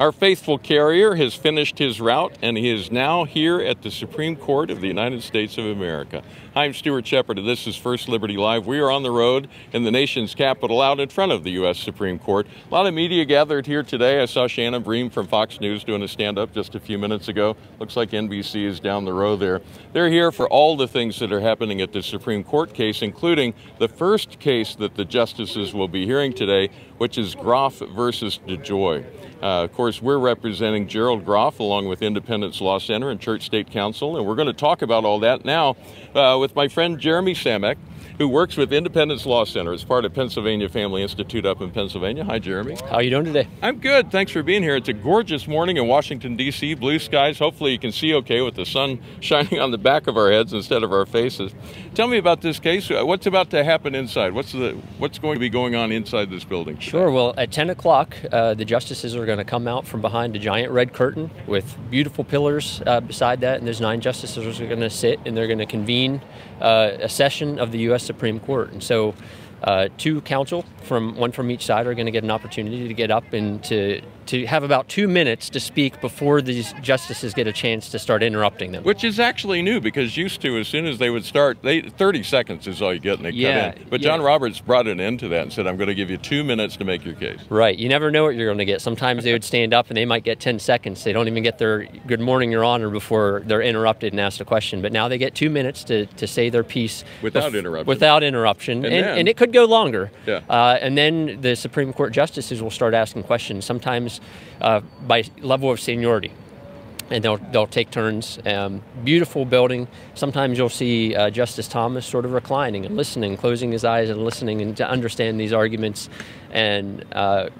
Our faithful carrier has finished his route and he is now here at the Supreme Court of the United States of America. I'm Stuart Shepard and this is First Liberty Live. We are on the road in the nation's capital out in front of the U.S. Supreme Court. A lot of media gathered here today. I saw Shannon Bream from Fox News doing a stand up just a few minutes ago. Looks like NBC is down the road there. They're here for all the things that are happening at the Supreme Court case, including the first case that the justices will be hearing today, which is Groff versus DeJoy. Uh, of course, we're representing Gerald Groff along with Independence Law Center and Church State Council, and we're going to talk about all that now uh, with my friend Jeremy Samek, who works with Independence Law Center as part of Pennsylvania Family Institute up in Pennsylvania. Hi, Jeremy. How are you doing today? I'm good. Thanks for being here. It's a gorgeous morning in Washington, D.C., blue skies. Hopefully, you can see okay with the sun shining on the back of our heads instead of our faces. Tell me about this case. Uh, what's about to happen inside? What's, the, what's going to be going on inside this building? Today? Sure. Well, at 10 o'clock, uh, the justices are going to come out from behind a giant red curtain with beautiful pillars uh, beside that, and there's nine justices who are going to sit and they're going to convene uh, a session of the U.S. Supreme Court. And so, uh, two counsel from one from each side are going to get an opportunity to get up and to to have about two minutes to speak before these justices get a chance to start interrupting them. Which is actually new because used to, as soon as they would start, they 30 seconds is all you get and they Yeah, cut in. But yeah. John Roberts brought an end to that and said, I'm going to give you two minutes to make your case. Right. You never know what you're going to get. Sometimes they would stand up and they might get 10 seconds. They don't even get their good morning, Your Honor, before they're interrupted and asked a question. But now they get two minutes to, to say their piece Without interruption. Without interruption. And And, then- and it could go longer. Yeah. Uh, and then the Supreme Court justices will start asking questions, sometimes uh, by level of seniority and they'll they'll take turns. Um, beautiful building. Sometimes you'll see uh, Justice Thomas sort of reclining and listening, closing his eyes and listening, and to understand these arguments. And uh,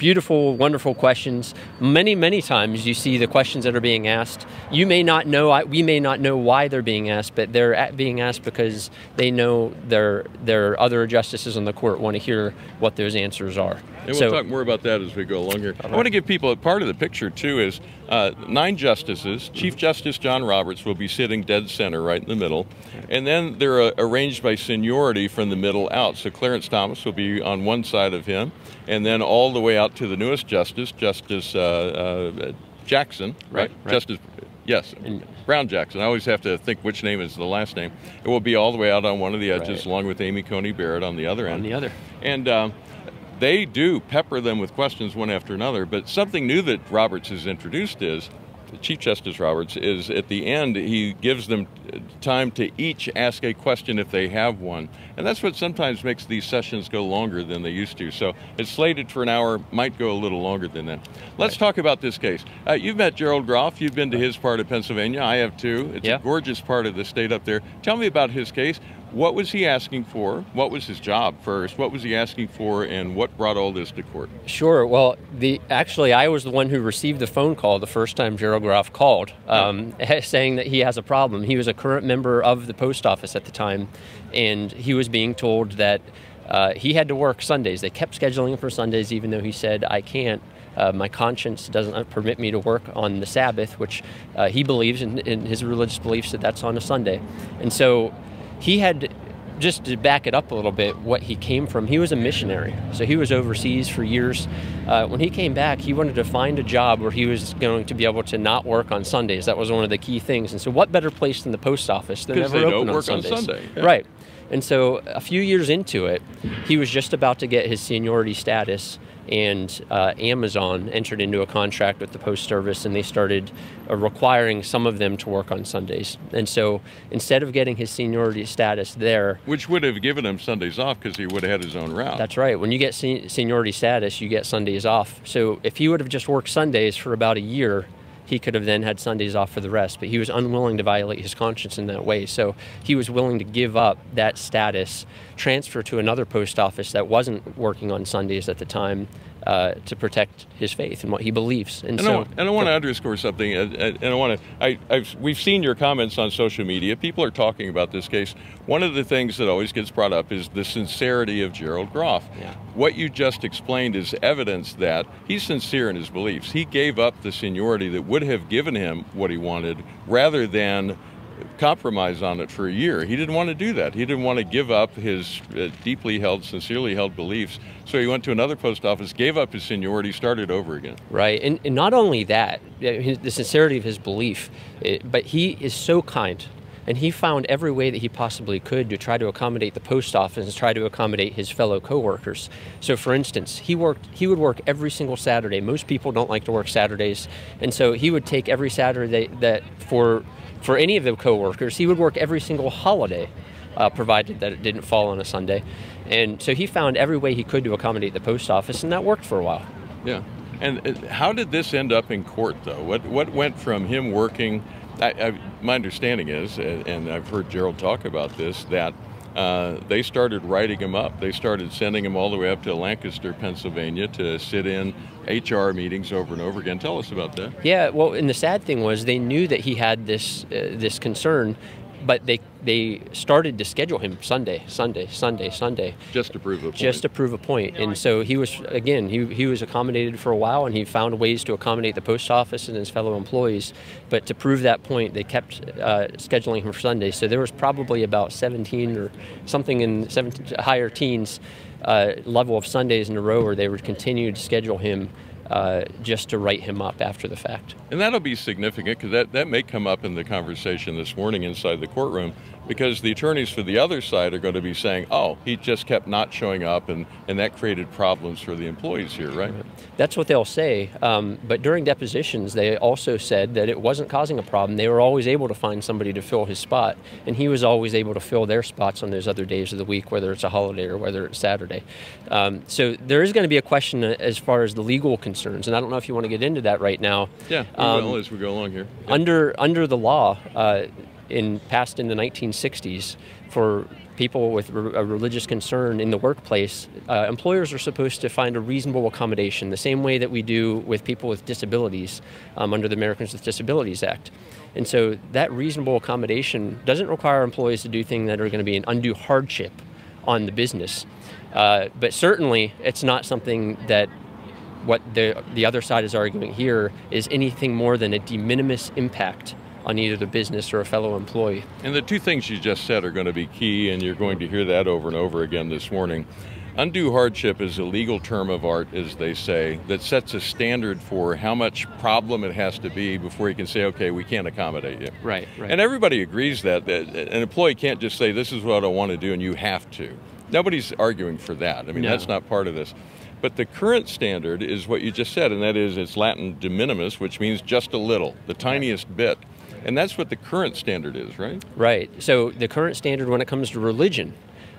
beautiful, wonderful questions. Many many times you see the questions that are being asked. You may not know. We may not know why they're being asked, but they're being asked because they know their their other justices on the court want to hear what those answers are. And So- we'll talk more about that as we go along here. I want to give people a part of the picture too is uh, nine justices. Chief Justice John Roberts will be sitting dead center right in the middle, and then they're uh, arranged by seniority from the middle out. So Clarence Thomas will be on one side of him, and then all the way out to the newest justice, Justice uh, uh, Jackson, right? Right. Justice. Yes, Brown Jackson. I always have to think which name is the last name. It will be all the way out on one of the edges, Right. along with Amy Coney Barrett on the other end. on the other. And um, they do pepper them with questions one after another. But something new that Roberts has introduced is, Chief Justice Roberts, is at the end he gives them time to each ask a question if they have one. And that's what sometimes makes these sessions go longer than they used to. So it's slated for an hour, might go a little longer than that. Let's talk about this case. Uh, you've met Gerald Groff. You've been to his part of Pennsylvania. I have too. It's Yeah. a gorgeous part of the state up there. Tell me about his case. What was he asking for? What was his job first? What was he asking for, and what brought all this to court? Sure. Well, the actually, I was the one who received the phone call the first time Gerald Groff called, um, saying that he has a problem. He was a current member of the post office at the time, and he was being told that uh, he had to work Sundays. They kept scheduling him for Sundays, even though he said, "I can't." Uh, my conscience doesn't permit me to work on the Sabbath, which uh, he believes in, in his religious beliefs that that's on a Sunday, and so he had just to back it up a little bit, what he came from, he was a missionary. So he was overseas for years. Uh, when he came back, he wanted to find a job where he was going to be able to not work on Sundays. That was one of the key things. And so, what better place than the post office? They're never they don't open work on Sundays. Sunday, yeah. Right. And so, a few years into it, he was just about to get his seniority status, and uh, Amazon entered into a contract with the Post Service, and they started uh, requiring some of them to work on Sundays. And so, instead of getting his seniority status there, Which would have given him Sundays off because he would have had his own route. that's right. When you get sen- seniority status, you get Sundays off. So if he would have just worked Sundays for about a year, he could have then had Sundays off for the rest. But he was unwilling to violate his conscience in that way. So he was willing to give up that status, transfer to another post office that wasn't working on Sundays at the time. Uh, to protect his faith and what he believes, and, And, so I, and I want to underscore something. And I want to. I, I've, we've seen your comments on social media. People are talking about this case. One of the things that always gets brought up is the sincerity of Gerald Groff. Yeah. What you just explained is evidence that he's sincere in his beliefs. He gave up the seniority that would have given him what he wanted, rather than compromise on it for a year. He didn't want to do that. He didn't want to give up his uh, deeply held, sincerely held beliefs. So he went to another post office, gave up his seniority, started over again. Right, and, and not only that, the sincerity of his belief, it, but he is so kind and he found every way that he possibly could to try to accommodate the post office and try to accommodate his fellow coworkers. So for instance, he worked he would work every single Saturday. Most people don't like to work Saturdays, and so he would take every Saturday that for for any of the coworkers, he would work every single holiday. Uh, provided that it didn't fall on a Sunday. And so he found every way he could to accommodate the post office, and that worked for a while. Yeah. And uh, how did this end up in court, though? What what went from him working I, I, my understanding is, and I've heard Gerald talk about this, that uh, they started writing him up. They started sending him all the way up to Lancaster, Pennsylvania, to sit in HR meetings over and over again. Tell us about that. Yeah, well, and the sad thing was they knew that he had this uh, this concern, but they they started to schedule him Sunday, Sunday, Sunday, Sunday. Just to prove a point. Just to prove a point. And so he was again he he was accommodated for a while, and he found ways to accommodate the post office and his fellow employees. But to prove that point, they kept uh, scheduling him for Sunday. So there was probably about 17 or something in 17 higher teens uh, level of Sundays in a row where they would continue to schedule him uh, just to write him up after the fact. And that'll be significant because that, that may come up in the conversation this morning inside the courtroom because the attorneys for the other side are going to be saying, oh, he just kept not showing up, and, and that created problems for the employees here, right? That's what they'll say. Um, but during depositions, they also said that it wasn't causing a problem. They were always able to find somebody to fill his spot, and he was always able to fill their spots on those other days of the week, whether it's a holiday or whether it's Saturday. Um, so there is going to be a question as far as the legal concerns, and I don't know if you want to get into that right now. Yeah, we um, will as we go along here. Yeah. Under under the law, uh, in passed in the 1960s for people with a religious concern in the workplace, uh, employers are supposed to find a reasonable accommodation, the same way that we do with people with disabilities um, under the Americans with Disabilities Act. And so that reasonable accommodation doesn't require employees to do things that are going to be an undue hardship on the business. Uh, but certainly, it's not something that what the, the other side is arguing here is anything more than a de minimis impact on either the business or a fellow employee. And the two things you just said are going to be key, and you're going to hear that over and over again this morning. Undue hardship is a legal term of art, as they say, that sets a standard for how much problem it has to be before you can say, okay, we can't accommodate you. Right, right. And everybody agrees that, that an employee can't just say, this is what I want to do, and you have to. Nobody's arguing for that. I mean, no. that's not part of this. But the current standard is what you just said, and that is it's Latin de minimis, which means just a little, the tiniest bit. And that's what the current standard is, right? Right. So the current standard when it comes to religion,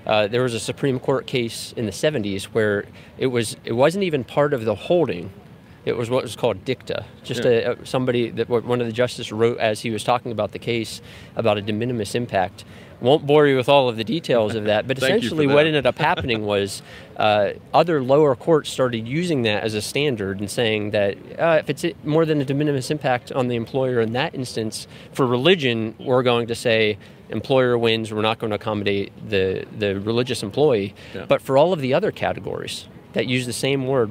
uh, there was a Supreme Court case in the 70s where it was it wasn't even part of the holding. It was what was called dicta. Just yeah. a, somebody that one of the justices wrote as he was talking about the case about a de minimis impact won't bore you with all of the details of that, but essentially that. what ended up happening was uh, other lower courts started using that as a standard and saying that uh, if it's more than a de minimis impact on the employer in that instance, for religion, we're going to say employer wins, we're not going to accommodate the, the religious employee. Yeah. But for all of the other categories that use the same word,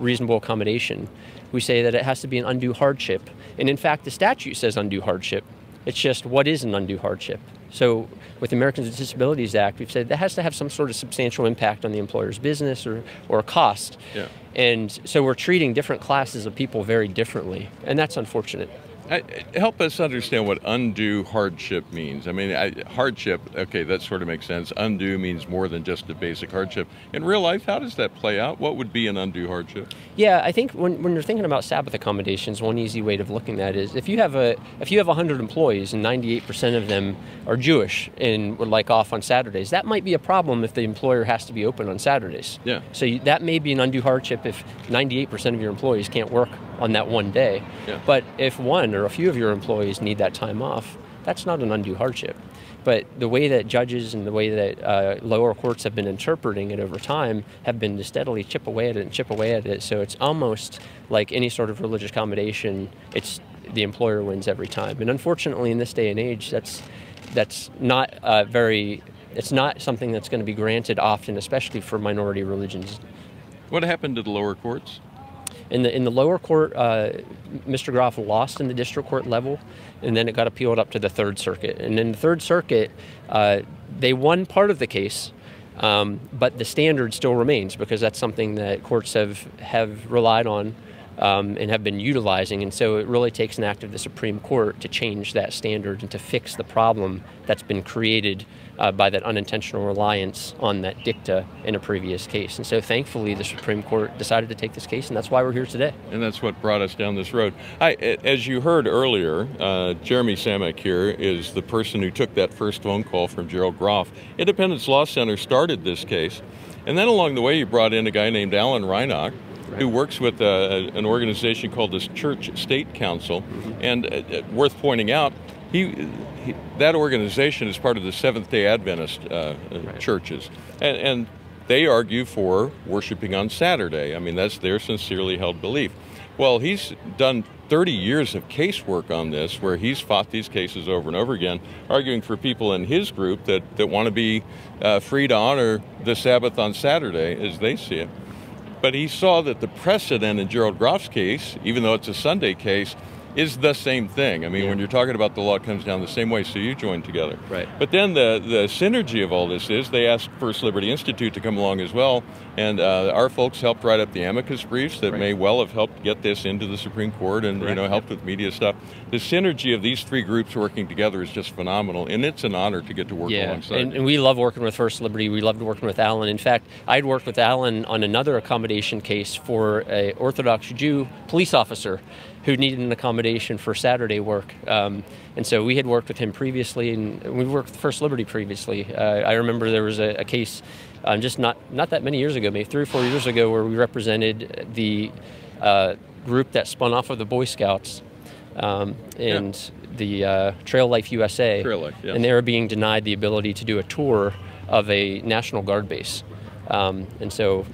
reasonable accommodation, we say that it has to be an undue hardship. And in fact, the statute says undue hardship. It's just what is an undue hardship? So with the Americans with Disabilities Act, we've said that has to have some sort of substantial impact on the employer's business or, or cost. Yeah. And so we're treating different classes of people very differently, and that's unfortunate. I, help us understand what undue hardship means. I mean, I, hardship, okay, that sort of makes sense. Undue means more than just a basic hardship. In real life, how does that play out? What would be an undue hardship? Yeah, I think when, when you're thinking about Sabbath accommodations, one easy way of looking at it is if you have a if you have 100 employees and 98% of them are Jewish and would like off on Saturdays, that might be a problem if the employer has to be open on Saturdays. Yeah. So you, that may be an undue hardship if 98% of your employees can't work on that one day. Yeah. But if one or a few of your employees need that time off, that's not an undue hardship. But the way that judges and the way that uh, lower courts have been interpreting it over time have been to steadily chip away at it and chip away at it. So it's almost like any sort of religious accommodation. It's the employer wins every time. And unfortunately, in this day and age, that's that's not uh, very. It's not something that's going to be granted often, especially for minority religions. What happened to the lower courts? In the in the lower court, uh, Mr. Groff lost in the district court level, and then it got appealed up to the Third Circuit. And in the Third Circuit, uh, they won part of the case, um, but the standard still remains because that's something that courts have have relied on um, and have been utilizing. And so it really takes an act of the Supreme Court to change that standard and to fix the problem that's been created uh, by that unintentional reliance on that dicta in a previous case. And so thankfully, the Supreme Court decided to take this case, and that's why we're here today. And that's what brought us down this road. I, as you heard earlier, uh, Jeremy Samek here is the person who took that first phone call from Gerald Groff. Independence Law Center started this case. And then along the way, you brought in a guy named Alan Reinach, who works with uh, an organization called the Church State Council. Mm-hmm. And uh, uh, worth pointing out, he, he, that organization is part of the Seventh Day Adventist uh, right. churches, and, and they argue for worshiping on Saturday. I mean, that's their sincerely held belief. Well, he's done 30 years of casework on this, where he's fought these cases over and over again, arguing for people in his group that, that want to be uh, free to honor the Sabbath on Saturday as they see it. But he saw that the precedent in Gerald Groff's case, even though it's a Sunday case, is the same thing. I mean, yeah. when you're talking about the law, it comes down the same way. So you join together. Right. But then the the synergy of all this is they asked First Liberty Institute to come along as well, and uh, our folks helped write up the amicus briefs that right. may well have helped get this into the Supreme Court and right. you know helped with media stuff. The synergy of these three groups working together is just phenomenal, and it's an honor to get to work yeah. alongside. And, and we love working with First Liberty. We loved working with Alan. In fact, I'd worked with Alan on another accommodation case for a Orthodox Jew police officer who needed an accommodation for Saturday work. Um, and so we had worked with him previously, and we worked with First Liberty previously. Uh, I remember there was a, a case um, just not, not that many years ago, maybe three or four years ago, where we represented the uh, group that spun off of the Boy Scouts um, and yeah. the uh, Trail Life USA. Trail Life, yes. And they were being denied the ability to do a tour of a National Guard base. Um, and so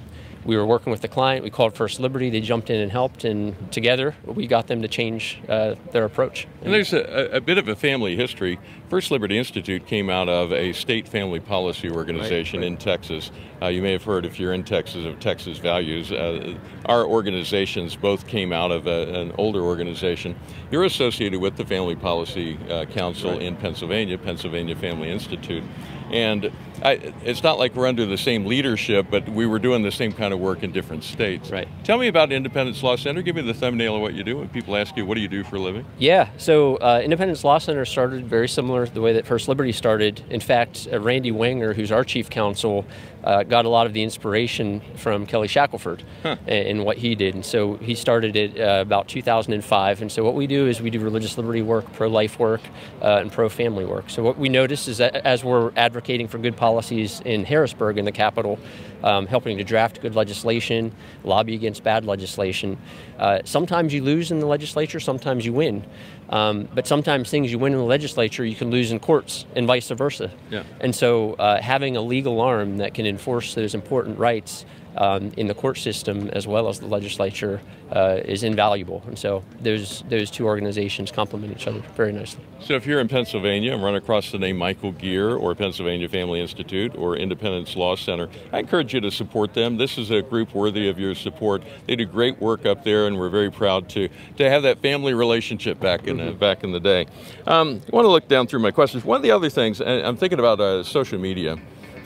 we were working with the client. We called First Liberty. They jumped in and helped, and together we got them to change uh, their approach. And there's a, a, bit of a family history. First Liberty Institute came out of a state family policy organization right, right. in Texas. Uh, you may have heard, if you're in Texas, of Texas Values. Uh, our organizations both came out of a, an older organization. You're associated with the Family Policy uh, Council right. in Pennsylvania, Pennsylvania Family Institute. And I, it's not like we're under the same leadership, but we were doing the same kind of work in different states. Right. Tell me about Independence Law Center. Give me the thumbnail of what you do when people ask you, what do you do for a living? Yeah, so uh, Independence Law Center started very similar to the way that First Liberty started. In fact, uh, Randy Wenger, who's our chief counsel, uh, got a lot of the inspiration from Kelly Shackelford huh. and, what he did. And so he started it uh, about 2005. And so what we do is we do religious liberty work, pro life work, uh, and pro family work. So what we notice is that as we're advocating for good policies in Harrisburg, in the capital, um, helping to draft good legislation, lobby against bad legislation, uh, sometimes you lose in the legislature, sometimes you win. Um, but sometimes things you win in the legislature, you can lose in courts, and vice versa. Yeah. And so, uh, having a legal arm that can enforce those important rights um, in the court system as well as the legislature uh, is invaluable. And so those those two organizations complement each other very nicely. So if you're in Pennsylvania and run across the name Michael Geer or Pennsylvania Family Institute or Independence Law Center, I encourage you to support them. This is a group worthy of your support. They do great work up there, and we're very proud to to have that family relationship back in mm-hmm. back in the day. Um, I want to look down through my questions. One of the other things, I'm thinking about uh, social media.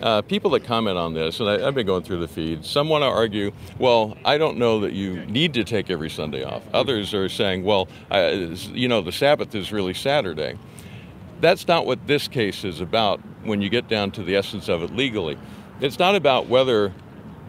Uh, people that comment on this, and I, have been going through the feed, some want to argue, well, I don't know that you need to take every Sunday off. Others are saying, well, you know, the Sabbath is really Saturday. That's not what this case is about when you get down to the essence of it legally. It's not about whether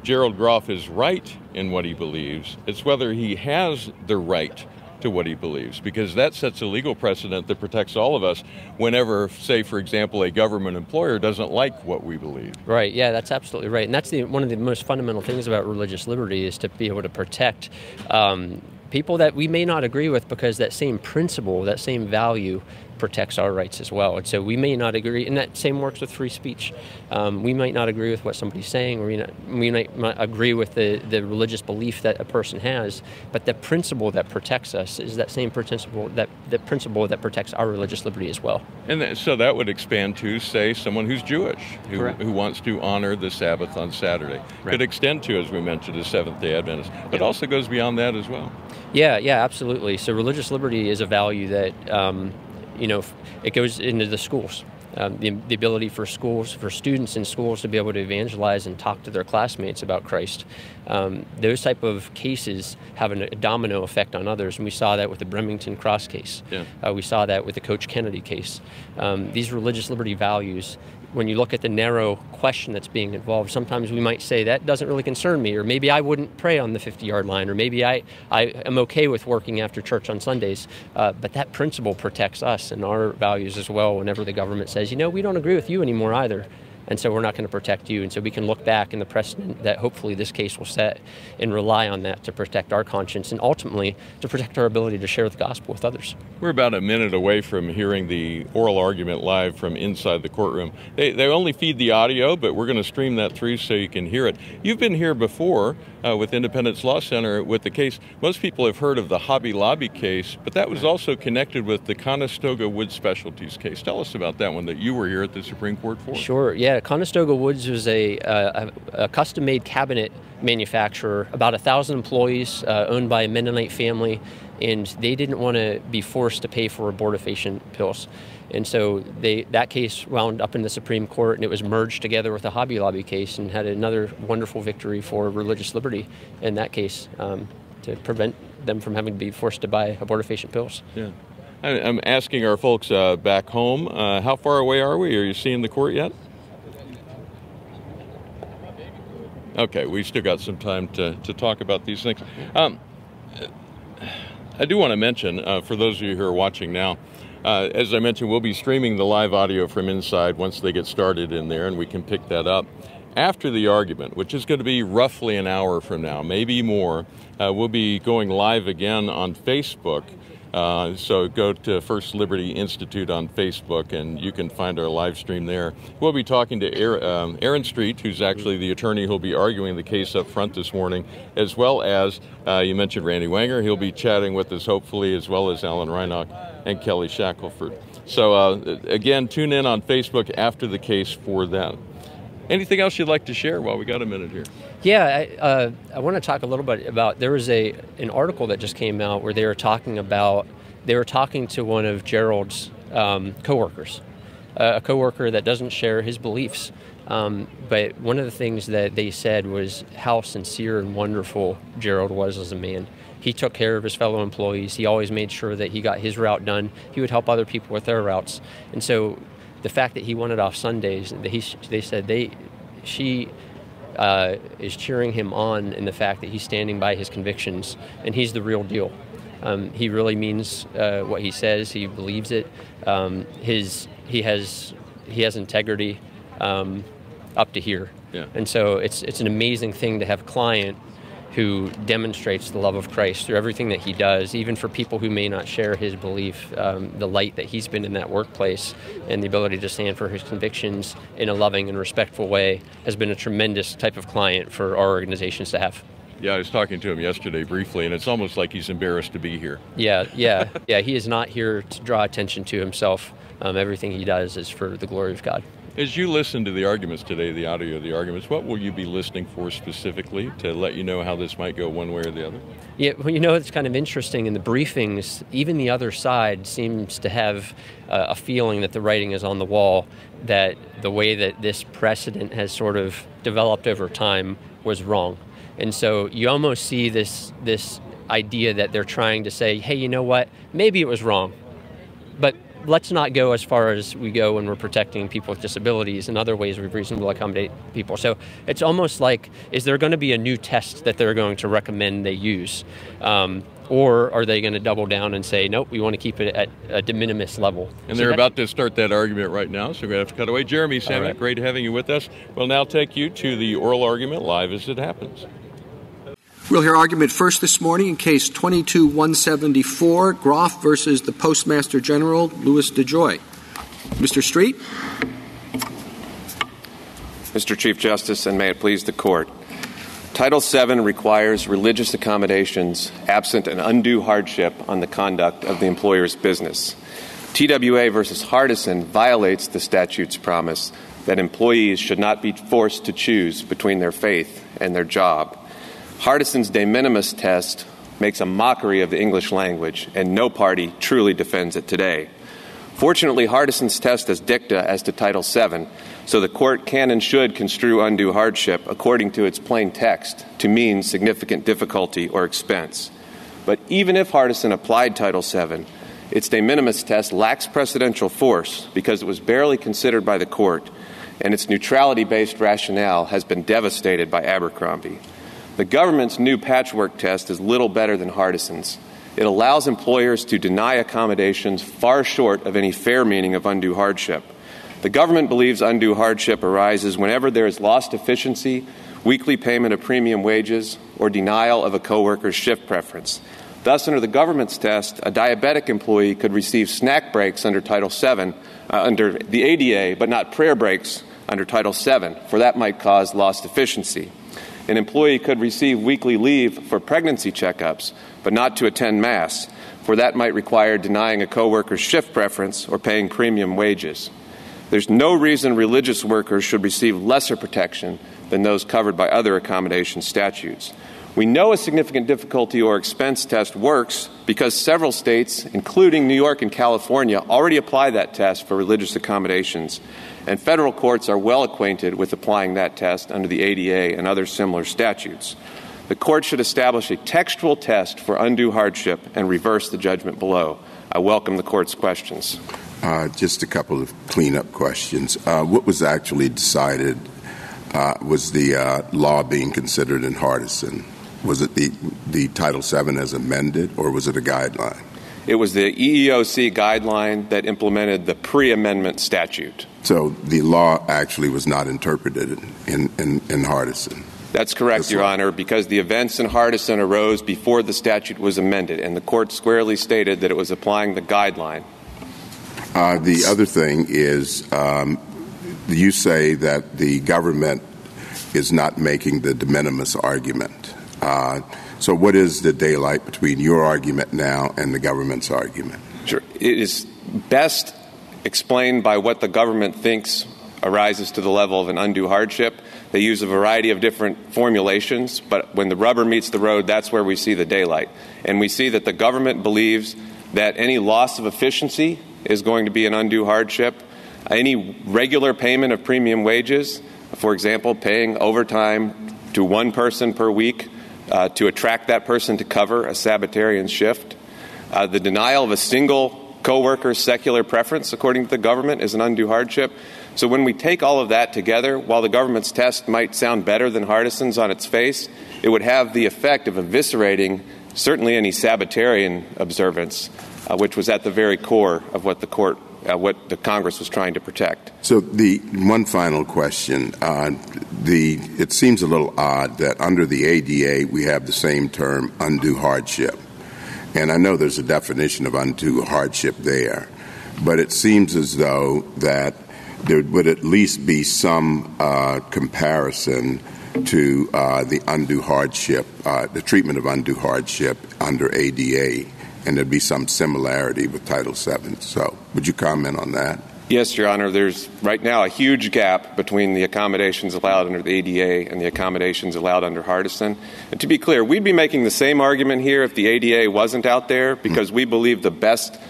Gerald Groff is right in what he believes, it's whether he has the right to what he believes because that sets a legal precedent that protects all of us whenever, say, for example, a government employer doesn't like what we believe. Right, yeah, that's absolutely right. And that's the, one of the most fundamental things about religious liberty is to be able to protect um, people that we may not agree with because that same principle, that same value, protects our rights as well. And so we may not agree, and that same works with free speech. Um, we might not agree with what somebody's saying, or we, not, we might not agree with the, the religious belief that a person has, but the principle that protects us is that same principle that the principle that protects our religious liberty as well. And th- so that would expand to, say, someone who's Jewish, who, who wants to honor the Sabbath on Saturday. Right. Could extend to, as we mentioned, a Seventh day Adventist, but also goes beyond that as well. Yeah, yeah, absolutely. So religious liberty is a value that, um, you know, it goes into the schools. Um, the, the, ability for schools, for students in schools to be able to evangelize and talk to their classmates about Christ. Um, those type of cases have a domino effect on others, and we saw that with the Bremerton Cross case. Yeah. Uh, we saw that with the Coach Kennedy case. Um, these religious liberty values when you look at the narrow question that's being involved, sometimes we might say that doesn't really concern me, or maybe I wouldn't pray on the 50 yard line, or maybe I, I am okay with working after church on Sundays. Uh, but that principle protects us and our values as well whenever the government says, you know, we don't agree with you anymore either and so we're not going to protect you. And so we can look back in the precedent that hopefully this case will set and rely on that to protect our conscience and ultimately to protect our ability to share the gospel with others. We're about a minute away from hearing the oral argument live from inside the courtroom. They, they only feed the audio, but we're going to stream that through so you can hear it. You've been here before uh, with Independence Law Center with the case. Most people have heard of the Hobby Lobby case, but that was also connected with the Conestoga Wood Specialties case. Tell us about that one that you were here at the Supreme Court for. Sure. Yeah, Conestoga Woods was a, a, a custom-made cabinet manufacturer, about a thousand employees, uh, owned by a Mennonite family, and they didn't want to be forced to pay for abortifacient pills. And so they, that case wound up in the Supreme Court and it was merged together with the Hobby Lobby case and had another wonderful victory for religious liberty in that case um, to prevent them from having to be forced to buy abortifacient pills. Yeah. I'm asking our folks uh, back home, uh, how far away are we? Are you seeing the court yet? Okay, we've still got some time to, to talk about these things. Um, I do want to mention, uh, for those of you who are watching now, uh, as I mentioned, we'll be streaming the live audio from inside once they get started in there, and we can pick that up. After the argument, which is going to be roughly an hour from now, maybe more, uh, we'll be going live again on Facebook uh, so go to First Liberty Institute on Facebook and you can find our live stream there. We'll be talking to Aaron, um, Aaron Streett, who's actually the attorney who'll be arguing the case up front this morning, as well as uh, you mentioned Randy Wenger. He'll be chatting with us hopefully, as well as Alan Reinach and Kelly Shackelford. So uh, again, tune in on Facebook after the case for that. Anything else you'd like to share while we got a minute here? Yeah, I, uh, I want to talk a little bit about. There was a an article that just came out where they were talking about. They were talking to one of Gerald's um, coworkers, uh, a coworker that doesn't share his beliefs. Um, but one of the things that they said was how sincere and wonderful Gerald was as a man. He took care of his fellow employees. He always made sure that he got his route done. He would help other people with their routes. And so the fact that he wanted off Sundays, he, they said they, she uh, is cheering him on in the fact that he's standing by his convictions and he's the real deal. Um, he really means uh, what he says. He believes it. Um, his he has he has integrity um, up to here. Yeah. And so it's it's an amazing thing to have a client who demonstrates the love of Christ through everything that he does, even for people who may not share his belief. Um, the light that he's been in that workplace and the ability to stand for his convictions in a loving and respectful way has been a tremendous type of client for our organizations to have. Yeah, I was talking to him yesterday briefly, and it's almost like he's embarrassed to be here. Yeah, yeah, yeah. He is not here to draw attention to himself. Um, everything he does is for the glory of God. As you listen to the arguments today, the audio of the arguments, what will you be listening for specifically to let you know how this might go one way or the other? Yeah, well, you know, it's kind of interesting. In the briefings, even the other side seems to have uh, a feeling that the writing is on the wall, that the way that this precedent has sort of developed over time was wrong. And so you almost see this, this idea that they're trying to say, hey, you know what, maybe it was wrong. But let's not go as far as we go when we're protecting people with disabilities and other ways we've reasonably accommodate people. So it's almost like, is there going to be a new test that they're going to recommend they use? Um, or are they going to double down and say, nope, we want to keep it at a de minimis level? And so they're about to start that argument right now, so we're going to have to cut away. Jeremy Samek, right. great having you with us. We'll now take you to the oral argument live as it happens. We'll hear argument first this morning in case 22174, Groff versus the Postmaster General, Louis DeJoy. Mr. Streett? Mr. Chief Justice, and may it please the Court. Title VII requires religious accommodations absent an undue hardship on the conduct of the employer's business. TWA versus Hardison violates the statute's promise that employees should not be forced to choose between their faith and their job. Hardison's de minimis test makes a mockery of the English language, and no party truly defends it today. Fortunately, Hardison's test is dicta as to Title VII, so the court can and should construe undue hardship according to its plain text to mean significant difficulty or expense. But even if Hardison applied Title VII, its de minimis test lacks precedential force because it was barely considered by the court, and its neutrality based rationale has been devastated by Abercrombie. The government's new patchwork test is little better than Hardison's. It allows employers to deny accommodations far short of any fair meaning of undue hardship. The government believes undue hardship arises whenever there is lost efficiency, weekly payment of premium wages, or denial of a coworker's shift preference. Thus, under the government's test, a diabetic employee could receive snack breaks under Title VII, uh, under the ADA, but not prayer breaks under Title VII, for that might cause lost efficiency. An employee could receive weekly leave for pregnancy checkups, but not to attend Mass, for that might require denying a coworker's shift preference or paying premium wages. There's no reason religious workers should receive lesser protection than those covered by other accommodation statutes. We know a significant difficulty or expense test works because several states, including New York and California, already apply that test for religious accommodations and federal courts are well acquainted with applying that test under the ADA and other similar statutes. The court should establish a textual test for undue hardship and reverse the judgment below. I welcome the court's questions. Uh, just a couple of cleanup questions. Uh, what was actually decided? Uh, was the uh, law being considered in Hardison? Was it the, the Title VII as amended, or was it a guideline? It was the EEOC guideline that implemented the pre amendment statute. So the law actually was not interpreted in, in, in Hardison. That's correct, That's Your right. Honor, because the events in Hardison arose before the statute was amended, and the court squarely stated that it was applying the guideline. Uh, the other thing is um, you say that the government is not making the de minimis argument. So, what is the daylight between your argument now and the government's argument? Sure. It is best explained by what the government thinks arises to the level of an undue hardship. They use a variety of different formulations, but when the rubber meets the road, that's where we see the daylight. And we see that the government believes that any loss of efficiency is going to be an undue hardship. Any regular payment of premium wages, for example, paying overtime to one person per week uh, to attract that person to cover a Sabbatarian shift. Uh, the denial of a single coworker's secular preference, according to the government, is an undue hardship. So when we take all of that together, while the government's test might sound better than Hardison's on its face, it would have the effect of eviscerating certainly any Sabbatarian observance, uh, which was at the very core of what the court uh, what the Congress was trying to protect. So the one final question: uh, the it seems a little odd that under the ADA we have the same term undue hardship, and I know there's a definition of undue hardship there, but it seems as though that there would at least be some uh, comparison to uh, the undue hardship, uh, the treatment of undue hardship under ADA and there'd be some similarity with Title VII. So, would you comment on that? Yes, Your Honor. There's right now a huge gap between the accommodations allowed under the ADA and the accommodations allowed under Hardison. And to be clear, we'd be making the same argument here if the ADA wasn't out there hmm. because we believe the best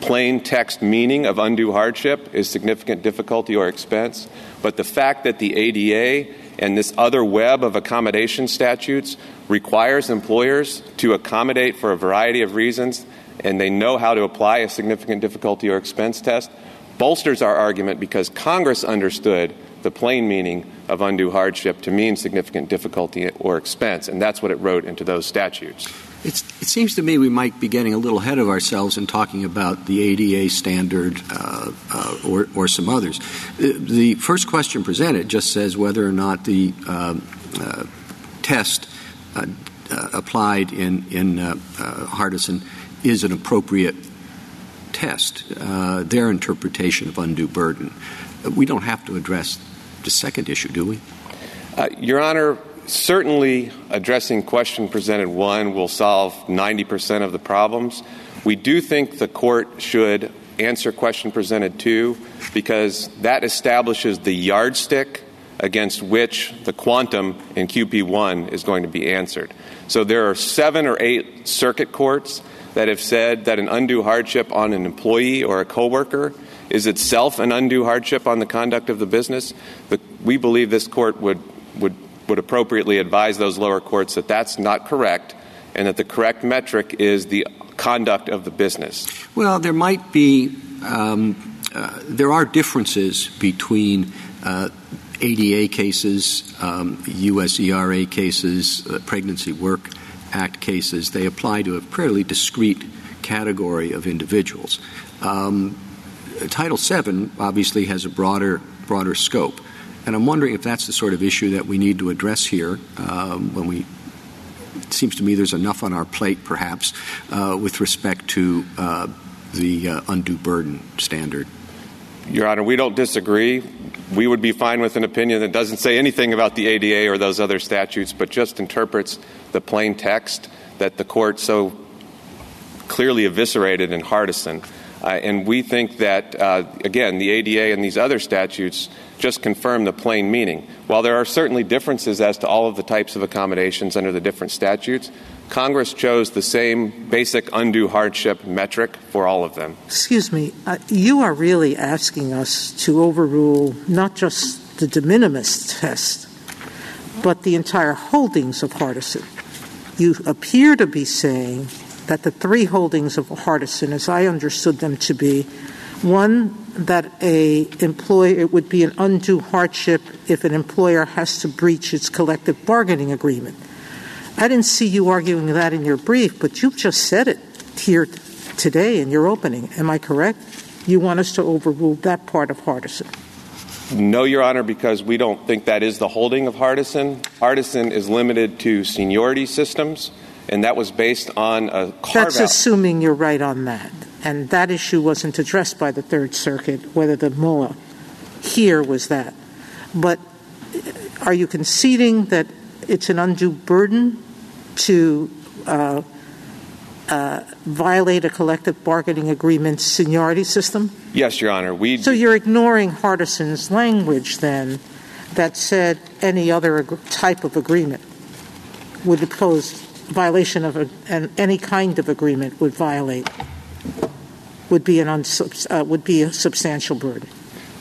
plain text meaning of undue hardship is significant difficulty or expense. But the fact that the ADA and this other web of accommodation statutes requires employers to accommodate for a variety of reasons and they know how to apply a significant difficulty or expense test bolsters our argument because Congress understood the plain meaning of undue hardship to mean significant difficulty or expense, and that's what it wrote into those statutes. It's, it seems to me we might be getting a little ahead of ourselves in talking about the ADA standard uh, uh, or, some others. The, first question presented just says whether or not the uh, uh test uh, uh, applied in, Hardison is an appropriate test, their interpretation of undue burden. We don't have to address the second issue, do we? Your Honor, certainly addressing question presented one will solve 90% of the problems. We do think the court should answer question presented two because that establishes the yardstick against which the quantum in QP1 is going to be answered. So there are seven or eight circuit courts that have said that an undue hardship on an employee or a coworker is itself an undue hardship on the conduct of the business. We believe this court would, would, would appropriately advise those lower courts that that's not correct and that the correct metric is the conduct of the business. Well, there might be, um, uh, there are differences between uh, ADA cases, um, USERRA cases, uh, Pregnancy Work Act cases. They apply to a fairly discrete category of individuals. Um, Title VII obviously has a broader, broader scope. And I'm wondering if that's the sort of issue that we need to address here um, when we it seems to me there's enough on our plate, perhaps, uh, with respect to uh, the uh, undue burden standard. Your Honor, we don't disagree. We would be fine with an opinion that doesn't say anything about the ADA or those other statutes, but just interprets the plain text that the court so clearly eviscerated in Hardison. Uh, and we think that, uh, again, the ADA and these other statutes just confirm the plain meaning. While there are certainly differences as to all of the types of accommodations under the different statutes, Congress chose the same basic undue hardship metric for all of them. Excuse me, uh, you are really asking us to overrule not just the de minimis test, but the entire holdings of Hardison. You appear to be saying that the three holdings of Hardison, as I understood them to be, one that a employer it would be an undue hardship if an employer has to breach its collective bargaining agreement. I didn't see you arguing that in your brief, but you have just said it here today in your opening. Am I correct? You want us to overrule that part of Hardison? No, Your Honor, because we don't think that is the holding of Hardison. Hardison is limited to seniority systems, and that was based on a carve That's assuming you're right on that. And that issue wasn't addressed by the Third Circuit, whether the MOA here was that. But are you conceding that it's an undue burden to uh, uh, violate a collective bargaining agreement seniority system? Yes, Your Honor. We so you're ignoring Hardison's language then that said any other type of agreement would pose violation of a, an, any kind of agreement would violate would be an uh, would be a substantial burden.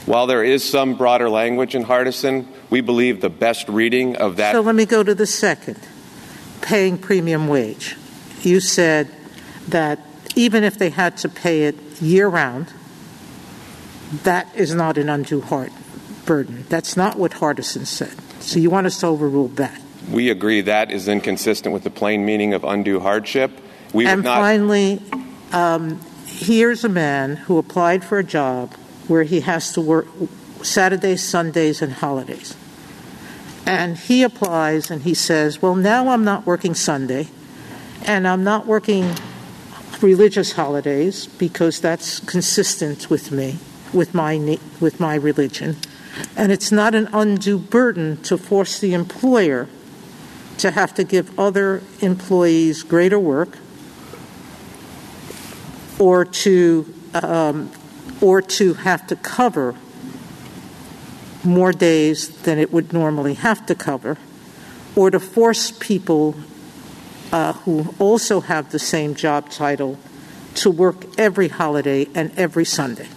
While there is some broader language in Hardison, we believe the best reading of that. So let me go to the second, paying premium wage. You said that even if they had to pay it year round, that is not an undue hard burden. That's not what Hardison said. So you want us to overrule that. We agree that is inconsistent with the plain meaning of undue hardship. We and would not. finally, um, here's a man who applied for a job where he has to work Saturdays, Sundays, and holidays. And he applies and he says, Well, now I'm not working Sunday and I'm not working religious holidays because that's consistent with me, with my, with my religion. And it's not an undue burden to force the employer to have to give other employees greater work or to um, or to have to cover more days than it would normally have to cover, or to force people uh, who also have the same job title to work every holiday and every Sunday.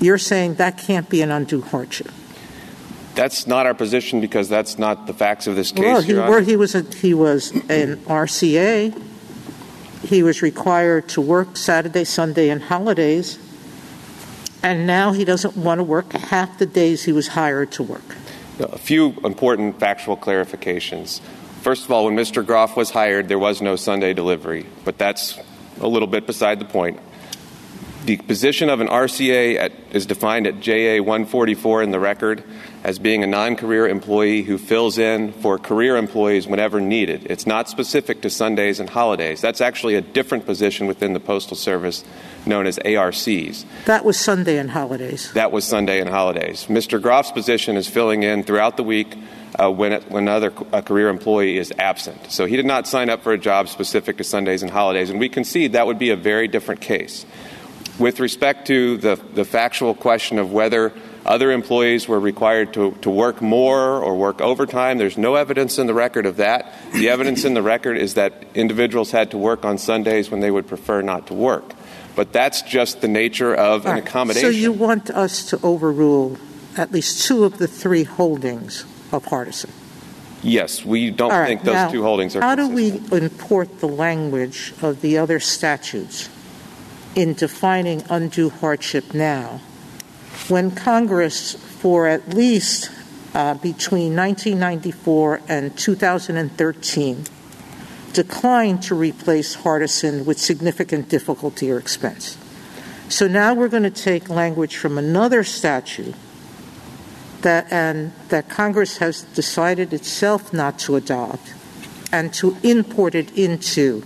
You're saying that can't be an undue hardship. That's not our position because that's not the facts of this case. Well, he, Honor. he was a, he was an RCA. He was required to work Saturday, Sunday, and holidays, and now he doesn't want to work half the days he was hired to work. A few important factual clarifications. First of all, when Mr. Groff was hired, there was no Sunday delivery, but that's a little bit beside the point. The position of an RCA at, is defined at JA 144 in the record as being a non career employee who fills in for career employees whenever needed. It's not specific to Sundays and holidays. That's actually a different position within the Postal Service known as ARCs. That was Sunday and holidays. That was Sunday and holidays. Mr. Groff's position is filling in throughout the week uh, when, it, when another a career employee is absent. So he did not sign up for a job specific to Sundays and holidays, and we concede that would be a very different case. With respect to the, the factual question of whether other employees were required to, to work more or work overtime, there's no evidence in the record of that. The evidence in the record is that individuals had to work on Sundays when they would prefer not to work. But that's just the nature of an accommodation. So you want us to overrule at least two of the three holdings of Hardison? Yes, we don't right, think those now, two holdings are How do we import the language of the other statutes in defining undue hardship now when Congress, for at least uh, between 1994 and 2013, declined to replace Hardison with significant difficulty or expense? So now we're going to take language from another statute that and that Congress has decided itself not to adopt and to import it into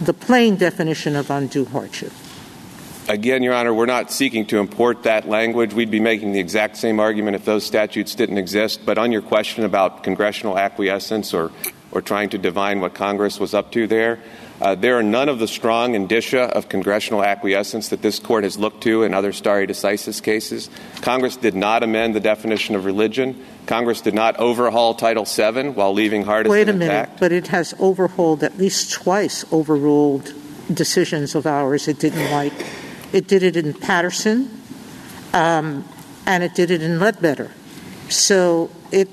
the plain definition of undue hardship. Again, Your Honor, we're not seeking to import that language. We'd be making the exact same argument if those statutes didn't exist. But on your question about congressional acquiescence or, or trying to divine what Congress was up to there, uh, there are none of the strong indicia of congressional acquiescence that this court has looked to in other stare decisis cases. Congress did not amend the definition of religion. Congress did not overhaul Title VII while leaving Hardison Wait a minute, intact. but it has overhauled at least twice overruled decisions of ours it didn't like. It did it in Patterson, um, and it did it in Ledbetter. So it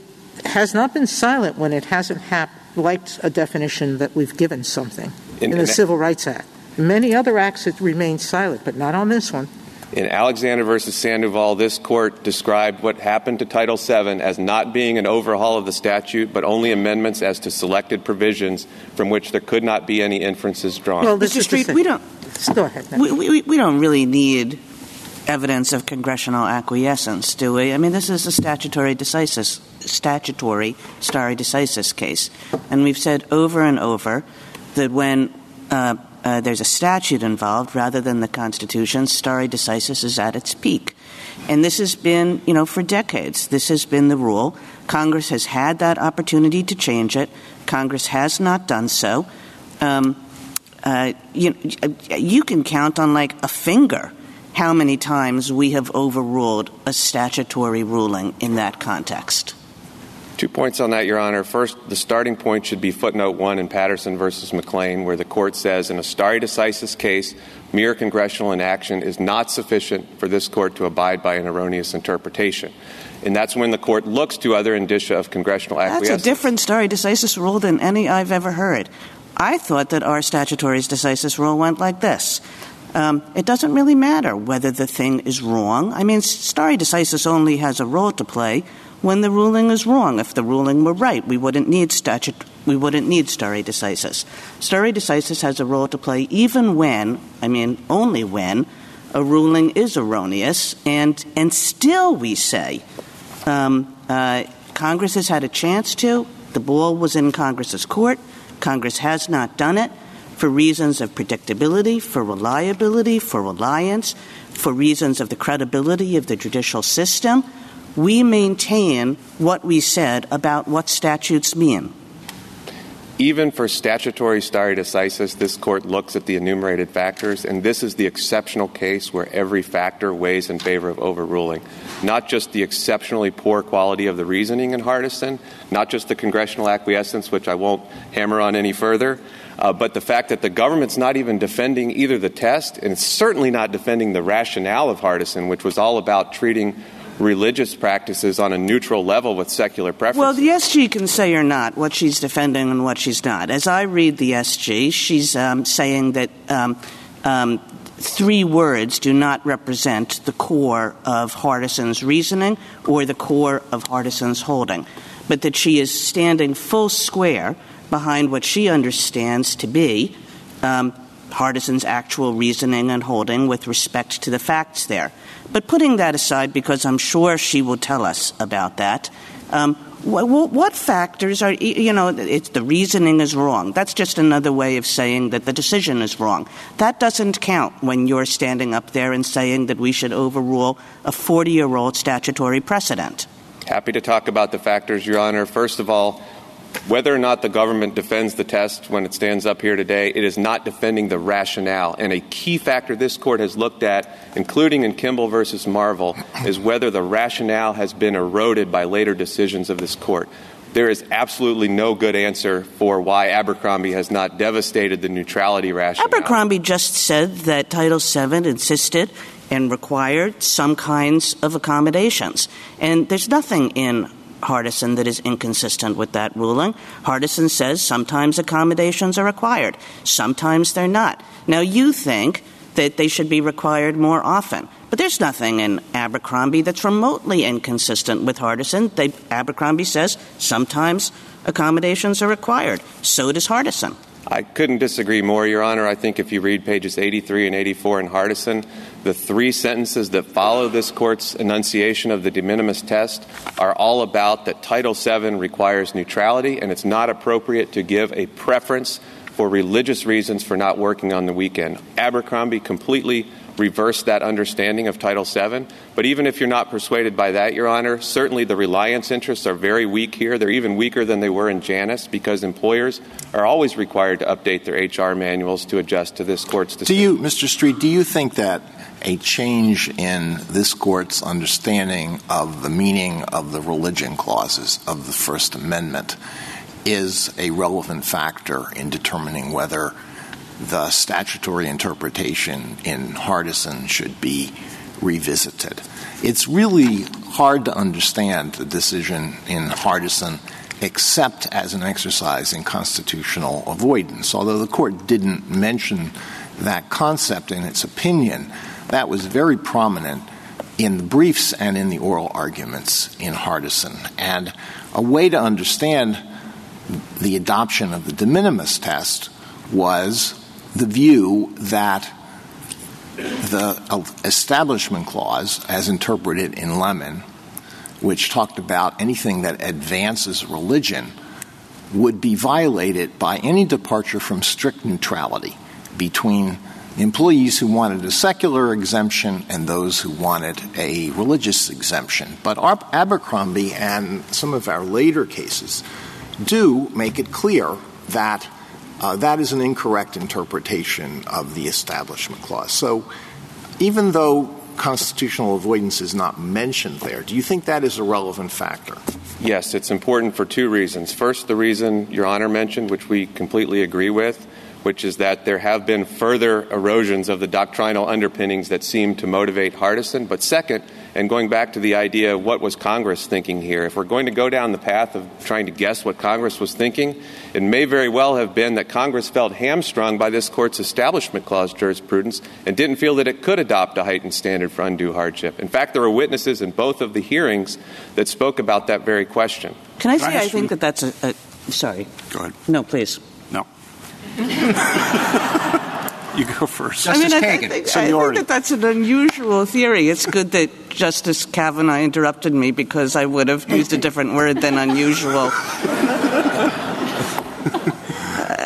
has not been silent when it hasn't hap- liked a definition that we've given something in, In- the in- Civil Rights Act. Many other acts, it remained silent, but not on this one. In Alexander versus Sandoval, this court described what happened to Title VII as not being an overhaul of the statute, but only amendments as to selected provisions from which there could not be any inferences drawn. Well, this Mr. is Streett, we don't Go ahead. we, we, we don't really need evidence of congressional acquiescence, do we? I mean, this is a statutory decisis, statutory stare decisis case, and we've said over and over that when uh, uh, there's a statute involved rather than the Constitution, stare decisis is at its peak. And this has been, you know, for decades, this has been the rule. Congress has had that opportunity to change it. Congress has not done so. Um, Uh, you, you can count on like a finger how many times we have overruled a statutory ruling in that context. Two points on that, Your Honor. First, the starting point should be footnote one in Patterson versus McLean, where the court says in a stare decisis case, mere congressional inaction is not sufficient for this court to abide by an erroneous interpretation. And that's when the court looks to other indicia of congressional That's a different stare decisis rule than any I've ever heard. I thought that our statutory decisis rule went like this. Um, it doesn't really matter whether the thing is wrong. I mean, stare decisis only has a role to play when the ruling is wrong. If the ruling were right, we wouldn't need statute. We wouldn't need stare decisis. Stare decisis has a role to play even when, I mean, only when, a ruling is erroneous, and and still we say um, uh, Congress has had a chance to. The ball was in Congress's court. Congress has not done it for reasons of predictability, for reliability, for reliance, for reasons of the credibility of the judicial system. We maintain what we said about what statutes mean. Even for statutory stare decisis, this court looks at the enumerated factors, and this is the exceptional case where every factor weighs in favor of overruling. Not just the exceptionally poor quality of the reasoning in Hardison, not just the congressional acquiescence, which I won't hammer on any further, uh, but the fact that the government's not even defending either the test, and it's certainly not defending the rationale of Hardison, which was all about treating religious practices on a neutral level with secular preference. Well, the SG can say or not what she's defending and what she's not. As I read the SG, she's um, saying that um, um, three words do not represent the core of Hardison's reasoning or the core of Hardison's holding, but that she is standing full square behind what she understands to be um, Hardison's actual reasoning and holding with respect to the facts there. But putting that aside, because I'm sure she will tell us about that, um, what, what factors are, you know, it's the reasoning is wrong. That's just another way of saying that the decision is wrong. That doesn't count when you're standing up there and saying that we should overrule a 40 year old statutory precedent. Happy to talk about the factors, Your Honor. First of all, whether or not the government defends the test when it stands up here today, it is not defending the rationale. And a key factor this court has looked at, including in Kimball versus Marvel, is whether the rationale has been eroded by later decisions of this court. There is absolutely no good answer for why Abercrombie has not devastated the neutrality rationale. Abercrombie just said that Title VII insisted and required some kinds of accommodations. And there's nothing in Hardison that is inconsistent with that ruling. Hardison says sometimes accommodations are required, sometimes they're not. Now, you think that they should be required more often. But there's nothing in Abercrombie that's remotely inconsistent with Hardison. They, Abercrombie says sometimes accommodations are required. So does Hardison. I couldn't disagree more, Your Honor. I think if you read pages 83 and 84 in Hardison, the three sentences that follow this court's enunciation of the de minimis test are all about that Title VII requires neutrality and it's not appropriate to give a preference for religious reasons for not working on the weekend. Abercrombie completely reversed that understanding of Title VII. But even if you're not persuaded by that, Your Honor, certainly the reliance interests are very weak here. They're even weaker than they were in Janus because employers are always required to update their HR manuals to adjust to this court's decision. Do you, Mr. Streett, do you think that a change in this court's understanding of the meaning of the religion clauses of the First Amendment is a relevant factor in determining whether the statutory interpretation in Hardison should be revisited. It's really hard to understand the decision in Hardison except as an exercise in constitutional avoidance. Although the court didn't mention that concept in its opinion, that was very prominent in the briefs and in the oral arguments in Hardison. And a way to understand the adoption of the de minimis test was the view that the Establishment Clause, as interpreted in Lemon, which talked about anything that advances religion, would be violated by any departure from strict neutrality between employees who wanted a secular exemption and those who wanted a religious exemption. But Abercrombie and some of our later cases do make it clear that Uh, that is an incorrect interpretation of the Establishment Clause. So even though constitutional avoidance is not mentioned there, do you think that is a relevant factor? Yes, it's important for two reasons. First, the reason Your Honor mentioned, which we completely agree with, which is that there have been further erosions of the doctrinal underpinnings that seem to motivate Hardison. But second, and going back to the idea of what was Congress thinking here, if we're going to go down the path of trying to guess what Congress was thinking, it may very well have been that Congress felt hamstrung by this court's Establishment Clause jurisprudence and didn't feel that it could adopt a heightened standard for undue hardship. In fact, there were witnesses in both of the hearings that spoke about that very question. Can I say I think that that's a, a sorry. Go ahead. No, please. No. you go first. I mean, I, I, think, I think that that's an unusual theory. It's good that Justice Kavanaugh interrupted me because I would have used a different word than unusual.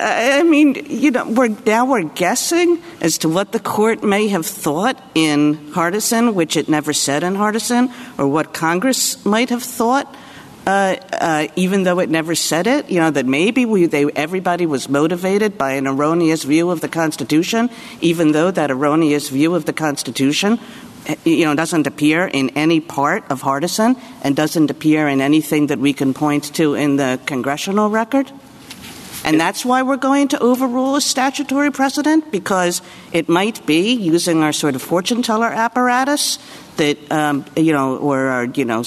I mean, you know, we're, now we're guessing as to what the court may have thought in Hardison, which it never said in Hardison, or what Congress might have thought. Uh, uh, even though it never said it, you know, that maybe everybody was motivated by an erroneous view of the Constitution, even though that erroneous view of the Constitution, eh, you know, doesn't appear in any part of Hardison and doesn't appear in anything that we can point to in the congressional record. And that's why we're going to overrule a statutory precedent, because it might be, using our sort of fortune teller apparatus, that, um, you know, or our, you know,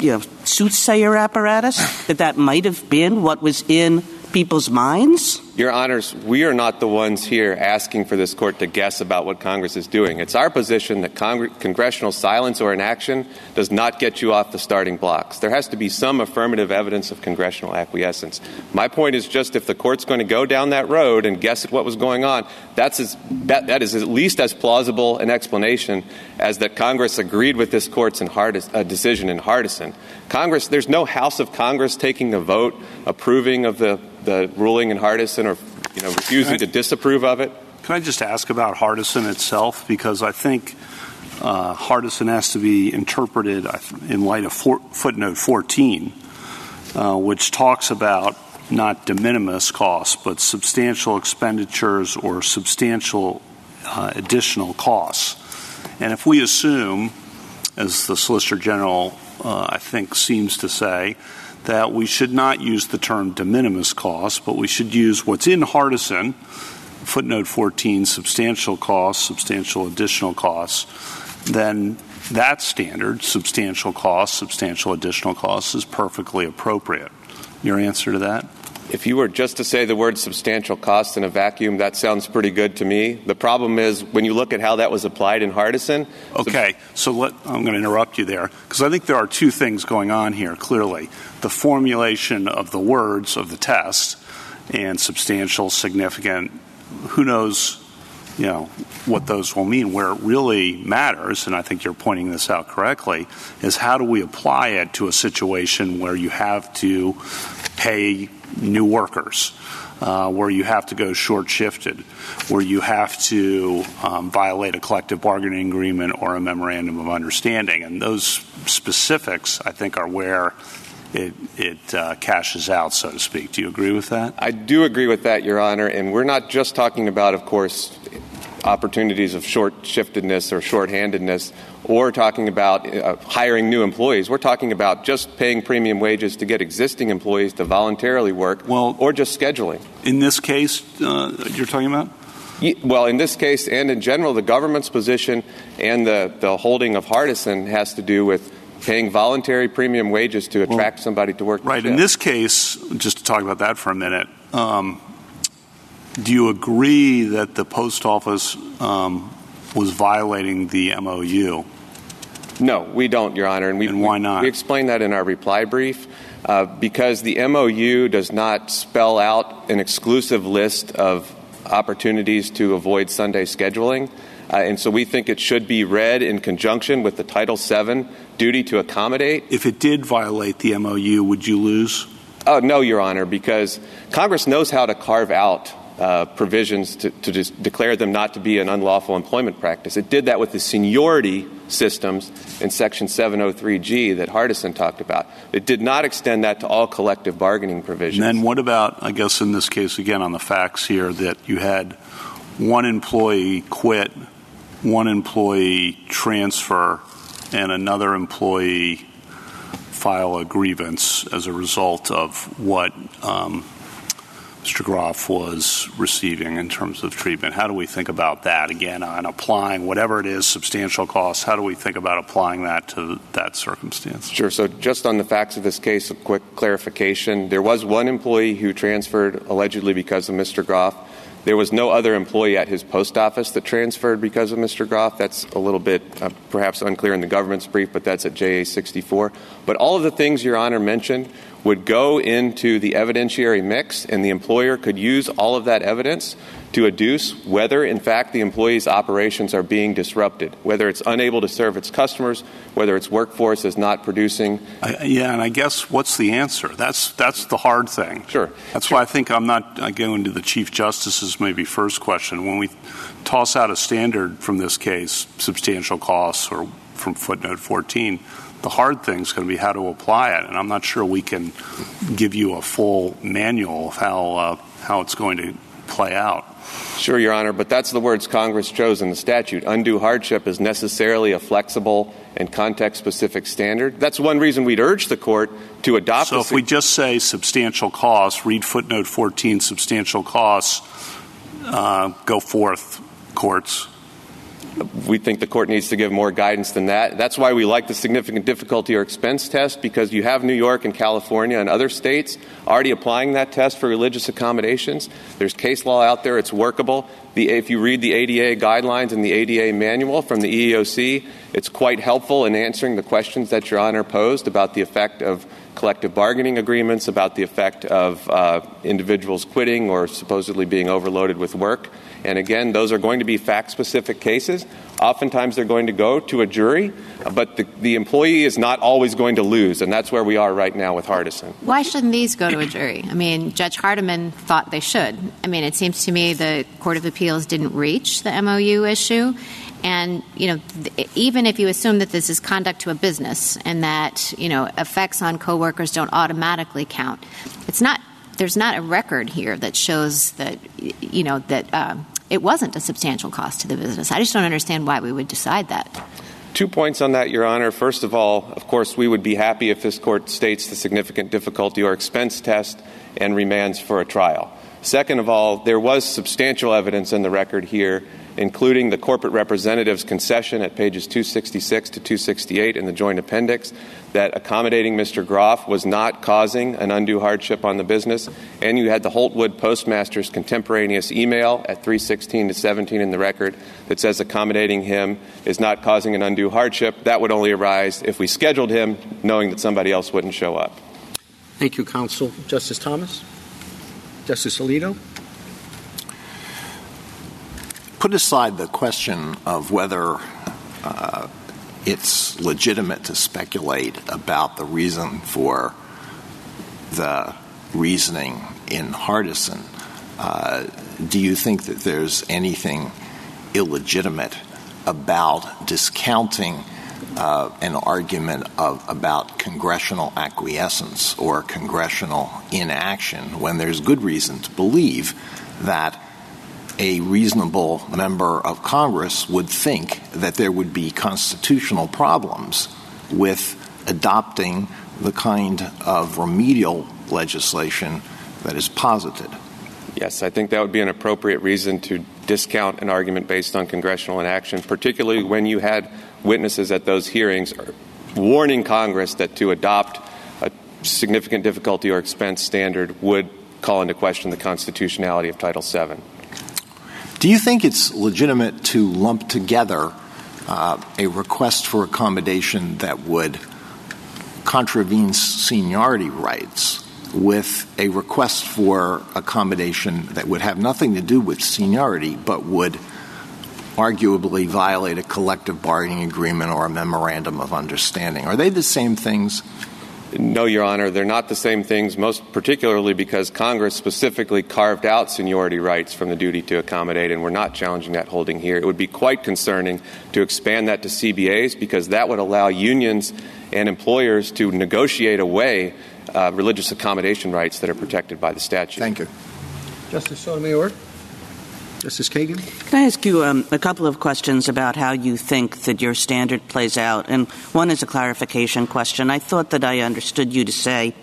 you know, soothsayer apparatus, that that might have been what was in people's minds. Your Honors, we are not the ones here asking for this court to guess about what Congress is doing. It's our position that Cong- congressional silence or inaction does not get you off the starting blocks. There has to be some affirmative evidence of congressional acquiescence. My point is just if the court's going to go down that road and guess at what was going on, that's as, that, that is at least as plausible an explanation as that Congress agreed with this court's in Hardis, uh, decision in Hardison. Congress, there's no House of Congress taking a vote approving of the the ruling in Hardison or you know, refusing to disapprove of it? Can I just ask about Hardison itself? Because I think uh, Hardison has to be interpreted in light of footnote 14, uh, which talks about not de minimis costs, but substantial expenditures or substantial uh, additional costs. And if we assume, as the Solicitor General, uh, I think, seems to say, that we should not use the term de minimis costs, but we should use what's in Hardison, footnote 14, substantial costs, substantial additional costs, then that standard, substantial costs, substantial additional costs, is perfectly appropriate. Your answer to that? If you were just to say the word substantial cost in a vacuum, that sounds pretty good to me. The problem is when you look at how that was applied in Hardison. Okay, so let, I'm going to interrupt you there because I think there are two things going on here clearly the formulation of the words of the test and substantial, significant, who knows you know what those will mean where it really matters and i think you're pointing this out correctly is how do we apply it to a situation where you have to pay new workers, uh, where you have to go short shifted, where you have to um, violate a collective bargaining agreement or a memorandum of understanding. And those specifics, I think, are where it, it uh, cashes out, so to speak. Do you agree with that? I do agree with that, Your Honor. And we're not just talking about, of course, opportunities of short shiftedness or short-handedness or talking about uh, hiring new employees. We're talking about just paying premium wages to get existing employees to voluntarily work well, or just scheduling. In this case, uh, you're talking about? Well, in this case and in general, the government's position and the, the holding of Hardison has to do with paying voluntary premium wages to attract well, somebody to work. Right. In this case, just to talk about that for a minute, um, do you agree that the post office um, was violating the MOU? No, we don't, Your Honor. And, why not? We, we explained that in our reply brief. Uh, because the MOU does not spell out an exclusive list of opportunities to avoid Sunday scheduling. Uh, and so we think it should be read in conjunction with the Title VII duty to accommodate. If it did violate the MOU, would you lose? Oh, no, Your Honor, because Congress knows how to carve out uh, provisions to, to declare them not to be an unlawful employment practice. It did that with the seniority systems in Section 703G that Hardison talked about. It did not extend that to all collective bargaining provisions. And then what about, I guess in this case, again on the facts here, that you had one employee quit, one employee transfer, and another employee file a grievance as a result of what um, Mr. Groff was receiving in terms of treatment. How do we think about that again on applying whatever it is, substantial costs? How do we think about applying that to that circumstance? Sure. So, just on the facts of this case, a quick clarification. There was one employee who transferred allegedly because of Mr. Groff. There was no other employee at his post office that transferred because of Mr. Groff. That's a little bit uh, perhaps unclear in the government's brief, but that's at JA 64. But all of the things Your Honor mentioned would go into the evidentiary mix, and the employer could use all of that evidence to adduce whether, in fact, the employee's operations are being disrupted, whether it's unable to serve its customers, whether its workforce is not producing. I, yeah, and I guess what's the answer? That's that's the hard thing. Sure. That's sure. why I think I'm not going to the Chief Justice's maybe first question. When we toss out a standard from this case, substantial costs, or from footnote 14 the hard thing is going to be how to apply it, and I'm not sure we can give you a full manual of how uh, how it's going to play out. Sure, Your Honor, but that's the words Congress chose in the statute. Undue hardship is necessarily a flexible and context specific standard. That's one reason we'd urge the court to adopt. So, if we just say substantial costs, read footnote 14, substantial costs, uh, go forth, courts. We think the court needs to give more guidance than that. That's why we like the significant difficulty or expense test because you have New York and California and other states already applying that test for religious accommodations. There's case law out there, it's workable. The, if you read the ADA guidelines and the ADA manual from the EEOC, it's quite helpful in answering the questions that Your Honor posed about the effect of collective bargaining agreements, about the effect of uh, individuals quitting or supposedly being overloaded with work. And again, those are going to be fact specific cases. Oftentimes they're going to go to a jury, but the, the, employee is not always going to lose. And that's where we are right now with Hardison. Why shouldn't these go to a jury? I mean, Judge Hardiman thought they should. I mean, it seems to me the Court of Appeals didn't reach the MOU issue. And, you know, even if you assume that this is conduct to a business and that, you know, effects on coworkers don't automatically count, it's not, there's not a record here that shows that, you know, that uh, it wasn't a substantial cost to the business. I just don't understand why we would decide that. Two points on that, Your Honor. First of all, of course, we would be happy if this court states the significant difficulty or expense test and remands for a trial. Second of all, there was substantial evidence in the record here including the corporate representative's concession at pages 266 to 268 in the joint appendix that accommodating Mr. Groff was not causing an undue hardship on the business. And you had the Holtwood postmaster's contemporaneous email at 316 to 17 in the record that says accommodating him is not causing an undue hardship. That would only arise if we scheduled him knowing that somebody else wouldn't show up. Thank you, counsel. Justice Thomas? Justice Alito? put aside the question of whether uh, it's legitimate to speculate about the reason for the reasoning in Hardison, uh, do you think that there's anything illegitimate about discounting Uh, an argument of about congressional acquiescence or congressional inaction when there's good reason to believe that a reasonable member of Congress would think that there would be constitutional problems with adopting the kind of remedial legislation that is posited. Yes, I think that would be an appropriate reason to discount an argument based on congressional inaction, particularly when you had witnesses at those hearings are warning Congress that to adopt a significant difficulty or expense standard would call into question the constitutionality of Title VII. Do you think it's legitimate to lump together uh, a request for accommodation that would contravene seniority rights with a request for accommodation that would have nothing to do with seniority but would arguably violate a collective bargaining agreement or a memorandum of understanding? Are they the same things? No, Your Honor, they're not the same things, most particularly because Congress specifically carved out seniority rights from the duty to accommodate, and we're not challenging that holding here. It would be quite concerning to expand that to CBAs because that would allow unions and employers to negotiate away uh, religious accommodation rights that are protected by the statute. Thank you. Justice Sotomayor? Justice Kagan? Can I ask you um, a couple of questions about how you think that your standard plays out? And one is a clarification question. I thought that I understood you to say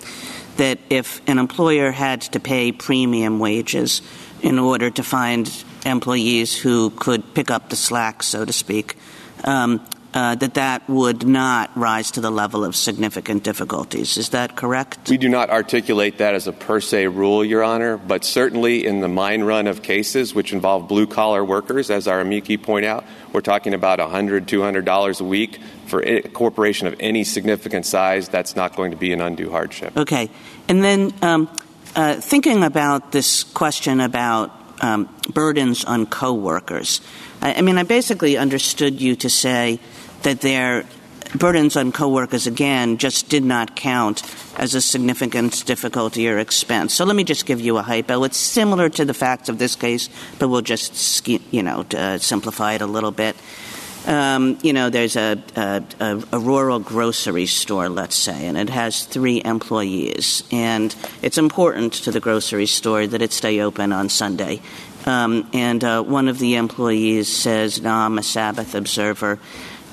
that if an employer had to pay premium wages in order to find employees who could pick up the slack, so to speak, um, that that would not rise to the level of significant difficulties. Is that correct? We do not articulate that as a per se rule, Your Honor, but certainly in the mine run of cases which involve blue collar workers, as our amici point out, we're talking about $100, $200 a week for a corporation of any significant size. That's not going to be an undue hardship. Okay. And then um, uh, thinking about this question about um, burdens on coworkers, I mean, I basically understood you to say that their burdens on coworkers again just did not count as a significant difficulty or expense. So let me just give you a hypo. It's similar to the facts of this case, but we'll just you know uh, simplify it a little bit. Um, you know, there's a, a, a, rural grocery store, let's say, and it has three employees. And it's important to the grocery store that it stay open on Sunday. Um, and uh, one of the employees says, no, I'm a Sabbath observer.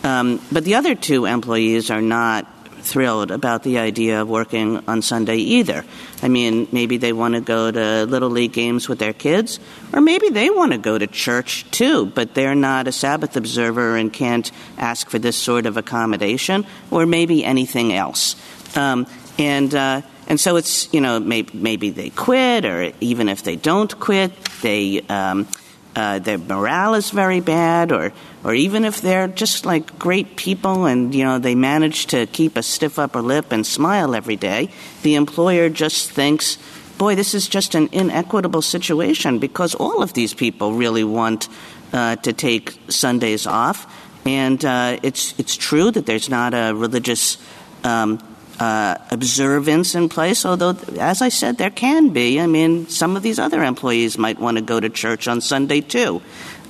Um, but the other two employees are not thrilled about the idea of working on Sunday either. I mean, maybe they want to go to Little League games with their kids, or maybe they want to go to church too, but they're not a Sabbath observer and can't ask for this sort of accommodation, or maybe anything else. Um, and uh, and so it's you know maybe, they quit, or even if they don't quit, they um, their morale is very bad, or or even if they're just like great people and you know they manage to keep a stiff upper lip and smile every day, the employer just thinks, boy, this is just an inequitable situation because all of these people really want uh, to take Sundays off, and uh, it's it's true that there's not a religious. Uh, observance in place, although, as I said, there can be. I mean, some of these other employees might want to go to church on Sunday too.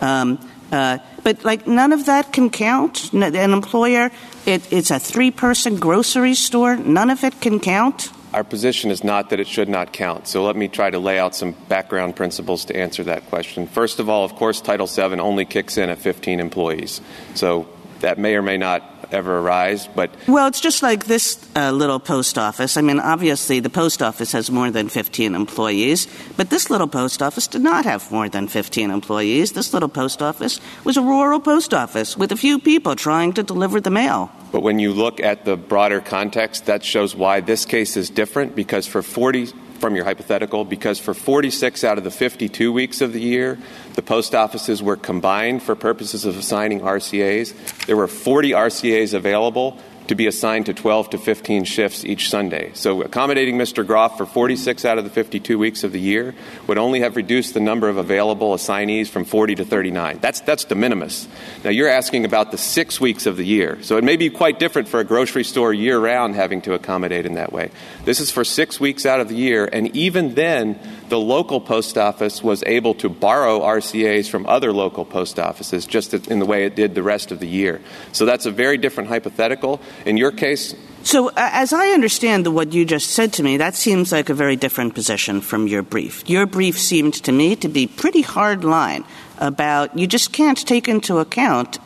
Um, uh, but like none of that can count. An employer, it, it's a three-person grocery store. None of it can count. Our position is not that it should not count. So let me try to lay out some background principles to answer that question. First of all, of course, Title VII only kicks in at 15 employees. So that may or may not ever arise. But well, it's just like this uh, little post office. I mean, obviously, the post office has more than 15 employees, but this little post office did not have more than 15 employees. This little post office was a rural post office with a few people trying to deliver the mail. But when you look at the broader context, that shows why this case is different because for 40 from your hypothetical because for 46 out of the 52 weeks of the year, the post offices were combined for purposes of assigning RCAs. There were 40 RCAs available to be assigned to 12 to 15 shifts each Sunday. So accommodating Mr. Groff for 46 out of the 52 weeks of the year would only have reduced the number of available assignees from 40 to 39. That's, that's de minimis. Now you're asking about the six weeks of the year. So it may be quite different for a grocery store year round having to accommodate in that way. This is for six weeks out of the year, and even then, the local post office was able to borrow RCAs from other local post offices just in the way it did the rest of the year. So that's a very different hypothetical. In your case, so, as I understand the, what you just said to me, that seems like a very different position from your brief. Your brief seemed to me to be pretty hard line about you just can't take into account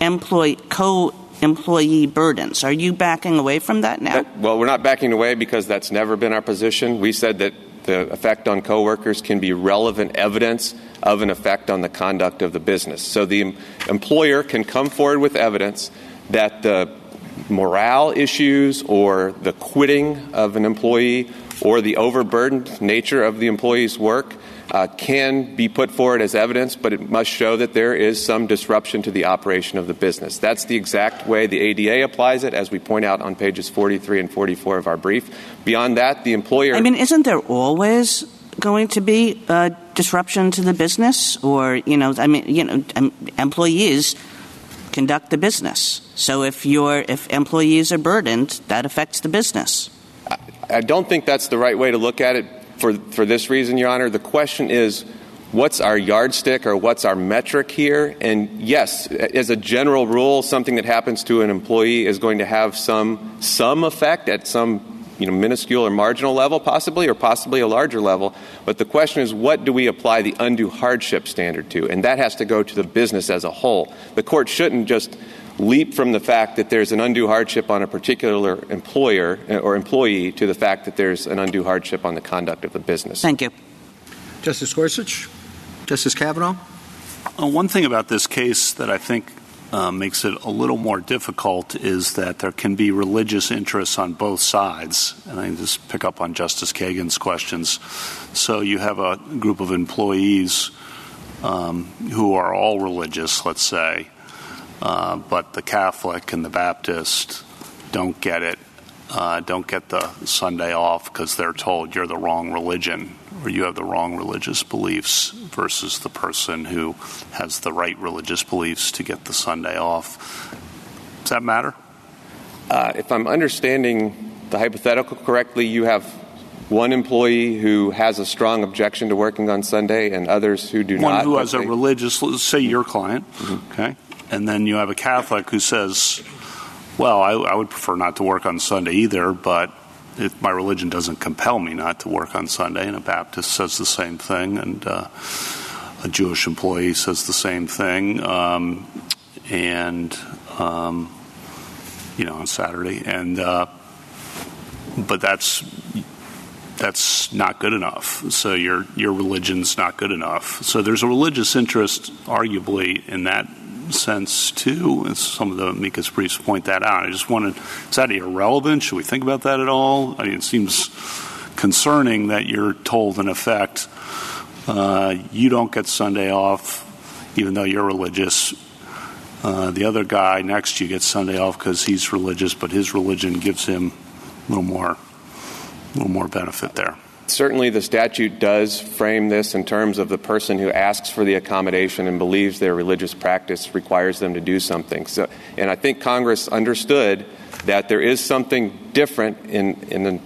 employee co employee burdens. Are you backing away from that now? That, well, we're not backing away because that's never been our position. We said that the effect on coworkers can be relevant evidence of an effect on the conduct of the business. So the employer can come forward with evidence that the morale issues or the quitting of an employee or the overburdened nature of the employee's work uh, can be put forward as evidence, but it must show that there is some disruption to the operation of the business. That's the exact way the ADA applies it, as we point out on pages 43 and 44 of our brief. Beyond that, the employer. I mean, isn't there always going to be a disruption to the business? Or, you know, I mean, you know, employees conduct the business. So if you're, if employees are burdened, that affects the business. I don't think that's the right way to look at it for, for this reason, Your Honor. The question is what's our yardstick or what's our metric here? And yes, as a general rule, something that happens to an employee is going to have some, some effect at some you know, minuscule or marginal level, possibly, or possibly a larger level. But the question is, what do we apply the undue hardship standard to? And that has to go to the business as a whole. The court shouldn't just leap from the fact that there's an undue hardship on a particular employer uh, or employee to the fact that there's an undue hardship on the conduct of the business. Thank you. Justice Gorsuch? Justice Kavanaugh? Uh, one thing about this case that I think makes it a little more difficult is that there can be religious interests on both sides. And I just pick up on Justice Kagan's questions. So you have a group of employees um, who are all religious, let's say, uh, but the Catholic and the Baptist don't get it, uh, don't get the Sunday off because they're told you're the wrong religion or you have the wrong religious beliefs versus the person who has the right religious beliefs to get the Sunday off. Does that matter? Uh, if I'm understanding the hypothetical correctly, you have one employee who has a strong objection to working on Sunday and others who do one not. One who has a religious, say your client, mm-hmm. okay, and then you have a Catholic who says, well, I, I would prefer not to work on Sunday either, but if my religion doesn't compel me not to work on Sunday, and a Baptist says the same thing, and uh, a Jewish employee says the same thing, um, and um, you know, on Saturday, and uh, but that's that's not good enough. So your your religion's not good enough. So there's a religious interest, arguably, in that sense too. And some of the amicus briefs point that out. I just wanted is that irrelevant? Should we think about that at all? I mean, it seems concerning that you're told, in effect, uh, you don't get Sunday off, even though you're religious. Uh, the other guy next to you gets Sunday off because he's religious, but his religion gives him a little more, a little more benefit there. Certainly, the statute does frame this in terms of the person who asks for the accommodation and believes their religious practice requires them to do something. So, and I think Congress understood that there is something different in, in,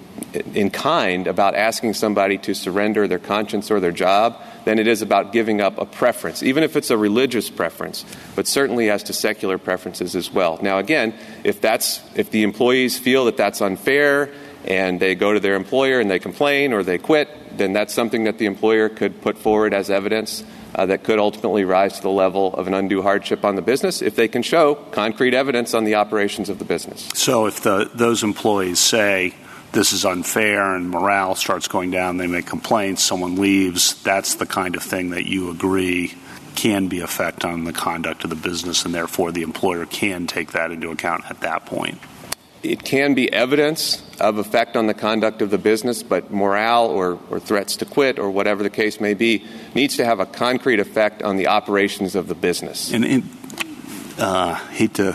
in kind about asking somebody to surrender their conscience or their job than it is about giving up a preference, even if it's a religious preference, but certainly as to secular preferences as well. Now, again, if that's if the employees feel that that's unfair and they go to their employer and they complain or they quit, then that's something that the employer could put forward as evidence uh, that could ultimately rise to the level of an undue hardship on the business if they can show concrete evidence on the operations of the business. So, if the, those employees say, this is unfair and morale starts going down, they make complaints, someone leaves, that's the kind of thing that you agree can be effect on the conduct of the business and therefore the employer can take that into account at that point. It can be evidence of effect on the conduct of the business, but morale or, or threats to quit or whatever the case may be needs to have a concrete effect on the operations of the business. And, and uh, hate to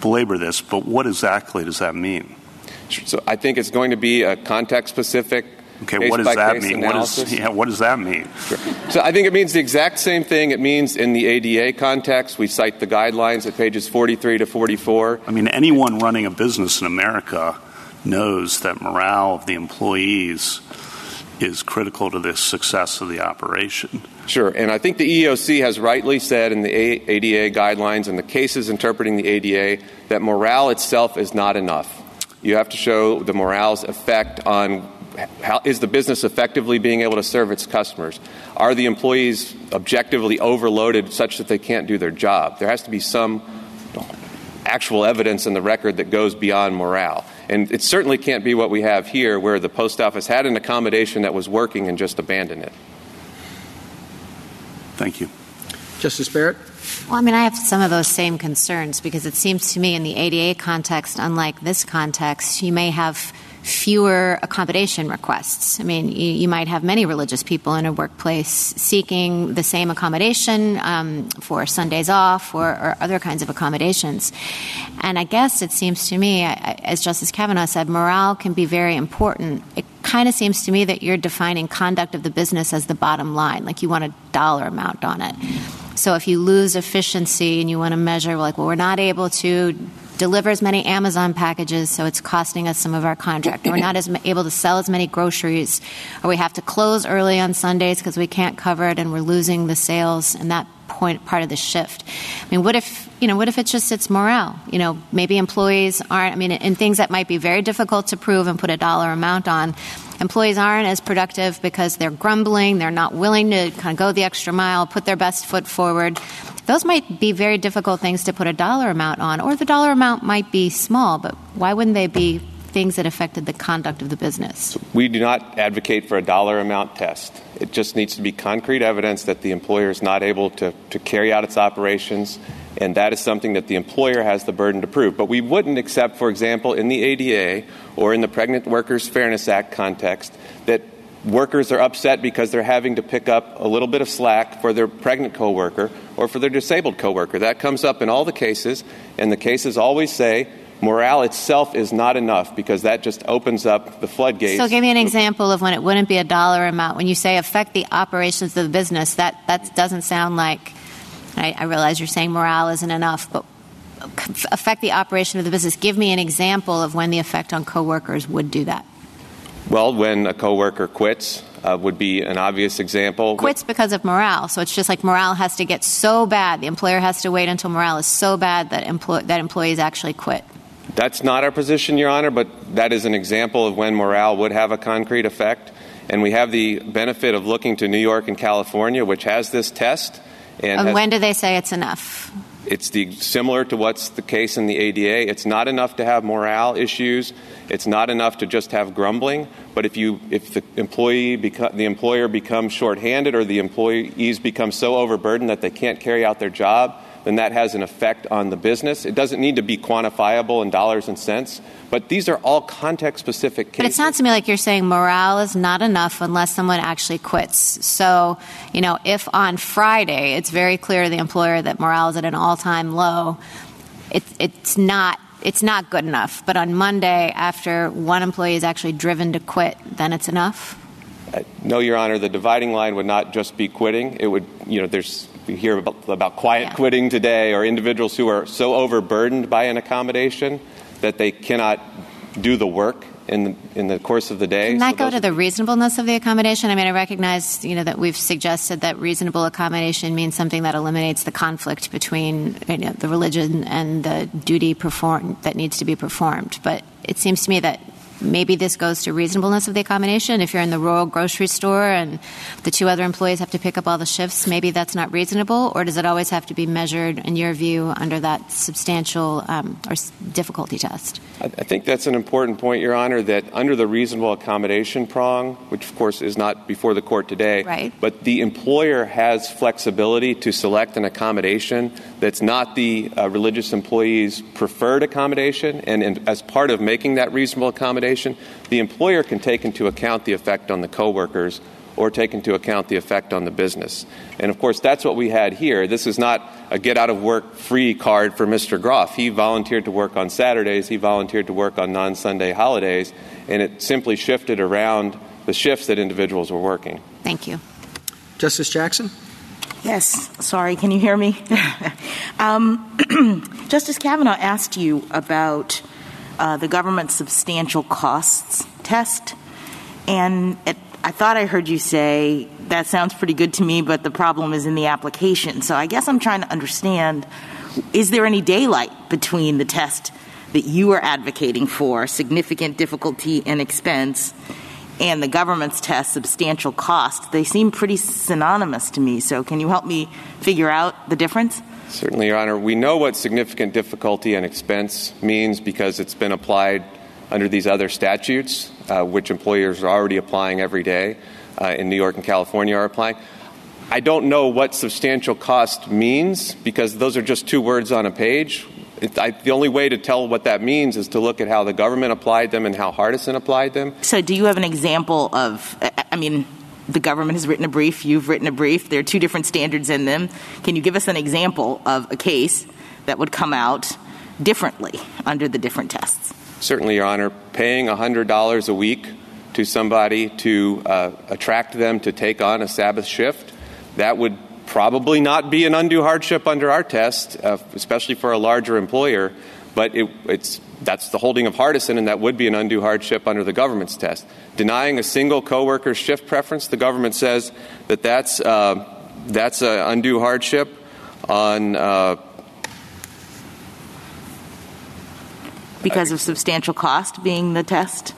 belabor this, but what exactly does that mean? So I think it's going to be a context specific. Okay, what does that mean? What, is, yeah, what does that mean? Sure. So I think it means the exact same thing it means in the ADA context. We cite the guidelines at pages 43 to 44. I mean, anyone running a business in America knows that morale of the employees is critical to the success of the operation. Sure, and I think the EEOC has rightly said in the ADA guidelines and the cases interpreting the ADA that morale itself is not enough. You have to show the morale's effect on how is the business effectively being able to serve its customers? Are the employees objectively overloaded such that they can't do their job? There has to be some actual evidence in the record that goes beyond morale. And it certainly can't be what we have here, where the post office had an accommodation that was working and just abandoned it. Thank you. Justice Barrett? Well, I mean, I have some of those same concerns because it seems to me in the ADA context, unlike this context, you may have fewer accommodation requests. I mean, you, you, might have many religious people in a workplace seeking the same accommodation um, for Sundays off or, or, other kinds of accommodations. And I guess it seems to me, as Justice Kavanaugh said, morale can be very important. It kind of seems to me that you're defining conduct of the business as the bottom line, like you want a dollar amount on it. So if you lose efficiency and you want to measure, like, well, we're not able to deliver as many Amazon packages, so it's costing us some of our contract. We're not as able to sell as many groceries, or we have to close early on Sundays because we can't cover it, and we're losing the sales and that point part of the shift. I mean, what if you know? What if it's just it's morale? You know, maybe employees aren't. I mean, in things that might be very difficult to prove and put a dollar amount on. Employees aren't as productive because they're grumbling, they're not willing to kind of go the extra mile, put their best foot forward. Those might be very difficult things to put a dollar amount on, or the dollar amount might be small, but why wouldn't they be things that affected the conduct of the business? We do not advocate for a dollar amount test. It just needs to be concrete evidence that the employer is not able to, to carry out its operations, and that is something that the employer has the burden to prove. But we wouldn't accept, for example, in the ADA or in the Pregnant Workers Fairness Act context, that workers are upset because they're having to pick up a little bit of slack for their pregnant coworker or for their disabled coworker. That comes up in all the cases, and the cases always say morale itself is not enough because that just opens up the floodgates. So, give me an example of when it wouldn't be a dollar amount. When you say affect the operations of the business, that, that doesn't sound like. I, I realize you're saying morale isn't enough, but affect the operation of the business. Give me an example of when the effect on coworkers would do that. Well, when a coworker quits, uh, would be an obvious example. Quits because of morale. So it's just like morale has to get so bad, the employer has to wait until morale is so bad that, empl- that employees actually quit. That's not our position, Your Honor, but that is an example of when morale would have a concrete effect. And we have the benefit of looking to New York and California, which has this test. And, and has, when do they say it's enough? It's the, similar to what's the case in the ADA. It's not enough to have morale issues. It's not enough to just have grumbling. But if you, if the employee, beco- the employer becomes shorthanded, or the employees become so overburdened that they can't carry out their job, then that has an effect on the business. It doesn't need to be quantifiable in dollars and cents, but these are all context specific cases. But it sounds to me like you're saying morale is not enough unless someone actually quits. So, you know, if on Friday it's very clear to the employer that morale is at an all time low, it, it's not. It's not good enough. But on Monday, after one employee is actually driven to quit, then it's enough? Uh, no, Your Honor. The dividing line would not just be quitting. It would, you know, there's we hear about, about quiet yeah. quitting today, or individuals who are so overburdened by an accommodation that they cannot do the work in the, in the course of the day. Can that so go to the reasonableness of the accommodation? I mean, I recognize, you know, that we've suggested that reasonable accommodation means something that eliminates the conflict between you know, the religion and the duty perform- that needs to be performed. But it seems to me that maybe this goes to reasonableness of the accommodation. If you're in the rural grocery store and the two other employees have to pick up all the shifts, maybe that's not reasonable, or does it always have to be measured, in your view, under that substantial um, or difficulty test? I think that's an important point, Your Honor, that under the reasonable accommodation prong, which of course is not before the court today, right. but the employer has flexibility to select an accommodation that's not the uh, religious employee's preferred accommodation, and, and as part of making that reasonable accommodation, accommodation, the employer can take into account the effect on the coworkers or take into account the effect on the business. And of course, that's what we had here. This is not a get out of work free card for Mr. Groff. He volunteered to work on Saturdays, he volunteered to work on non Sunday holidays, and it simply shifted around the shifts that individuals were working. Thank you. Justice Jackson? Yes, sorry, can you hear me? um, Justice Kavanaugh asked you about Uh, the government's substantial costs test. And I thought I heard you say that sounds pretty good to me, but the problem is in the application. So I guess I'm trying to understand is there any daylight between the test that you are advocating for, significant difficulty and expense, and the government's test, substantial cost? They seem pretty synonymous to me. So can you help me figure out the difference? Certainly, Your Honor. We know what significant difficulty and expense means because it's been applied under these other statutes, uh, which employers are already applying every day uh, in New York and California are applying. I don't know what substantial cost means because those are just two words on a page. It, I, the only way to tell what that means is to look at how the government applied them and how Hardison applied them. So, do you have an example of? I mean, the government has written a brief, you've written a brief, there are two different standards in them. Can you give us an example of a case that would come out differently under the different tests? Certainly, Your Honor. Paying $100 a week to somebody to uh, attract them to take on a Sabbath shift, that would probably not be an undue hardship under our test, uh, especially for a larger employer, but it, it's that's the holding of Hardison, and that would be an undue hardship under the government's test. Denying a single coworker shift preference, the government says that that's uh, that's an undue hardship on. Uh, because of substantial cost being the test?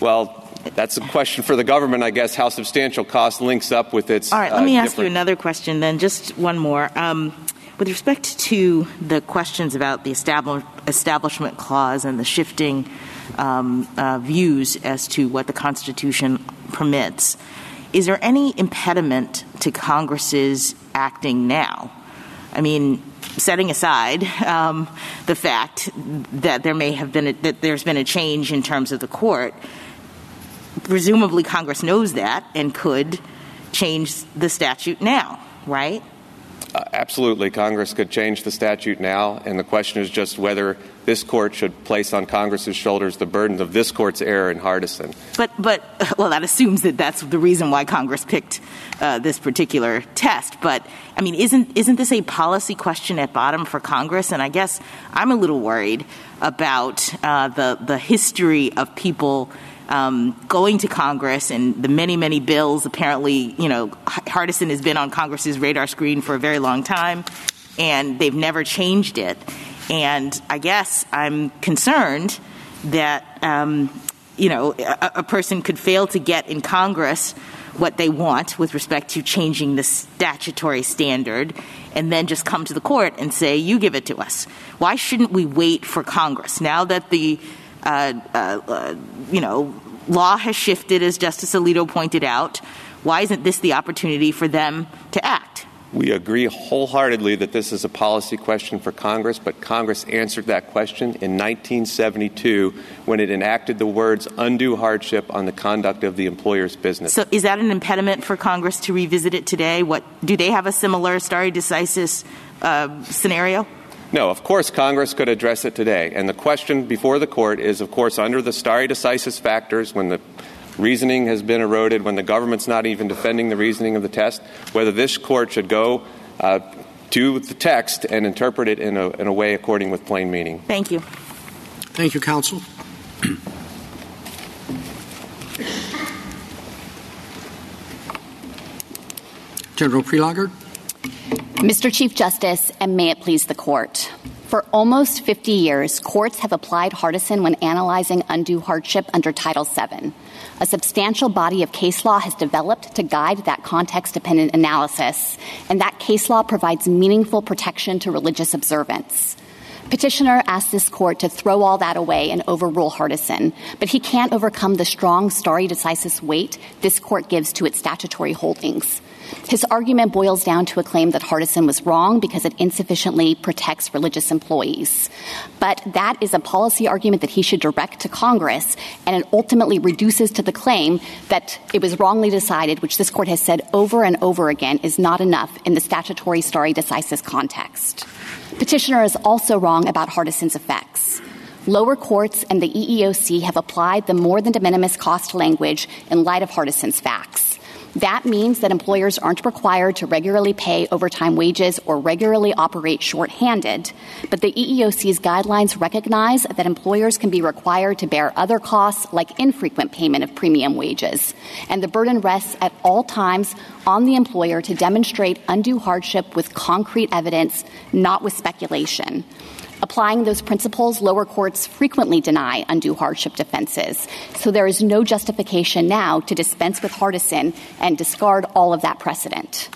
Well, that's a question for the government, I guess, how substantial cost links up with its. All right, let me uh, ask you another question then, just one more. Um, with respect to the questions about the establishment clause and the shifting um, uh, views as to what the Constitution permits, is there any impediment to Congress's acting now? I mean, setting aside um, the fact that there may have been that there's been a change in terms of the court, presumably Congress knows that and could change the statute now, right? Uh, absolutely, Congress could change the statute now, and the question is just whether this court should place on Congress's shoulders the burden of this court's error in Hardison. But, but well, that assumes that that's the reason why Congress picked uh, this particular test. But I mean, isn't isn't this a policy question at bottom for Congress? And I guess I'm a little worried about uh, the the history of people um, going to Congress and the many, many bills. Apparently, you know, Hardison has been on Congress's radar screen for a very long time, and they've never changed it. And I guess I'm concerned that, um, you know, a, a person could fail to get in Congress what they want with respect to changing the statutory standard and then just come to the court and say, you give it to us? Why shouldn't we wait for Congress? Now that the, Uh, uh, uh, you know, law has shifted, as Justice Alito pointed out, why isn't this the opportunity for them to act? We agree wholeheartedly that this is a policy question for Congress, but Congress answered that question in 1972 when it enacted the words undue hardship on the conduct of the employer's business. So is that an impediment for Congress to revisit it today? What Do they have a similar stare decisis uh, scenario? No, of course Congress could address it today. And the question before the court is, of course, under the stare decisis factors, when the reasoning has been eroded, when the government's not even defending the reasoning of the test, whether this court should go uh, to the text and interpret it in a, in a way according with plain meaning. Thank you. Thank you, counsel. General Prelogar. Mr. Chief Justice, and may it please the court. For almost 50 years, courts have applied Hardison when analyzing undue hardship under Title VII. A substantial body of case law has developed to guide that context dependent analysis, and that case law provides meaningful protection to religious observance. Petitioner asked this court to throw all that away and overrule Hardison, but he can't overcome the strong stare decisis weight this court gives to its statutory holdings. His argument boils down to a claim that Hardison was wrong because it insufficiently protects religious employees. But that is a policy argument that he should direct to Congress, and it ultimately reduces to the claim that it was wrongly decided, which this court has said over and over again is not enough in the statutory stare decisis context. Petitioner is also wrong about Hardison's effects. Lower courts and the EEOC have applied the more than de minimis cost language in light of Hardison's facts. That means that employers aren't required to regularly pay overtime wages or regularly operate shorthanded. But the EEOC's guidelines recognize that employers can be required to bear other costs like infrequent payment of premium wages. And the burden rests at all times on the employer to demonstrate undue hardship with concrete evidence, not with speculation. Applying those principles, lower courts frequently deny undue hardship defenses. So there is no justification now to dispense with Hardison and discard all of that precedent.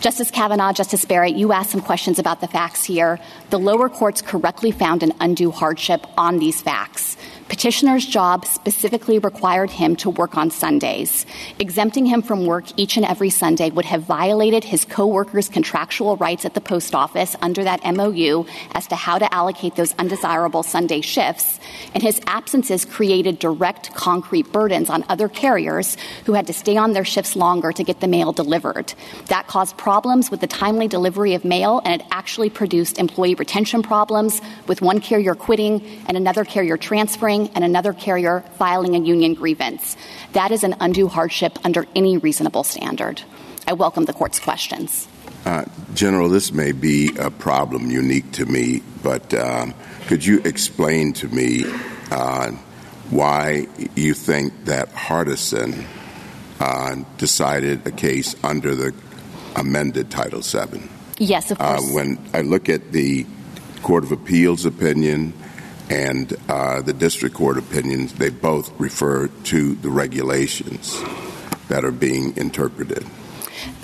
Justice Kavanaugh, Justice Barrett, you asked some questions about the facts here. The lower courts correctly found an undue hardship on these facts. Petitioner's job specifically required him to work on Sundays. Exempting him from work each and every Sunday would have violated his co-workers' contractual rights at the post office under that MOU as to how to allocate those undesirable Sunday shifts, and his absences created direct concrete burdens on other carriers who had to stay on their shifts longer to get the mail delivered. That caused problems with the timely delivery of mail, and it actually produced employee retention problems with one carrier quitting and another carrier transferring and another carrier filing a union grievance. That is an undue hardship under any reasonable standard. I welcome the court's questions. Uh, General, this may be a problem unique to me, but um, could you explain to me uh, why you think that Hardison uh, decided a case under the amended Title VII? Yes, of Uh, course. when I look at the Court of Appeals opinion and uh, the district court opinions, they both refer to the regulations that are being interpreted.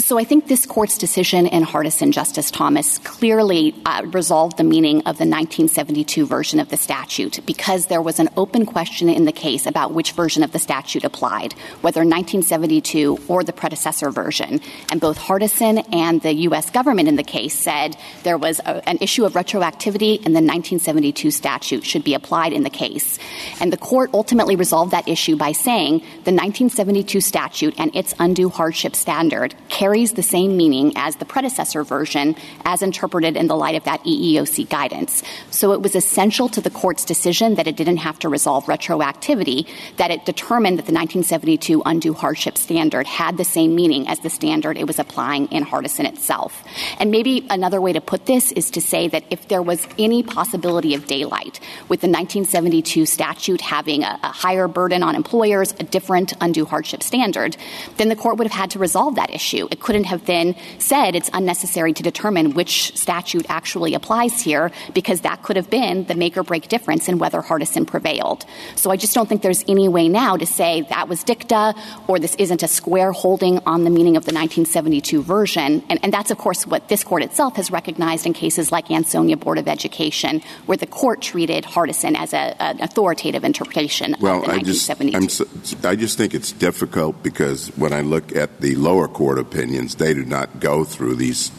So I think this court's decision in Hardison, Justice Thomas, clearly uh, resolved the meaning of the 1972 version of the statute because there was an open question in the case about which version of the statute applied, whether 1972 or the predecessor version. And both Hardison and the U.S. government in the case said there was a, an issue of retroactivity and the 1972 statute should be applied in the case. And the court ultimately resolved that issue by saying the 1972 statute and its undue hardship standard carries the same meaning as the predecessor version as interpreted in the light of that EEOC guidance. So it was essential to the court's decision that it didn't have to resolve retroactivity, that it determined that the 1972 undue hardship standard had the same meaning as the standard it was applying in Hardison itself. And maybe another way to put this is to say that if there was any possibility of daylight with the 1972 statute having a, a higher burden on employers, a different undue hardship standard, then the court would have had to resolve that issue. It couldn't have been said it's unnecessary to determine which statute actually applies here because that could have been the make or break difference in whether Hardison prevailed. So I just don't think there's any way now to say that was dicta or this isn't a square holding on the meaning of the 1972 version. And, and that's, of course, what this court itself has recognized in cases like Ansonia Board of Education, where the court treated Hardison as a, an authoritative interpretation well, of the I just, 1972. I'm, I just think it's difficult because when I look at the lower court opinions, they do not go through these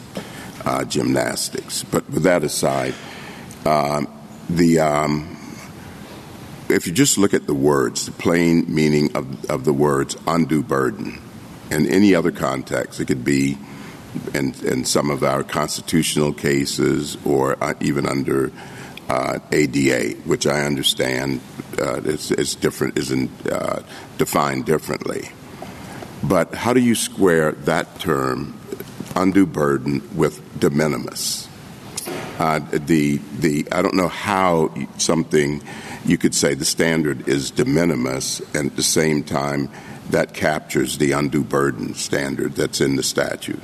uh, gymnastics. But with that aside, um, the um, if you just look at the words, the plain meaning of, of the words undue burden, in any other context, it could be in, in some of our constitutional cases or uh, even under uh, ADA, which I understand uh, is, is different, isn't uh, defined differently. But how do you square that term, undue burden, with de minimis? Uh, the the I don't know how something you could say the standard is de minimis, and at the same time that captures the undue burden standard that's in the statute.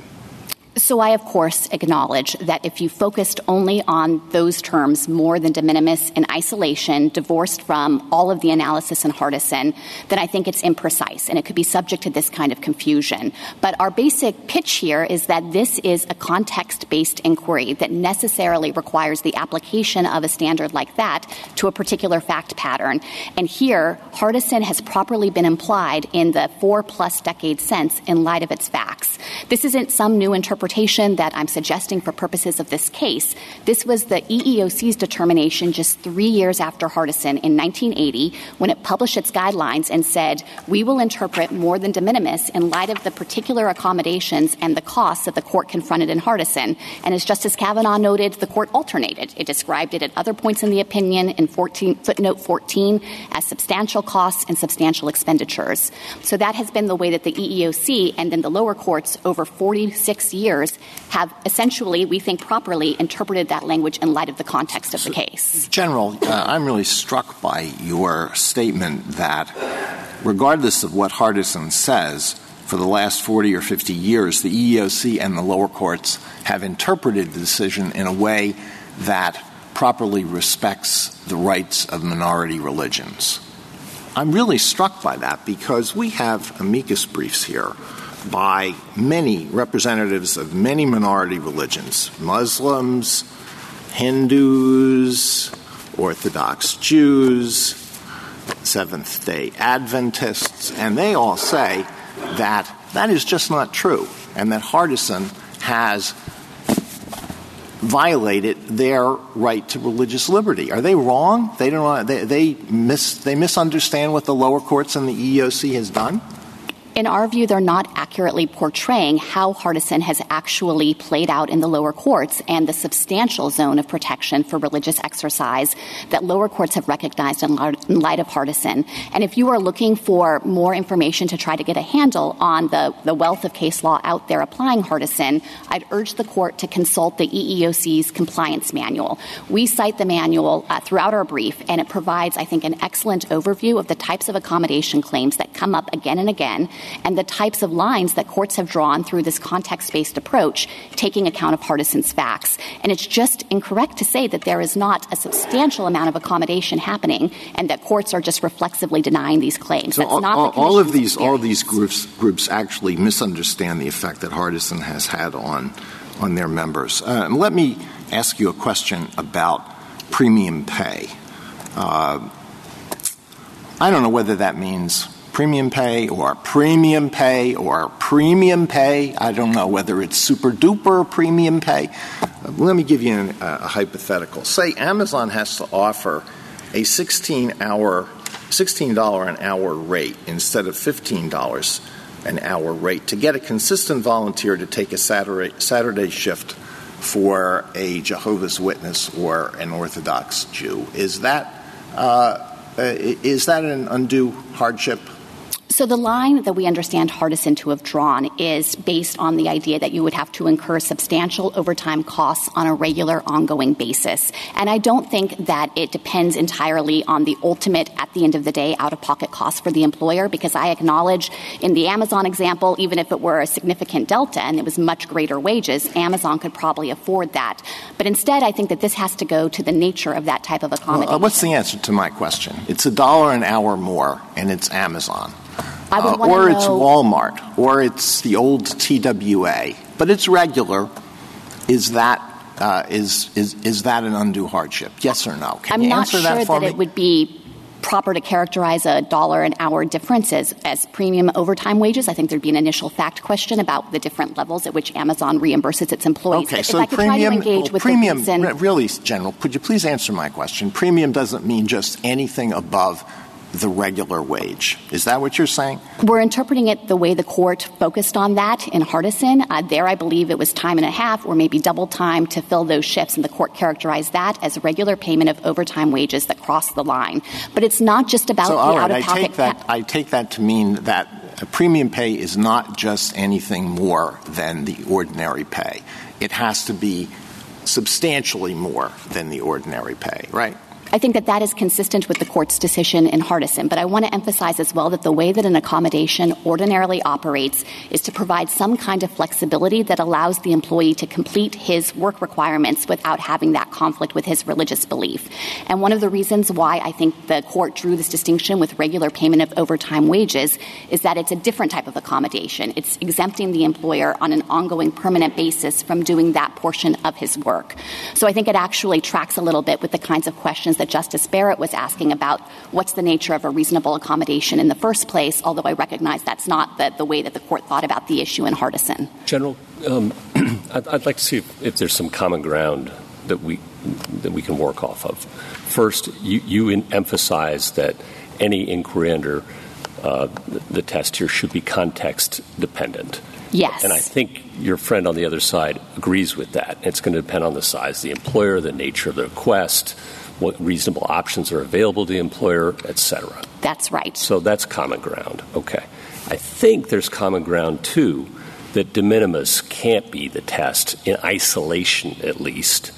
So I, of course, acknowledge that if you focused only on those terms more than de minimis in isolation, divorced from all of the analysis in Hardison, then I think it's imprecise and it could be subject to this kind of confusion. But our basic pitch here is that this is a context-based inquiry that necessarily requires the application of a standard like that to a particular fact pattern. And here, Hardison has properly been implied in the four-plus decade sense in light of its facts. This isn't some new interpretation interpretation that I'm suggesting for purposes of this case. This was the EEOC's determination just three years after Hardison in 1980 when it published its guidelines and said, we will interpret more than de minimis in light of the particular accommodations and the costs that the court confronted in Hardison. And as Justice Kavanaugh noted, the court alternated. It described it at other points in the opinion in 14, footnote 14 as substantial costs and substantial expenditures. So that has been the way that the EEOC and then the lower courts over 46 years years have essentially, we think properly, interpreted that language in light of the context of the case. General, uh, I'm really struck by your statement that regardless of what Hardison says, for the last 40 or 50 years, the EEOC and the lower courts have interpreted the decision in a way that properly respects the rights of minority religions. I'm really struck by that because we have amicus briefs here by many representatives of many minority religions Muslims, Hindus, Orthodox Jews, Seventh day Adventists, and they all say that that is just not true and that Hardison has violated their right to religious liberty. Are they wrong? They don't. They they, mis, they misunderstand what the lower courts and the EEOC has done in our view, they're not accurately portraying how Hardison has actually played out in the lower courts and the substantial zone of protection for religious exercise that lower courts have recognized in light of Hardison. And if you are looking for more information to try to get a handle on the, the wealth of case law out there applying Hardison, I'd urge the court to consult the EEOC's compliance manual. We cite the manual uh, throughout our brief, and it provides, I think, an excellent overview of the types of accommodation claims that come up again and again and the types of lines that courts have drawn through this context based approach, taking account of Hardison's facts. And it's just incorrect to say that there is not a substantial amount of accommodation happening and that courts are just reflexively denying these claims. So That's all, not all, of these, experience. all of these groups, groups actually misunderstand the effect that Hardison has had on, on their members. Uh, let me ask you a question about premium pay. Uh, I don't know whether that means premium pay or premium pay or premium pay. I don't know whether it's super duper premium pay. Let me give you a hypothetical. Say Amazon has to offer a 16 hour, $16 an hour rate instead of $15 an hour rate to get a consistent volunteer to take a Saturday, Saturday shift for a Jehovah's Witness or an Orthodox Jew. Is that, uh, is that an undue hardship So the line that we understand Hardison to have drawn is based on the idea that you would have to incur substantial overtime costs on a regular ongoing basis. And I don't think that it depends entirely on the ultimate at the end of the day out of pocket cost for the employer because I acknowledge in the Amazon example even if it were a significant delta and it was much greater wages Amazon could probably afford that. But instead I think that this has to go to the nature of that type of accommodation. Well, uh, what's the answer to my question? It's a dollar an hour more and it's Amazon. Uh, or know... it's Walmart, or it's the old TWA, but it's regular. Is that uh, is is is that an undue hardship? Yes or no? Can I'm you not answer sure that for that it would be proper to characterize a dollar an hour difference as, as premium overtime wages. I think there'd be an initial fact question about the different levels at which Amazon reimburses its employees. Okay, if so premium, try to engage well, with premium, really, General, could you please answer my question? Premium doesn't mean just anything above the regular wage. Is that what you're saying? We're interpreting it the way the court focused on that in Hardison. Uh, there, I believe it was time and a half or maybe double time to fill those shifts, and the court characterized that as a regular payment of overtime wages that cross the line. But it's not just about so, the right, out-of-pocket. I take that. I take that to mean that a premium pay is not just anything more than the ordinary pay. It has to be substantially more than the ordinary pay, right? I think that that is consistent with the court's decision in Hardison. But I want to emphasize as well that the way that an accommodation ordinarily operates is to provide some kind of flexibility that allows the employee to complete his work requirements without having that conflict with his religious belief. And one of the reasons why I think the court drew this distinction with regular payment of overtime wages is that it's a different type of accommodation. It's exempting the employer on an ongoing permanent basis from doing that portion of his work. So I think it actually tracks a little bit with the kinds of questions that Justice Barrett was asking about what's the nature of a reasonable accommodation in the first place, although I recognize that's not the, the way that the court thought about the issue in Hardison. General, um, I'd, I'd, like to see if, if, there's some common ground that we, that we can work off of. First, you, you emphasize that any inquiry under uh, the, the test here should be context dependent. Yes. And I think your friend on the other side agrees with that. It's going to depend on the size of the employer, the nature of the request, what reasonable options are available to the employer, et cetera. That's right. So that's common ground. Okay. I think there's common ground, too, that de minimis can't be the test in isolation, at least,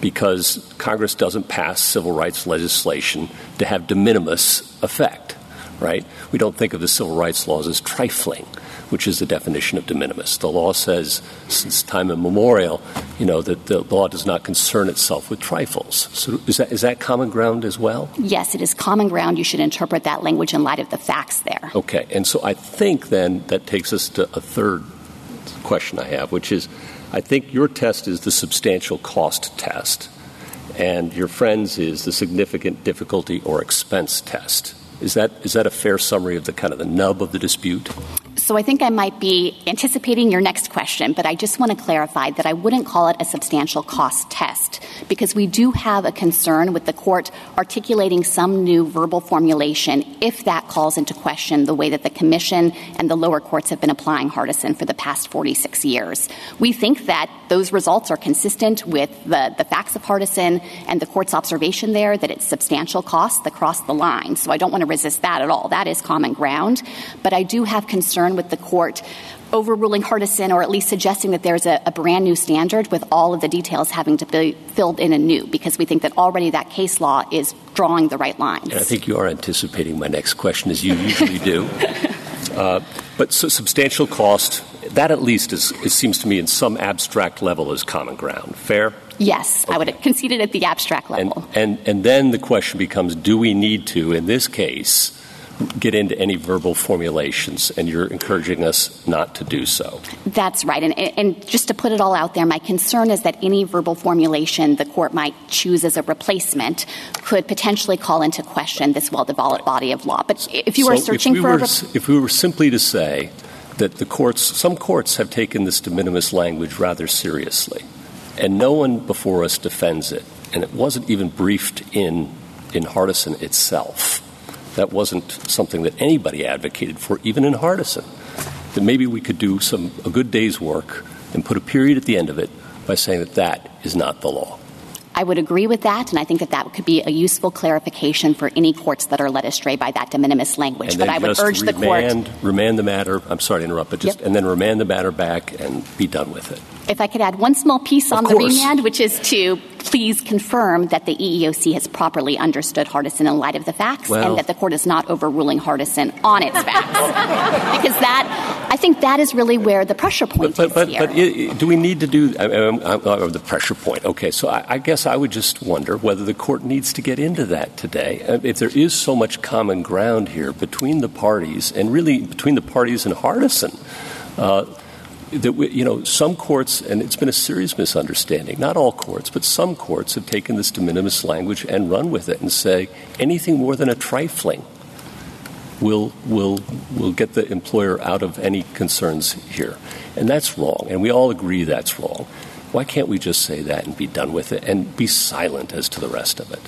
because Congress doesn't pass civil rights legislation to have de minimis effect, right? We don't think of the civil rights laws as trifling which is the definition of de minimis. The law says, since time immemorial, you know, that the law does not concern itself with trifles. So is that, is that common ground as well? Yes, it is common ground. You should interpret that language in light of the facts there. Okay. And so I think then that takes us to a third question I have, which is I think your test is the substantial cost test, and your friend's is the significant difficulty or expense test. Is that is that a fair summary of the kind of the nub of the dispute? So I think I might be anticipating your next question, but I just want to clarify that I wouldn't call it a substantial cost test because we do have a concern with the court articulating some new verbal formulation if that calls into question the way that the commission and the lower courts have been applying Hardison for the past 46 years. We think that those results are consistent with the, the facts of Hardison and the court's observation there that it's substantial costs that cross the line. So I don't want to resist that at all. That is common ground. But I do have concern with the court overruling Hardison or at least suggesting that there's a, a, brand new standard with all of the details having to be filled in anew because we think that already that case law is drawing the right lines. And I think you are anticipating my next question as you usually do. Uh, but so substantial cost, that at least is, it seems to me in some abstract level is common ground. Fair? Yes, okay. I would concede it at the abstract level. And, and, and then the question becomes do we need to, in this case, get into any verbal formulations, and you're encouraging us not to do so. That's right. And, and, just to put it all out there, my concern is that any verbal formulation the court might choose as a replacement could potentially call into question this well developed body of law. But if you so were searching we for were, a. if we were simply to say that the courts, some courts have taken this de minimis language rather seriously, and no one before us defends it, and it wasn't even briefed in, in Hardison itself that wasn't something that anybody advocated for, even in Hardison. That maybe we could do some a good day's work and put a period at the end of it by saying that that is not the law. I would agree with that, and I think that that could be a useful clarification for any courts that are led astray by that de minimis language. But I would urge the court. remand, remand the matter. I'm sorry to interrupt, but just Yep. and then remand the matter back and be done with it. If I could add one small piece on the remand, which is to please confirm that the EEOC has properly understood Hardison in light of the facts Well- and that the court is not overruling Hardison on its facts. because that, I think that is really where the pressure point But is but, here. but do we need to do the pressure point? Okay, so I, I guess I would just wonder whether the court needs to get into that today. Uh, If there is so much common ground here between the parties, and really between the parties and Hardison. Uh, that we, you know some courts and it's been a serious misunderstanding not all courts but some courts have taken this de minimis language and run with it and say anything more than a trifling will will will get the employer out of any concerns here. And that's wrong. And we all agree that's wrong. Why can't we just say that and be done with it and be silent as to the rest of it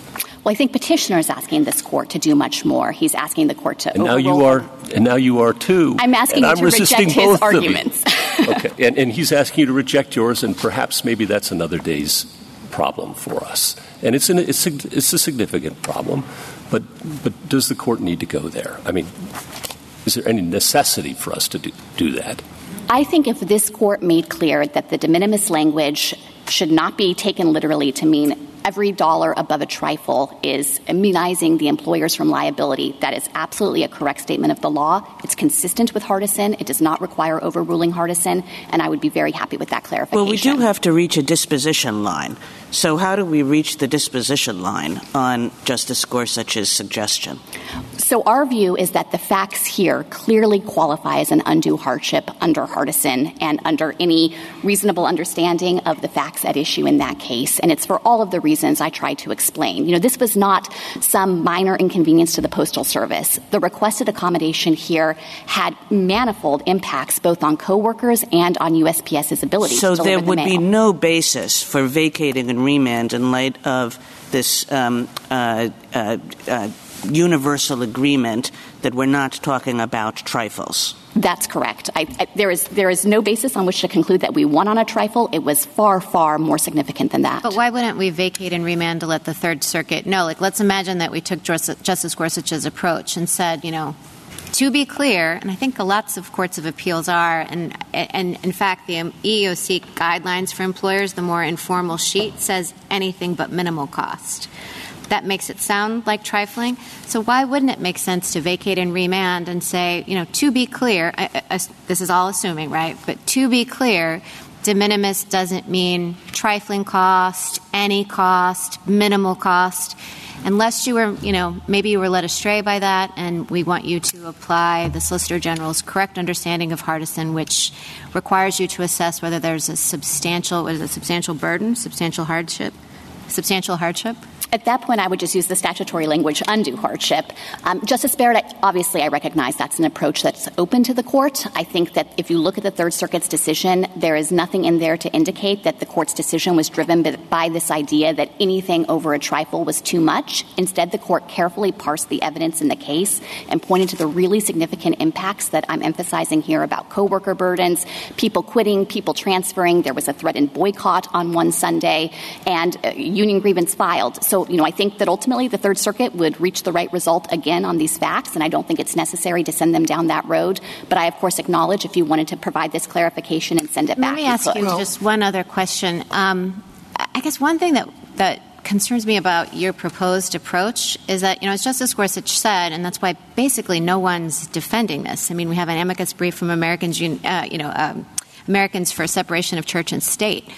well, I think petitioner is asking this court to do much more. He's asking the court to and now you are and now you are too. I'm asking you I'm to reject resisting his both arguments. okay. And, and he's asking you to reject yours and perhaps maybe that's another day's problem for us. And it's an, it's, a, it's a significant problem but but does the court need to go there? I mean is there any necessity for us to do, do that? I think if this court made clear that the de minimis language should not be taken literally to mean every dollar above a trifle is immunizing the employers from liability, that is absolutely a correct statement of the law. It's consistent with Hardison. It does not require overruling Hardison, and I would be very happy with that clarification. Well, we do have to reach a disposition line. So, how do we reach the disposition line on Justice Gorsuch's suggestion? So, our view is that the facts here clearly qualify as an undue hardship under Hardison and under any reasonable understanding of the facts at issue in that case. And it's for all of the reasons I tried to explain. You know, this was not some minor inconvenience to the Postal Service. The requested accommodation here had manifold impacts both on coworkers and on USPS's ability So, to deliver there the would be no basis for vacating and remand in light of this um, uh, uh, uh, universal agreement that we're not talking about trifles. That's correct. I, I, there is there is no basis on which to conclude that we won on a trifle. It was far far more significant than that. But why wouldn't we vacate and remand to let the Third Circuit know? Like, let's imagine that we took Justice Justice Gorsuch's approach and said, you know, to be clear, and I think lots of courts of appeals are, and and in fact, the EEOC guidelines for employers, the more informal sheet says anything but minimal cost. That makes it sound like trifling. So why wouldn't it make sense to vacate and remand and say, you know, to be clear, I, I, this is all assuming, right? But to be clear, de minimis doesn't mean trifling cost, any cost, minimal cost. Unless you were, you know, maybe you were led astray by that, and we want you to apply the Solicitor General's correct understanding of Hardison, which requires you to assess whether there's a substantial, what is a substantial burden, substantial hardship, substantial hardship. At that point, I would just use the statutory language undue hardship. Um, Justice Barrett, obviously, I recognize that's an approach that's open to the court. I think that if you look at the Third Circuit's decision, there is nothing in there to indicate that the court's decision was driven by, by this idea that anything over a trifle was too much. Instead, the court carefully parsed the evidence in the case and pointed to the really significant impacts that I'm emphasizing here about coworker burdens, people quitting, people transferring. There was a threatened boycott on one Sunday, and uh, union grievance filed. So, you know, I think that ultimately the Third Circuit would reach the right result again on these facts, and I don't think it's necessary to send them down that road. But I, of course, acknowledge if you wanted to provide this clarification and send it Let back. me ask could. you just one other question. Um, I guess one thing that that concerns me about your proposed approach is that, you know, as Justice Gorsuch said, and that's why basically no one's defending this. I mean, we have an amicus brief from Americans, uh, you know, um, Americans for Separation of Church and State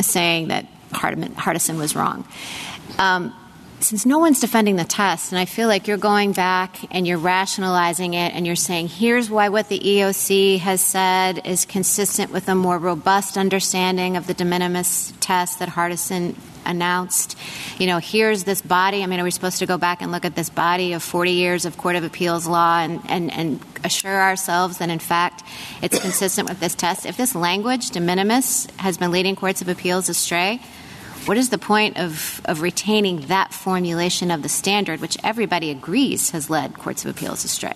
saying that Hardison was wrong. Um, since no one's defending the test, and I feel like you're going back and you're rationalizing it and you're saying, here's why what the EEOC has said is consistent with a more robust understanding of the de minimis test that Hardison announced. You know, here's this body. I mean, are we supposed to go back and look at this body of 40 years of Court of Appeals law and, and, and assure ourselves that, in fact, it's consistent with this test? If this language, de minimis, has been leading courts of appeals astray, what is the point of, of retaining that formulation of the standard, which everybody agrees has led courts of appeals astray?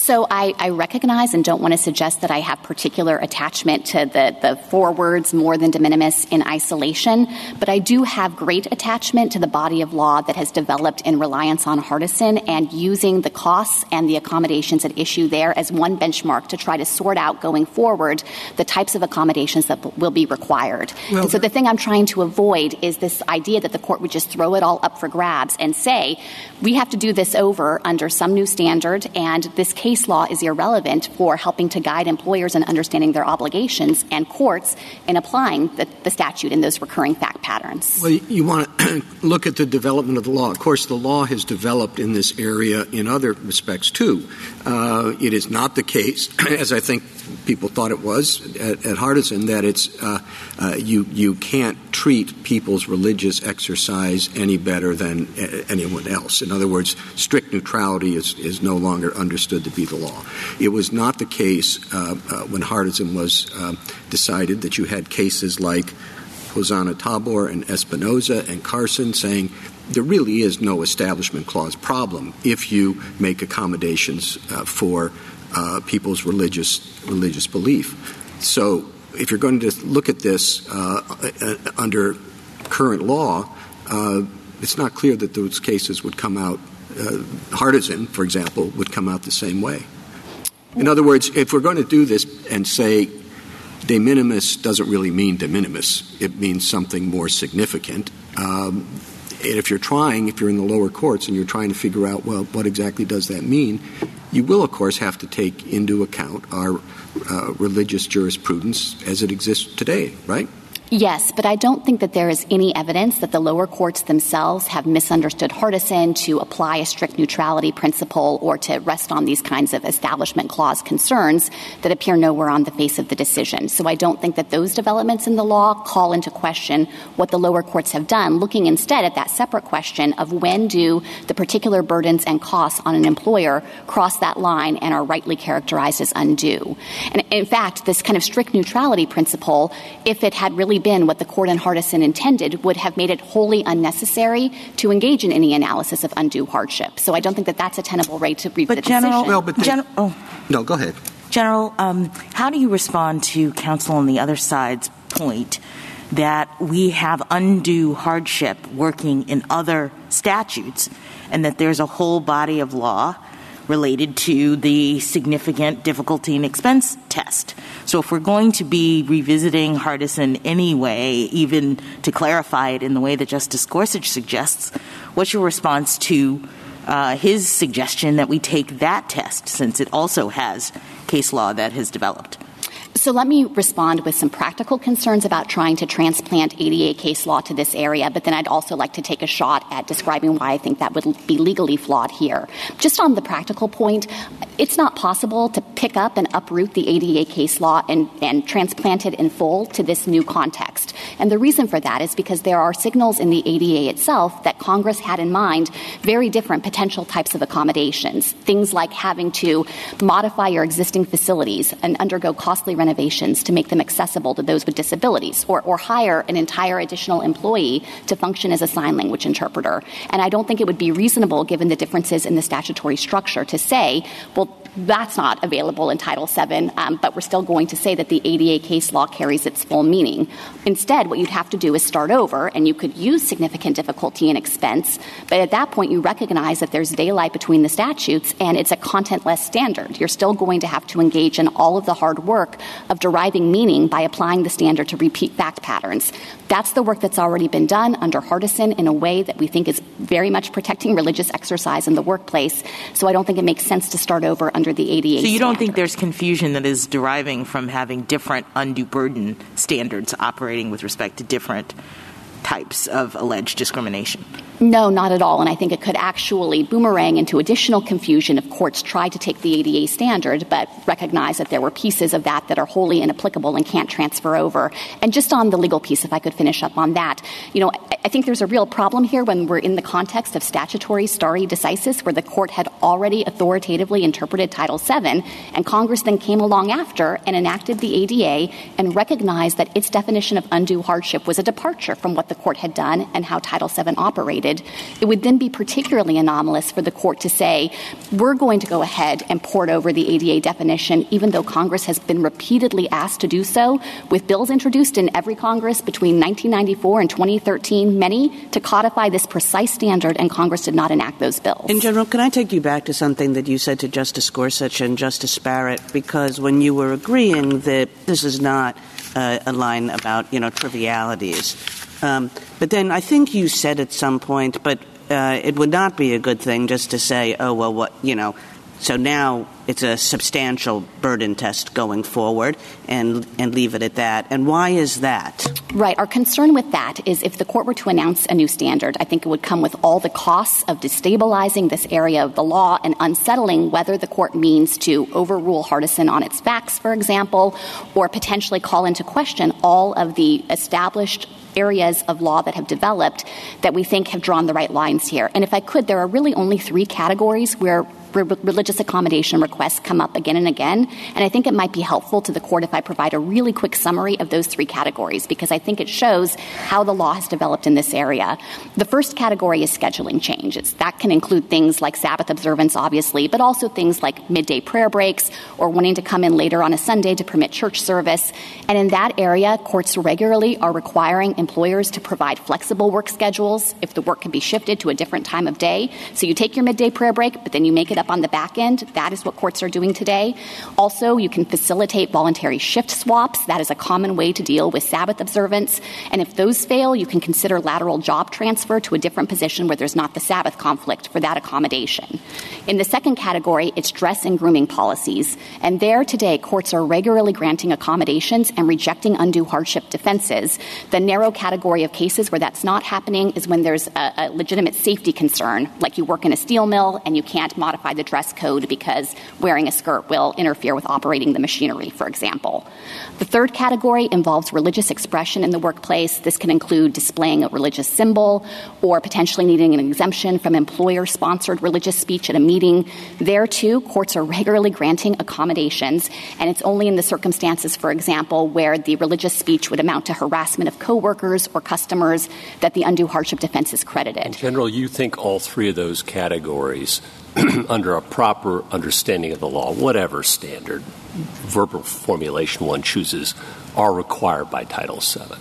So I, I, recognize and don't want to suggest that I have particular attachment to the, the four words more than de minimis in isolation, but I do have great attachment to the body of law that has developed in reliance on Hardison and using the costs and the accommodations at issue there as one benchmark to try to sort out going forward the types of accommodations that will be required. Well, and so the thing I'm trying to avoid is this idea that the court would just throw it all up for grabs and say, we have to do this over under some new standard, and this case law is irrelevant for helping to guide employers in understanding their obligations and courts in applying the, the statute in those recurring fact patterns. Well, you want to look at the development of the law. Of course, the law has developed in this area in other respects too. Uh, it is not the case, as I think people thought it was at, at Hardison, that it's uh, uh, you you can't treat people's religious exercise any better than anyone else. In other words, strict neutrality is, is no longer understood to be the law. It was not the case uh, uh when Hardison was uh, decided that you had cases like Hosanna Tabor and Espinoza and Carson saying there really is no establishment clause problem if you make accommodations uh, for uh, people's religious religious belief. So, if you're going to look at this uh, under current law, it's not clear that those cases would come out. Uh, Hardison, for example, would come out the same way. In other words, if we're going to do this and say de minimis doesn't really mean de minimis, it means something more significant. Um, and if you're trying, if you're in the lower courts and you're trying to figure out, well, what exactly does that mean, you will, of course, have to take into account our uh, religious jurisprudence as it exists today, right? Yes, but I don't think that there is any evidence that the lower courts themselves have misunderstood Hardison to apply a strict neutrality principle or to rest on these kinds of establishment clause concerns that appear nowhere on the face of the decision. So I don't think that those developments in the law call into question what the lower courts have done, looking instead at that separate question of when do the particular burdens and costs on an employer cross that line and are rightly characterized as undue. And in fact, this kind of strict neutrality principle, if it had really been what the court in Hardison intended, would have made it wholly unnecessary to engage in any analysis of undue hardship. So I don't think that that's a tenable way to read but the General, decision. Well, but Gen- oh. No, go ahead. General, um, how do you respond to counsel on the other side's point that we have undue hardship working in other statutes and that there's a whole body of law related to the significant difficulty and expense test. So if we're going to be revisiting Hardison anyway, even to clarify it in the way that Justice Gorsuch suggests, what's your response to uh, his suggestion that we take that test since it also has case law that has developed? So let me respond with some practical concerns about trying to transplant ADA case law to this area, but then I'd also like to take a shot at describing why I think that would be legally flawed here. Just on the practical point, it's not possible to pick up and uproot the ADA case law and, and transplant it in full to this new context. And the reason for that is because there are signals in the ADA itself that Congress had in mind very different potential types of accommodations. Things like having to modify your existing facilities and undergo costly renovations renovations to make them accessible to those with disabilities or, or hire an entire additional employee to function as a sign language interpreter. And I don't think it would be reasonable, given the differences in the statutory structure, to say, well, that's not available in Title VII, um, but we're still going to say that the ADA case law carries its full meaning. Instead, what you'd have to do is start over, and you could use significant difficulty and expense, but at that point, you recognize that there's daylight between the statutes and it's a contentless standard. You're still going to have to engage in all of the hard work of deriving meaning by applying the standard to repeat fact patterns. That's the work that's already been done under Hardison in a way that we think is very much protecting religious exercise in the workplace. So I don't think it makes sense to start over under the ADA. So you don't think there's confusion that is deriving from having different undue burden standards operating with respect to different types of alleged discrimination? No, not at all. And I think it could actually boomerang into additional confusion if courts tried to take the ADA standard, but recognize that there were pieces of that that are wholly inapplicable and can't transfer over. And just on the legal piece, if I could finish up on that, you know, I think there's a real problem here when we're in the context of statutory stare decisis, where the court had already authoritatively interpreted Title VII, and Congress then came along after and enacted the ADA and recognized that its definition of undue hardship was a departure from what the court had done and how Title VII operated it would then be particularly anomalous for the court to say, we're going to go ahead and port over the ADA definition, even though Congress has been repeatedly asked to do so, with bills introduced in every Congress between 1994 and 2013, many to codify this precise standard, and Congress did not enact those bills. In general, can I take you back to something that you said to Justice Gorsuch and Justice Barrett? Because when you were agreeing that this is not uh, a line about, you know, trivialities, but then I think you said at some point, but uh, it would not be a good thing just to say, oh, well, what, you know, so now it's a substantial burden test going forward and, and leave it at that. And why is that? Right. Our concern with that is if the court were to announce a new standard, I think it would come with all the costs of destabilizing this area of the law and unsettling whether the court means to overrule Hardison on its facts, for example, or potentially call into question all of the established areas of law that have developed that we think have drawn the right lines here. And if I could, there are really only three categories where religious accommodation requests come up again and again. And I think it might be helpful to the court if I provide a really quick summary of those three categories because I think it shows how the law has developed in this area. The first category is scheduling changes. That can include things like Sabbath observance, obviously, but also things like midday prayer breaks or wanting to come in later on a Sunday to permit church service. And in that area, courts regularly are requiring employers to provide flexible work schedules if the work can be shifted to a different time of day. So you take your midday prayer break, but then you make it up on the back end. That is what courts are doing today. Also, you can facilitate voluntary shift swaps. That is a common way to deal with Sabbath observance. And if those fail, you can consider lateral job transfer to a different position where there's not the Sabbath conflict for that accommodation. In the second category, it's dress and grooming policies. And there today, courts are regularly granting accommodations and rejecting undue hardship defenses. The narrow category of cases where that's not happening is when there's a, a legitimate safety concern, like you work in a steel mill and you can't modify the dress code because wearing a skirt will interfere with operating the machinery, for example. The third category involves religious expression in the workplace. This can include displaying a religious symbol or potentially needing an exemption from employer sponsored religious speech at a meeting. There, too, courts are regularly granting accommodations, and it's only in the circumstances, for example, where the religious speech would amount to harassment of coworkers or customers that the undue hardship defense is credited. In general, you think all three of those categories under a proper understanding of the law, whatever standard verbal formulation one chooses, are required by Title VII.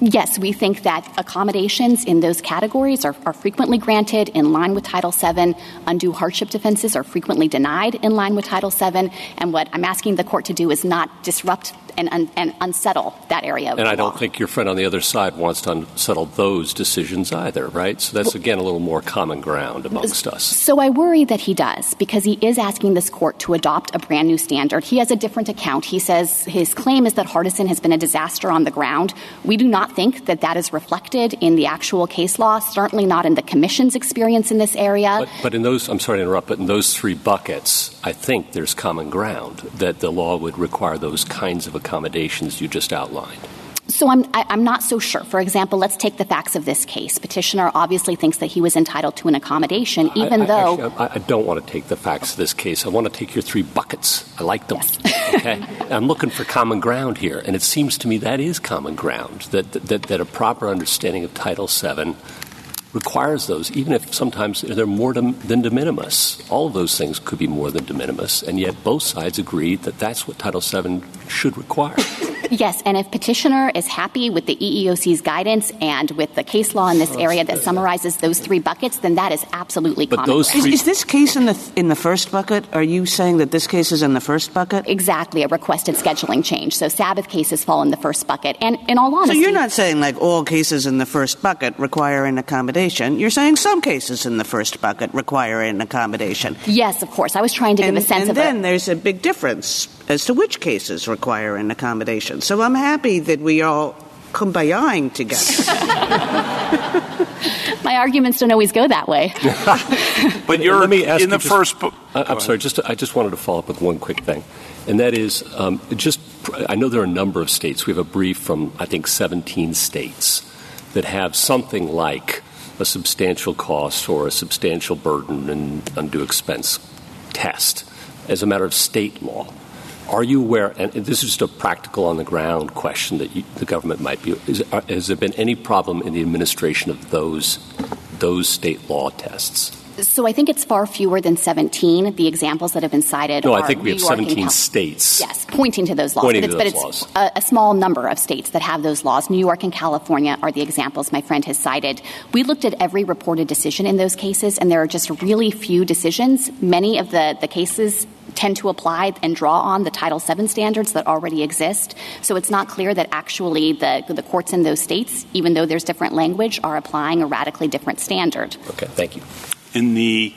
Yes, we think that accommodations in those categories are, are, frequently granted in line with Title VII. Undue hardship defenses are frequently denied in line with Title VII. And what I'm asking the court to do is not disrupt and, un- and unsettle that area. and I don't think your friend on the other side wants to unsettle those decisions either, right? So that's, again, a little more common ground amongst us. So I worry that he does because he is asking this court to adopt a brand new standard. He has a different account. He says his claim is that Hardison has been a disaster on the ground. We do not think that that is reflected in the actual case law, certainly not in the commission's experience in this area. But, but in those, I'm sorry to interrupt, but in those three buckets, I think there's common ground that the law would require those kinds of accommodations you just outlined. So I'm, I, am i am not so sure. For example, let's take the facts of this case. Petitioner obviously thinks that he was entitled to an accommodation, even I, I, though. Actually, I, don't want to take the facts of this case. I want to take your three buckets. I like them. Yes. okay? I'm looking for common ground here, and it seems to me that is common ground, that, that, that a proper understanding of Title VII requires those, even if sometimes they're more than de minimis. All of those things could be more than de minimis, and yet both sides agree that that's what Title VII should require. Yes, and if petitioner is happy with the EEOC's guidance and with the case law in this area that summarizes those three buckets, then that is absolutely but common. Those three- is, is, this case in the in the first bucket? Are you saying that this case is in the first bucket? Exactly, a requested scheduling change. So Sabbath cases fall in the first bucket. And in all honesty, so you're not saying like all cases in the first bucket require an accommodation. You're saying some cases in the first bucket require an accommodation. Yes, of course. I was trying to and, give a sense and of. And then there's a big difference as to which cases require an accommodation. So I'm happy that we all kumbayaing together. My arguments don't always go that way. but you're Let me ask in the just, first. book. I'm sorry. Just I just wanted to follow up with one quick thing, and that is um, just I know there are a number of states. We have a brief from I think 17 states that have something like a substantial cost or a substantial burden and undue expense test as a matter of state law. Are you aware, and this is just a practical on the ground question that you, the government might be, is, are, has there been any problem in the administration of those those state law tests? So I think it's far fewer than 17. The examples that have been cited no, I think we New have York 17 states. Yes, pointing to those laws. Pointing but to it's, those but it's a, a, small number of states that have those laws. New York and California are the examples my friend has cited. We looked at every reported decision in those cases, and there are just really few decisions. Many of the, the cases tend to apply and draw on the Title VII standards that already exist. So it's not clear that actually the, the courts in those states, even though there's different language, are applying a radically different standard. Okay, thank you. In the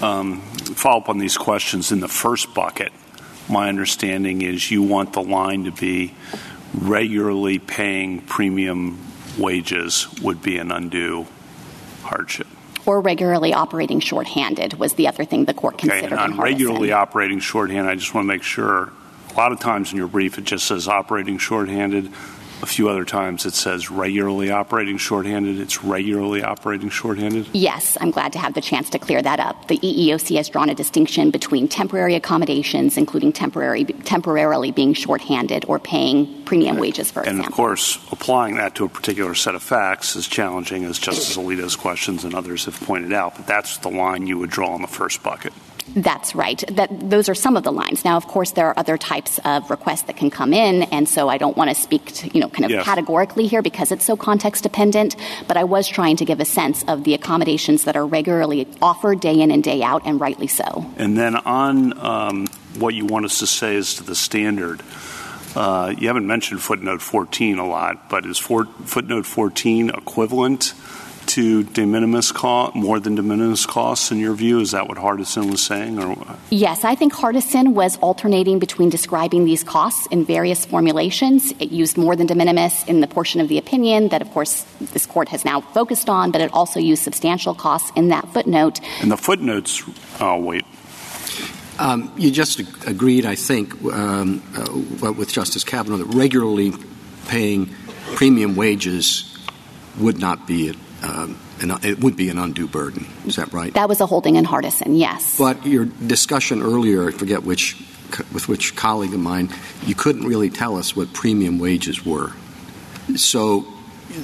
um, follow up on these questions, in the first bucket, my understanding is you want the line to be regularly paying premium wages would be an undue hardship. Or regularly operating shorthanded was the other thing the court Okay, considered. and on regularly operating shorthand, I just want to make sure. A lot of times in your brief, it just says operating shorthanded. A few other times it says regularly operating shorthanded. It's regularly operating shorthanded. Yes, I'm glad to have the chance to clear that up. The EEOC has drawn a distinction between temporary accommodations, including temporary, temporarily being shorthanded or paying premium wages, for And example. of course, applying that to a particular set of facts is challenging, as Justice Alito's questions and others have pointed out. But that's the line you would draw in the first bucket. That's right. That those are some of the lines. Now, of course, there are other types of requests that can come in, and so I don't want to speak, to, you know, kind of Yes. categorically here because it's so context dependent. But I was trying to give a sense of the accommodations that are regularly offered day in and day out, and rightly so. And then on um, what you want us to say is to the standard, uh, you haven't mentioned footnote 14 a lot, but is for, footnote 14 equivalent to de minimis cost, more than de minimis costs in your view? Is that what Hardison was saying? Or Yes, I think Hardison was alternating between describing these costs in various formulations. It used more than de minimis in the portion of the opinion that, of course, this court has now focused on, but it also used substantial costs in that footnote. and the footnotes, oh, wait. Um, you just ag- agreed, I think, um, uh, with Justice Kavanaugh that regularly paying premium wages would not be um, an, it would be an undue burden. Is that right? That was a holding in Hardison, yes. But your discussion earlier, I forget which with which colleague of mine, you couldn't really tell us what premium wages were. So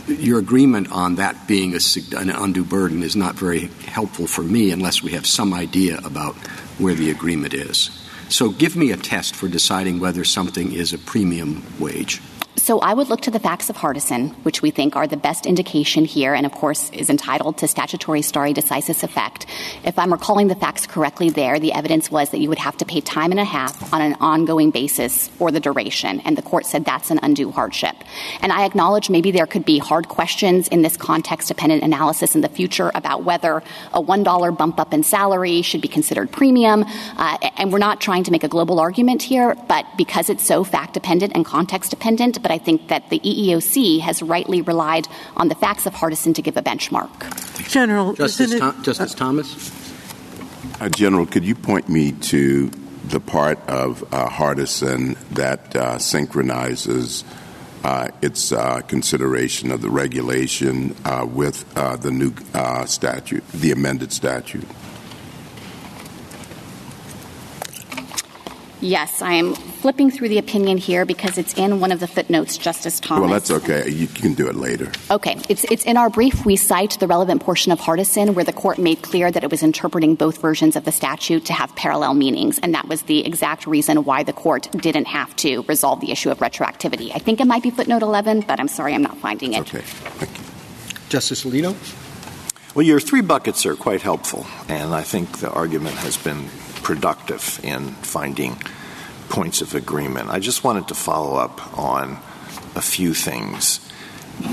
your agreement on that being a, an undue burden is not very helpful for me unless we have some idea about where the agreement is. So give me a test for deciding whether something is a premium wage. So I would look to the facts of Hardison, which we think are the best indication here, and of course is entitled to statutory stare decisis effect. If I'm recalling the facts correctly there, the evidence was that you would have to pay time and a half on an ongoing basis for the duration, and the court said that's an undue hardship. And I acknowledge maybe there could be hard questions in this context-dependent analysis in the future about whether a $1 bump up in salary should be considered premium, uh, and we're not trying to make a global argument here, but because it's so fact-dependent and context-dependent, but I think that the EEOC has rightly relied on the facts of Hardison to give a benchmark. General, Justice, isn't it- Thom- Justice Thomas? Uh, General, could you point me to the part of uh, Hardison that uh, synchronizes uh, its uh, consideration of the regulation uh, with uh, the new uh, statute, the amended statute? Yes, I am flipping through the opinion here because it's in one of the footnotes, Justice Thomas. Well, that's okay. You can do it later. Okay, it's, it's in our brief. We cite the relevant portion of Hardison where the court made clear that it was interpreting both versions of the statute to have parallel meanings, and that was the exact reason why the court didn't have to resolve the issue of retroactivity. I think it might be footnote 11, but I'm sorry I'm not finding it. Okay. Justice Alito? Well, your three buckets are quite helpful, and I think the argument has been productive in finding points of agreement. I just wanted to follow up on a few things.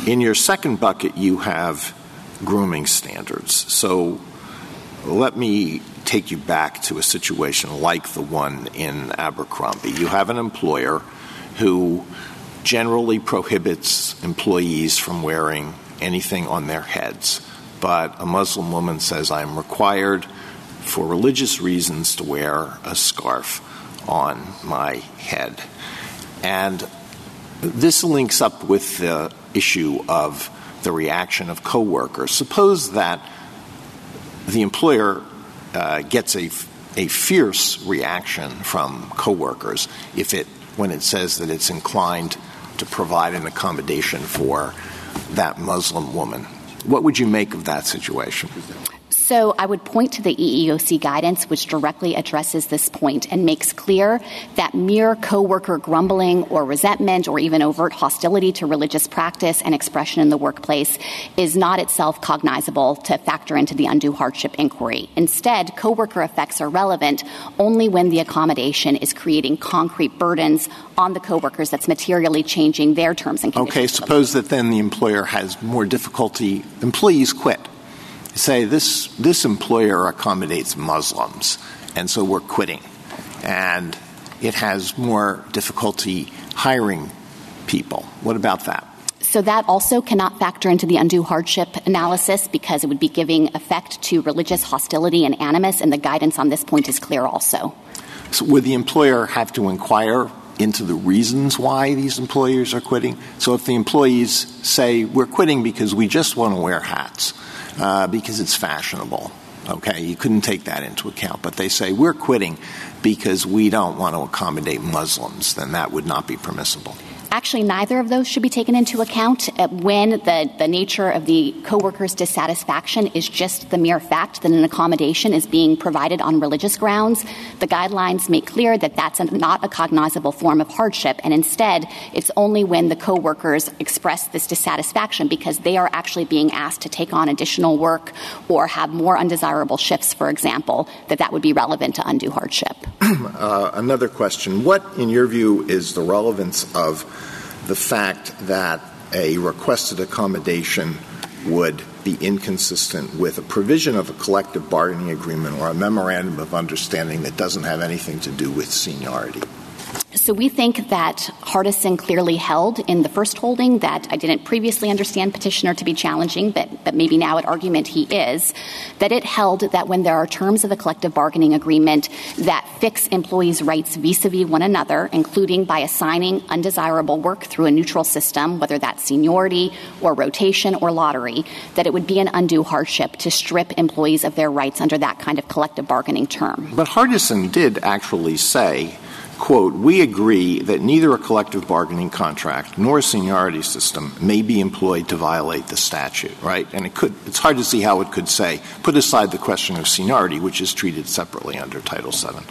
In your second bucket, you have grooming standards. So let me take you back to a situation like the one in Abercrombie. You have an employer who generally prohibits employees from wearing anything on their heads, but a Muslim woman says, I'm required for religious reasons to wear a scarf on my head. And this links up with the issue of the reaction of coworkers. Suppose that the employer uh, gets a, a fierce reaction from coworkers if it when it says that it's inclined to provide an accommodation for that Muslim woman. What would you make of that situation? So I would point to the EEOC guidance, which directly addresses this point and makes clear that mere coworker grumbling or resentment or even overt hostility to religious practice and expression in the workplace is not itself cognizable to factor into the undue hardship inquiry. Instead, coworker effects are relevant only when the accommodation is creating concrete burdens on the coworkers that's materially changing their terms and conditions. Okay, suppose that then the employer has more difficulty, employees quit say this this employer accommodates Muslims, and so we're quitting, and it has more difficulty hiring people. What about that? So that also cannot factor into the undue hardship analysis because it would be giving effect to religious hostility and animus, and the guidance on this point is clear also. So would the employer have to inquire into the reasons why these employers are quitting? So if the employees say we're quitting because we just want to wear hats, Uh, because it's fashionable. Okay, you couldn't take that into account. But they say we're quitting because we don't want to accommodate Muslims, then that would not be permissible. Actually, neither of those should be taken into account uh, when the, the nature of the coworker's dissatisfaction is just the mere fact that an accommodation is being provided on religious grounds. The guidelines make clear that that's not a cognizable form of hardship, and instead, it's only when the coworkers express this dissatisfaction because they are actually being asked to take on additional work or have more undesirable shifts, for example, that that would be relevant to undue hardship. uh, another question: What, in your view, is the relevance of the fact that a requested accommodation would be inconsistent with a provision of a collective bargaining agreement or a memorandum of understanding that doesn't have anything to do with seniority. So we think that Hardison clearly held in the first holding that I didn't previously understand petitioner to be challenging, but, but maybe now at argument he is, that it held that when there are terms of a collective bargaining agreement that fix employees' rights vis-a-vis one another, including by assigning undesirable work through a neutral system, whether that's seniority or rotation or lottery, that it would be an undue hardship to strip employees of their rights under that kind of collective bargaining term. But Hardison did actually say quote, we agree that neither a collective bargaining contract nor a seniority system may be employed to violate the statute, right? And it could, it's hard to see how it could say, put aside the question of seniority, which is treated separately under Title VII.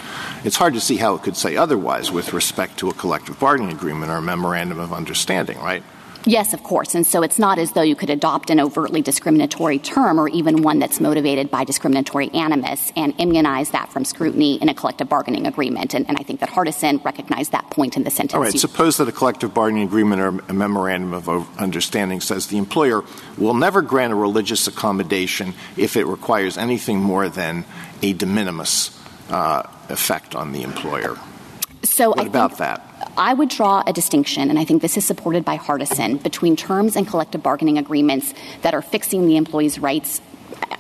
It's hard to see how it could say otherwise with respect to a collective bargaining agreement or a memorandum of understanding, right? Yes, of course. And so it's not as though you could adopt an overtly discriminatory term or even one that's motivated by discriminatory animus and immunize that from scrutiny in a collective bargaining agreement. And, and I think that Hardison recognized that point in the sentence. All right. Suppose that a collective bargaining agreement or a memorandum of understanding says the employer will never grant a religious accommodation if it requires anything more than a de minimis uh, effect on the employer. So what I about that? I would draw a distinction, and I think this is supported by Hardison, between terms and collective bargaining agreements that are fixing the employee's rights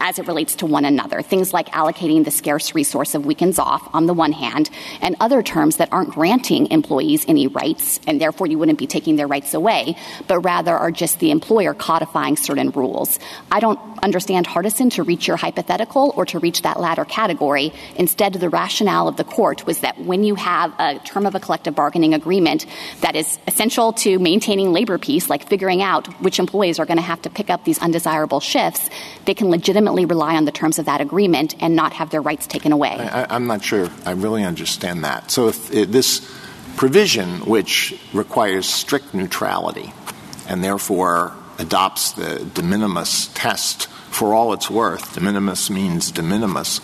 as it relates to one another. Things like allocating the scarce resource of weekends off on the one hand, and other terms that aren't granting employees any rights, and therefore you wouldn't be taking their rights away, but rather are just the employer codifying certain rules. I don't understand Hardison to reach your hypothetical or to reach that latter category. Instead, the rationale of the court was that when you have a term of a collective bargaining agreement that is essential to maintaining labor peace, like figuring out which employees are going to have to pick up these undesirable shifts, they can legitimately rely on the terms of that agreement and not have their rights taken away. I, am not sure I really understand that. So if, if this provision, which requires strict neutrality and therefore adopts the de minimis test for all it's worth, de minimis means de minimis,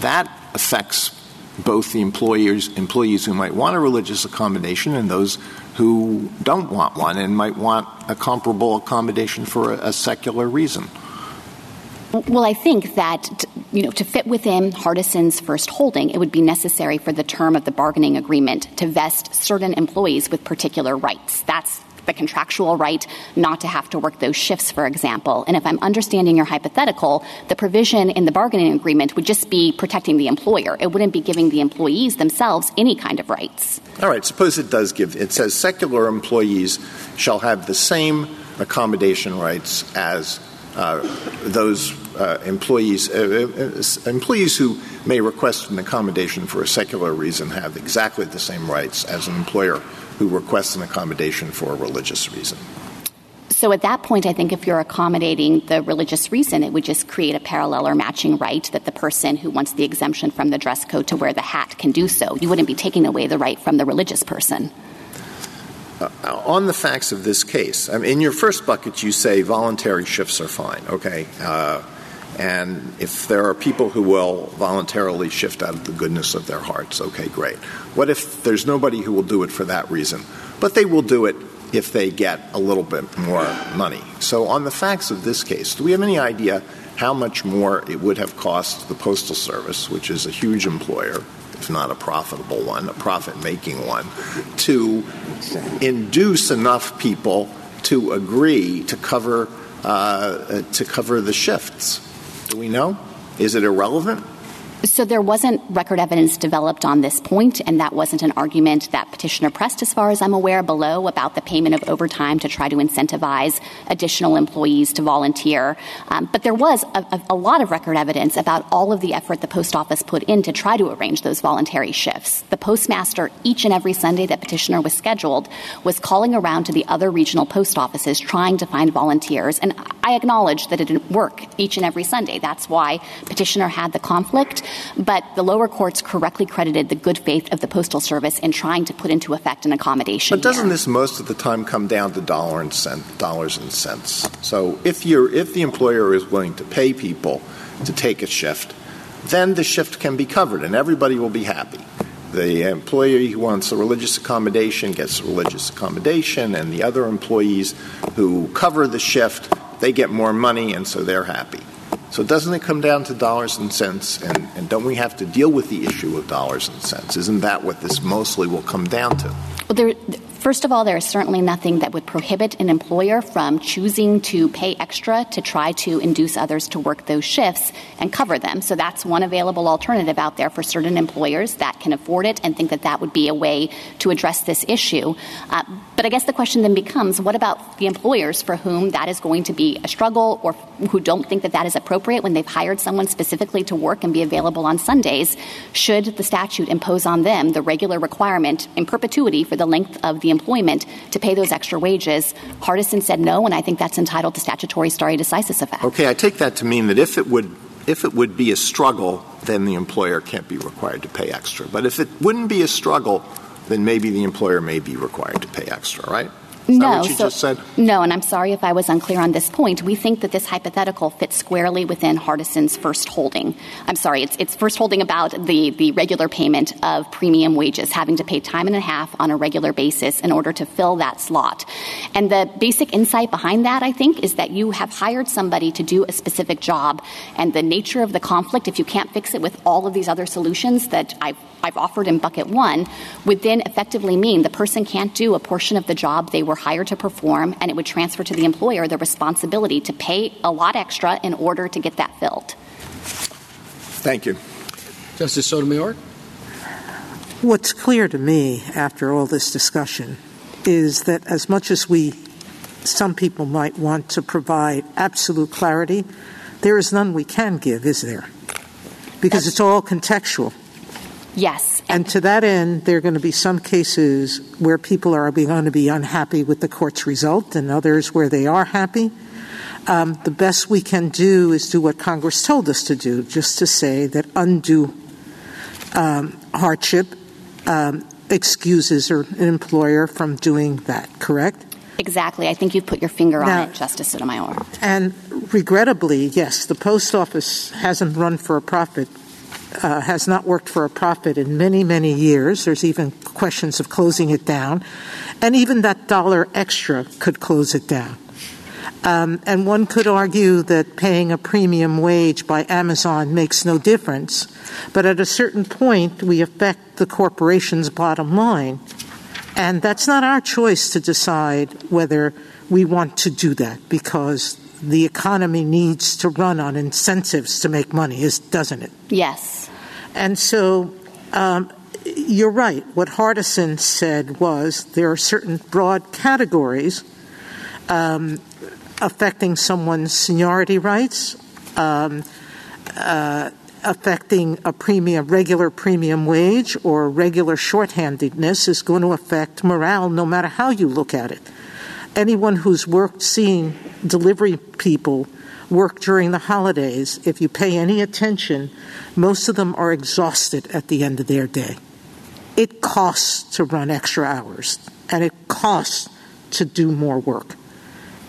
that affects both the employers, employees who might want a religious accommodation and those who don't want one and might want a comparable accommodation for a, a secular reason. Well, I think that you know to fit within Hardison's first holding, it would be necessary for the term of the bargaining agreement to vest certain employees with particular rights. That's the contractual right not to have to work those shifts, for example. And if I'm understanding your hypothetical, the provision in the bargaining agreement would just be protecting the employer. It wouldn't be giving the employees themselves any kind of rights. All right, suppose it does give, it says secular employees shall have the same accommodation rights as those uh, employees uh, uh, employees who may request an accommodation for a secular reason have exactly the same rights as an employer who requests an accommodation for a religious reason. So at that point, I think if you're accommodating the religious reason, it would just create a parallel or matching right that the person who wants the exemption from the dress code to wear the hat can do so. You wouldn't be taking away the right from the religious person. Uh, on the facts of this case, in your first bucket, you say voluntary shifts are fine, okay? Uh, and if there are people who will voluntarily shift out of the goodness of their hearts, okay, great. What if there's nobody who will do it for that reason? But they will do it if they get a little bit more money. So, on the facts of this case, do we have any idea how much more it would have cost the Postal Service, which is a huge employer, not a profitable one, a profit making one, to induce enough people to agree to cover, uh, to cover the shifts? Do we know? Is it irrelevant? So there wasn't record evidence developed on this point, and that wasn't an argument that petitioner pressed, as far as I'm aware, below about the payment of overtime to try to incentivize additional employees to volunteer. Um, but there was a, a, a, lot of record evidence about all of the effort the post office put in to try to arrange those voluntary shifts. The postmaster, each and every Sunday that petitioner was scheduled, was calling around to the other regional post offices trying to find volunteers. And I acknowledge that it didn't work each and every Sunday. That's why petitioner had the conflict. But the lower courts correctly credited the good faith of the Postal Service in trying to put into effect an accommodation. But doesn't here. this most of the time come down to dollar and cent, dollars and cents? So if you're if the employer is willing to pay people to take a shift, then the shift can be covered and everybody will be happy. The employee who wants a religious accommodation gets a religious accommodation, and the other employees who cover the shift, they get more money, and so they're happy. So doesn't it come down to dollars and cents? And, and don't we have to deal with the issue of dollars and cents? Isn't that what this mostly will come down to? Well, there, First of all, there is certainly nothing that would prohibit an employer from choosing to pay extra to try to induce others to work those shifts and cover them. So that's one available alternative out there for certain employers that can afford it and think that that would be a way to address this issue. Uh, but I guess the question then becomes what about the employers for whom that is going to be a struggle or who don't think that that is appropriate when they've hired someone specifically to work and be available on Sundays? Should the statute impose on them the regular requirement in perpetuity for the length of the employment to pay those extra wages. Hardison said no, and I think that's entitled to statutory stare decisis effect. Okay, I take that to mean that if it would if it would be a struggle, then the employer can't be required to pay extra. But if it wouldn't be a struggle, then maybe the employer may be required to pay extra, right? No, so, No, and I'm sorry if I was unclear on this point. We think that this hypothetical fits squarely within Hardison's first holding. I'm sorry, it's, it's first holding about the, the regular payment of premium wages, having to pay time and a half on a regular basis in order to fill that slot. And the basic insight behind that, I think, is that you have hired somebody to do a specific job, and the nature of the conflict, if you can't fix it with all of these other solutions that I've, I've offered in bucket one, would then effectively mean the person can't do a portion of the job they were hired to perform, and it would transfer to the employer the responsibility to pay a lot extra in order to get that filled. Thank you. Justice Sotomayor? What's clear to me after all this discussion is that as much as we, some people might want to provide absolute clarity, there is none we can give, is there? Because That's, it's all contextual. Yes. And to that end, there are going to be some cases where people are going to be unhappy with the court's result and others where they are happy. Um, the best we can do is do what Congress told us to do, just to say that undue um, hardship um, excuses an employer from doing that, correct? Exactly. I think you've put your finger now, on it, Justice Sotomayor. And regrettably, yes, the post office hasn't run for a profit uh, has not worked for a profit in many, many years. There's even questions of closing it down. And even that dollar extra could close it down. Um, and one could argue that paying a premium wage by Amazon makes no difference. But at a certain point, we affect the corporation's bottom line. And that's not our choice to decide whether we want to do that because the economy needs to run on incentives to make money, doesn't it? Yes. And so um, you're right. What Hardison said was there are certain broad categories um, affecting someone's seniority rights, um, uh, affecting a premium, regular premium wage or regular shorthandedness is going to affect morale no matter how you look at it. Anyone who's worked seeing delivery people work during the holidays, if you pay any attention, most of them are exhausted at the end of their day. It costs to run extra hours, and it costs to do more work.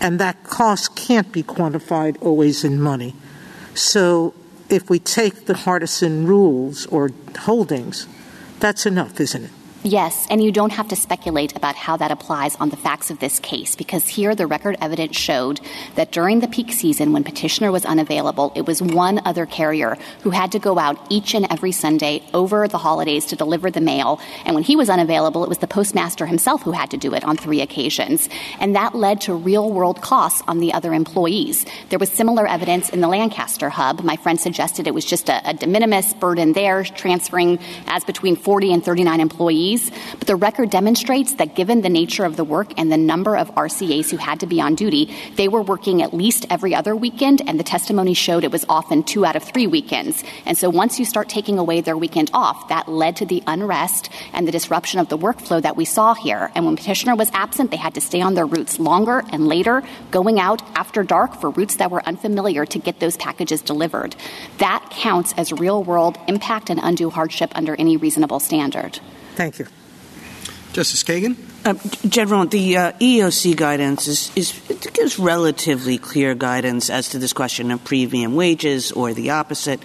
And that cost can't be quantified always in money. So if we take the Hardison rules or holdings, that's enough, isn't it? Yes, and you don't have to speculate about how that applies on the facts of this case because here the record evidence showed that during the peak season when petitioner was unavailable, it was one other carrier who had to go out each and every Sunday over the holidays to deliver the mail. And when he was unavailable, it was the postmaster himself who had to do it on three occasions. And that led to real world costs on the other employees. There was similar evidence in the Lancaster hub. My friend suggested it was just a, a de minimis burden there, transferring as between 40 and 39 employees but the record demonstrates that given the nature of the work and the number of RCAs who had to be on duty, they were working at least every other weekend, and the testimony showed it was often two out of three weekends. And so once you start taking away their weekend off, that led to the unrest and the disruption of the workflow that we saw here. And when petitioner was absent, they had to stay on their routes longer and later, going out after dark for routes that were unfamiliar to get those packages delivered. That counts as real world impact and undue hardship under any reasonable standard. Thank you. Justice Kagan? Uh, General, the uh, EEOC guidance is, is it gives relatively clear guidance as to this question of premium wages or the opposite.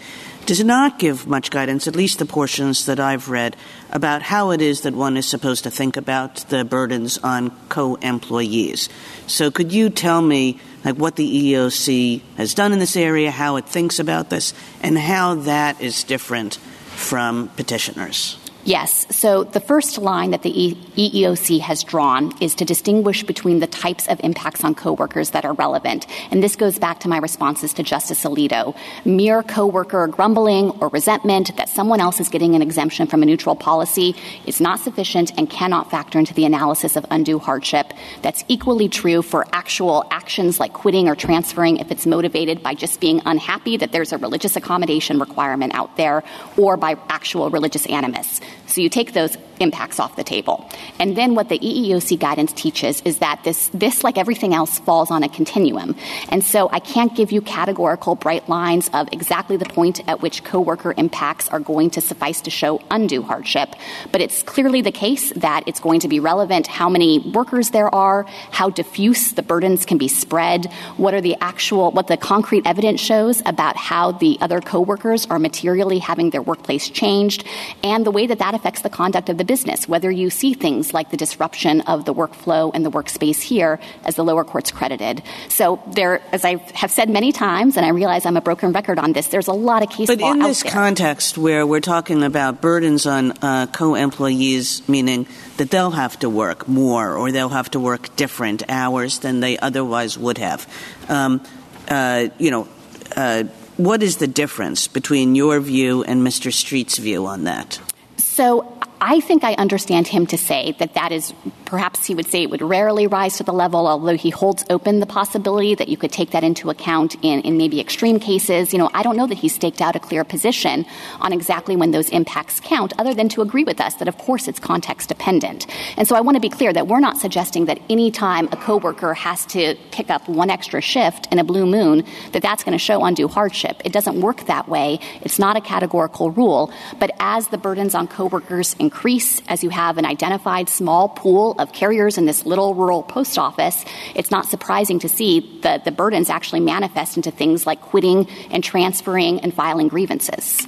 Does not give much guidance, at least the portions that I've read, about how it is that one is supposed to think about the burdens on co-employees. So could you tell me like what the EEOC has done in this area, how it thinks about this, and how that is different from petitioners? Yes. So the first line that the EEOC has drawn is to distinguish between the types of impacts on coworkers that are relevant. And this goes back to my responses to Justice Alito. Mere coworker grumbling or resentment that someone else is getting an exemption from a neutral policy is not sufficient and cannot factor into the analysis of undue hardship. That's equally true for actual actions like quitting or transferring if it's motivated by just being unhappy that there's a religious accommodation requirement out there or by actual religious animus. So you take those impacts off the table. And then what the EEOC guidance teaches is that this, this, like everything else, falls on a continuum. And so I can't give you categorical bright lines of exactly the point at which coworker impacts are going to suffice to show undue hardship. But it's clearly the case that it's going to be relevant how many workers there are, how diffuse the burdens can be spread, what are the actual, what the concrete evidence shows about how the other coworkers are materially having their workplace changed, and the way that that affects the conduct of the business, whether you see things like the disruption of the workflow and the workspace here, as the lower courts credited. So there, as I have said many times, and I realize I'm a broken record on this, there's a lot of case but law in this there. context where we're talking about burdens on uh, co-employees, meaning that they'll have to work more or they'll have to work different hours than they otherwise would have, um, uh, you know. Uh, what is the difference between your view and Mr. Streett's view on that? So I think I understand him to say that that is perhaps he would say it would rarely rise to the level, although he holds open the possibility that you could take that into account in, in maybe extreme cases. You know, I don't know that he staked out a clear position on exactly when those impacts count, other than to agree with us that, of course, it's context dependent. And so I want to be clear that we're not suggesting that any time a coworker has to pick up one extra shift in a blue moon, that that's going to show undue hardship. It doesn't work that way. It's not a categorical rule. But as the burdens on coworkers increase, as you have an identified small pool of carriers in this little rural post office, it's not surprising to see that the burdens actually manifest into things like quitting and transferring and filing grievances.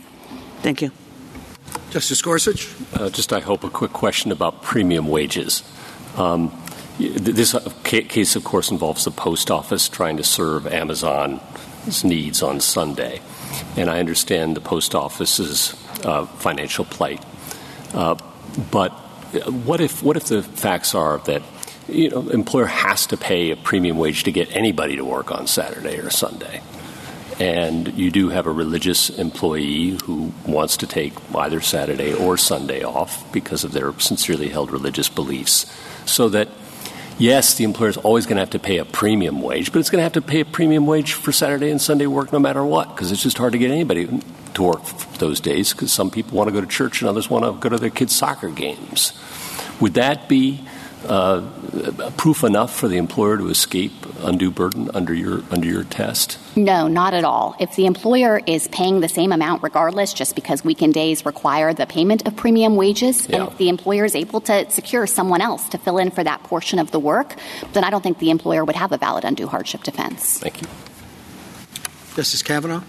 Thank you. Justice Gorsuch? Uh, just, I hope, a quick question about premium wages. Um, this case, of course, involves the post office trying to serve Amazon's needs on Sunday. And I understand the post office's uh, financial plight. Uh, but what if what if the facts are that you know employer has to pay a premium wage to get anybody to work on Saturday or Sunday? And you do have a religious employee who wants to take either Saturday or Sunday off because of their sincerely held religious beliefs. So that, yes, the employer is always going to have to pay a premium wage, but it's going to have to pay a premium wage for Saturday and Sunday work no matter what because it's just hard to get anybody to work those days because some people want to go to church and others want to go to their kids' soccer games. Would that be Uh, proof enough for the employer to escape undue burden under your under your test? No, not at all. If the employer is paying the same amount regardless, just because weekend days require the payment of premium wages, yeah. and if the employer is able to secure someone else to fill in for that portion of the work, then I don't think the employer would have a valid undue hardship defense. Thank you. Justice Kavanaugh?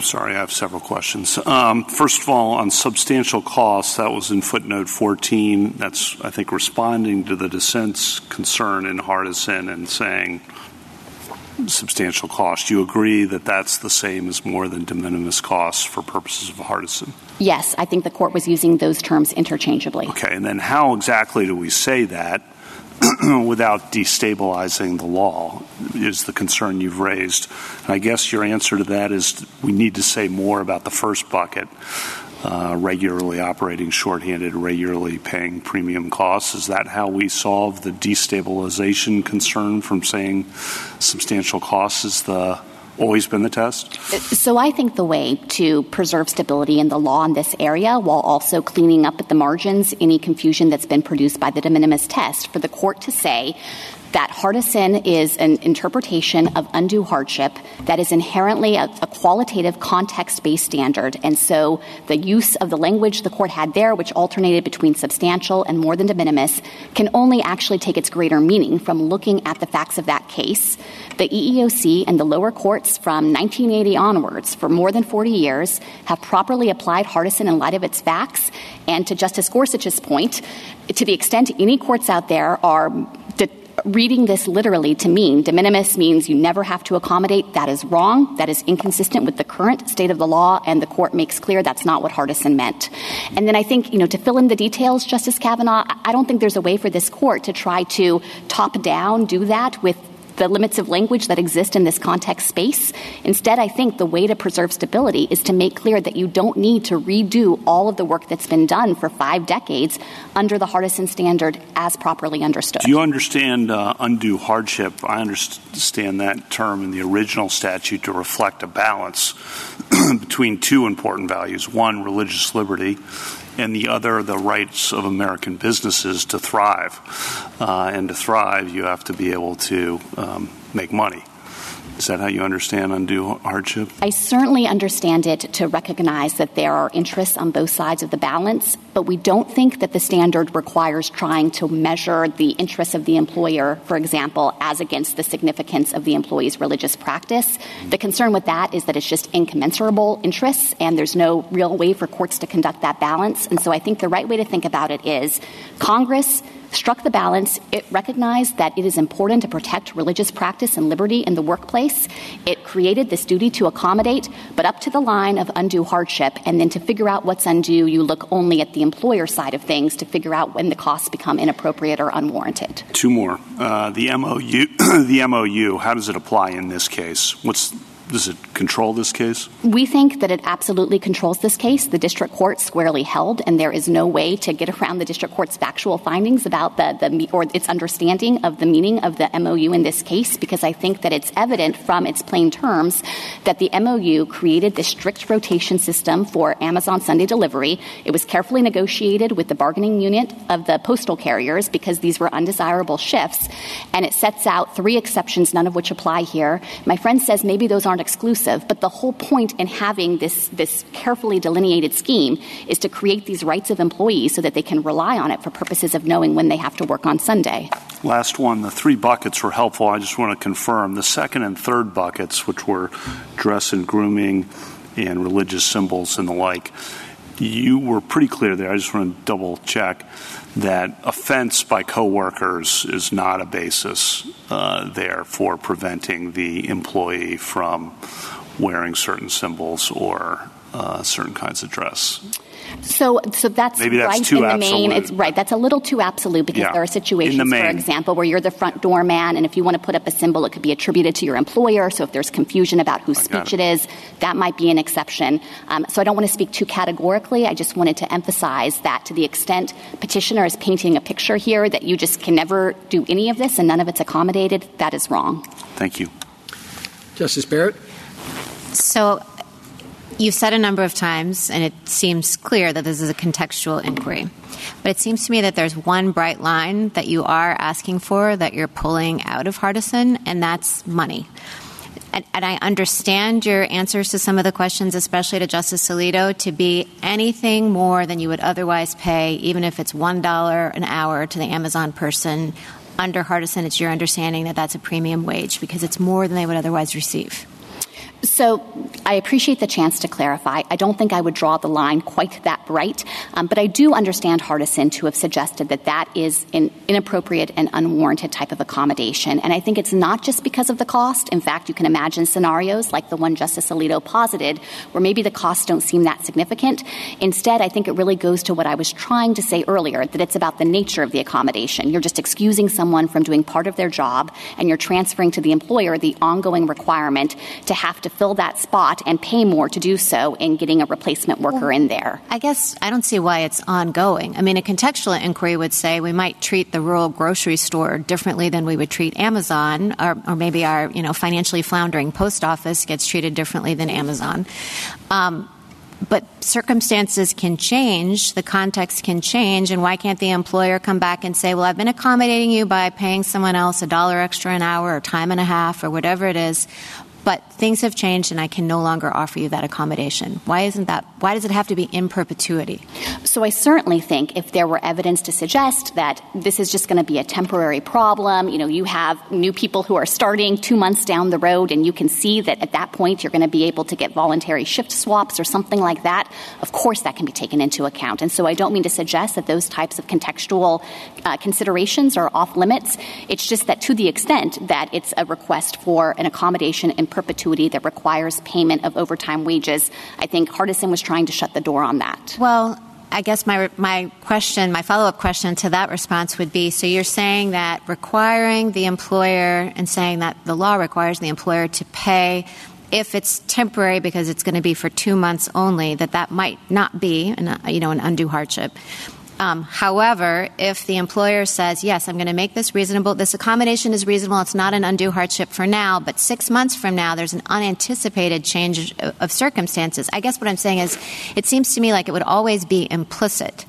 Sorry, I have several questions. Um, first of all, on substantial costs, that was in footnote 14. That's, I think, responding to the dissent's concern in Hardison and saying substantial cost. Do you agree that that's the same as more than de minimis costs for purposes of Hardison? Yes, I think the court was using those terms interchangeably. Okay, and then how exactly do we say that without destabilizing the law is the concern you've raised. I guess your answer to that is we need to say more about the first bucket. Uh, regularly operating shorthanded, regularly paying premium costs. Is that how we solve the destabilization concern from saying substantial costs is the always been the test? So I think the way to preserve stability in the law in this area while also cleaning up at the margins any confusion that's been produced by the de minimis test for the court to say that Hardison is an interpretation of undue hardship that is inherently a, a qualitative context based standard. And so the use of the language the court had there, which alternated between substantial and more than de minimis, can only actually take its greater meaning from looking at the facts of that case. The EEOC and the lower courts from 1980 onwards, for more than 40 years, have properly applied Hardison in light of its facts. And to Justice Gorsuch's point, to the extent any courts out there are reading this literally to mean de minimis means you never have to accommodate. That is wrong. That is inconsistent with the current state of the law, and the court makes clear that's not what Hardison meant. And then I think, you know, to fill in the details, Justice Kavanaugh, I don't think there's a way for this court to try to top down do that with the limits of language that exist in this context space. Instead, I think the way to preserve stability is to make clear that you don't need to redo all of the work that's been done for five decades under the Hardison standard as properly understood. Do you understand uh, undue hardship? I understand that term in the original statute to reflect a balance between two important values one, religious liberty, and the other the rights of American businesses to thrive. Uh, and to thrive, you have to be able to um, make money. Is that how you understand undue hardship? I certainly understand it to recognize that there are interests on both sides of the balance, but we don't think that the standard requires trying to measure the interests of the employer, for example, as against the significance of the employee's religious practice. The concern with that is that it's just incommensurable interests, and there's no real way for courts to conduct that balance. And so I think the right way to think about it is Congress struck the balance. It recognized that it is important to protect religious practice and liberty in the workplace. It created this duty to accommodate, but up to the line of undue hardship. And then to figure out what's undue, you look only at the employer side of things to figure out when the costs become inappropriate or unwarranted. Two more. Uh, the MOU, the MOU, how does it apply in this case? What's does it control this case? We think that it absolutely controls this case. The district court squarely held, and there is no way to get around the district court's factual findings about the, the or its understanding of the meaning of the MOU in this case, because I think that it's evident from its plain terms that the MOU created this strict rotation system for Amazon Sunday delivery. It was carefully negotiated with the bargaining unit of the postal carriers because these were undesirable shifts, and it sets out three exceptions, none of which apply here. My friend says maybe those aren't exclusive, but the whole point in having this, this carefully delineated scheme is to create these rights of employees so that they can rely on it for purposes of knowing when they have to work on Sunday. Last one, the three buckets were helpful. I just want to confirm the second and third buckets, which were dress and grooming and religious symbols and the like, you were pretty clear there. I just want to double check that offense by coworkers is not a basis uh, there for preventing the employee from wearing certain symbols or uh, certain kinds of dress. So, so that's, Maybe that's right too in the absolute. main. It's right. That's a little too absolute because Yeah. there are In the situations, for example, where you're the front doorman, and if you want to put up a symbol, it could be attributed to your employer. So, if there's confusion about whose got speech it is, that might be an exception. Um, so, I don't want to speak too categorically. I just wanted to emphasize that to the extent petitioner is painting a picture here that you just can never do any of this and none of it's accommodated, that is wrong. Thank you. Justice Barrett? So You've said a number of times, and it seems clear that this is a contextual inquiry. But it seems to me that there's one bright line that you are asking for that you're pulling out of Hardison, and that's money. And, and, I understand your answers to some of the questions, especially to Justice Alito, to be anything more than you would otherwise pay, even if it's $1 an hour to the Amazon person. Under Hardison, it's your understanding that that's a premium wage because it's more than they would otherwise receive. So I appreciate the chance to clarify. I don't think I would draw the line quite that bright, um, but I do understand Hardison to have suggested that that is an inappropriate and unwarranted type of accommodation. And I think it's not just because of the cost. In fact, you can imagine scenarios like the one Justice Alito posited where maybe the costs don't seem that significant. Instead, I think it really goes to what I was trying to say earlier, that it's about the nature of the accommodation. You're just excusing someone from doing part of their job and you're transferring to the employer the ongoing requirement to have to fill that spot and pay more to do so in getting a replacement worker well, in there. I guess I don't see why it's ongoing. I mean, a contextual inquiry would say we might treat the rural grocery store differently than we would treat Amazon, or, or maybe our you know financially floundering post office gets treated differently than Amazon. Um, but circumstances can change, the context can change, and why can't the employer come back and say, well, I've been accommodating you by paying someone else a dollar extra an hour or time and a half or whatever it is, but things have changed and I can no longer offer you that accommodation. Why isn't that? Why does it have to be in perpetuity? So I certainly think if there were evidence to suggest that this is just going to be a temporary problem, you know, you have new people who are starting two months down the road and you can see that at that point you're going to be able to get voluntary shift swaps or something like that, of course that can be taken into account. And so I don't mean to suggest that those types of contextual uh, considerations are off limits. It's just that to the extent that it's a request for an accommodation in perpetuity that requires payment of overtime wages. I think Hardison was trying to shut the door on that. Well, I guess my my question, my follow up question to that response would be: so you're saying that requiring the employer and saying that the law requires the employer to pay if it's temporary because it's going to be for two months only, that that might not be, an, you know, an undue hardship. Um, however, if the employer says, yes, I'm going to make this reasonable, this accommodation is reasonable, it's not an undue hardship for now, but six months from now, there's an unanticipated change of circumstances. I guess what I'm saying is, it seems to me like it would always be implicit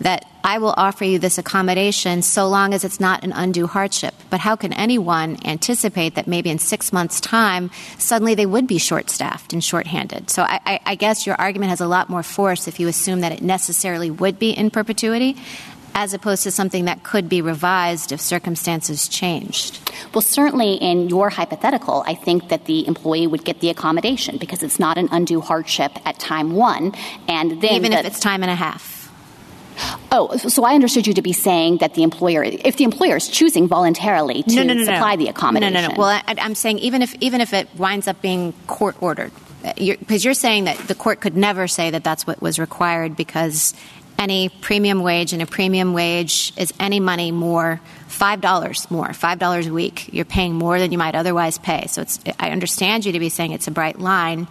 that I will offer you this accommodation so long as it's not an undue hardship. But how can anyone anticipate that maybe in six months' time, suddenly they would be short staffed and short-handed? So I, I, I guess your argument has a lot more force if you assume that it necessarily would be in perpetuity as opposed to something that could be revised if circumstances changed? Well, certainly in your hypothetical, I think that the employee would get the accommodation because it's not an undue hardship at time one. And then even the, if it's time and a half. Oh, so I understood you to be saying that the employer, if the employer is choosing voluntarily to no, no, no, supply the accommodation. No, no, no. Well, I, am saying even if even if it winds up being court ordered, because you're, you're saying that the court could never say that that's what was required because any premium wage and a premium wage is any money more five dollars more five dollars a week you're paying more than you might otherwise pay so it's i understand you to be saying it's a bright line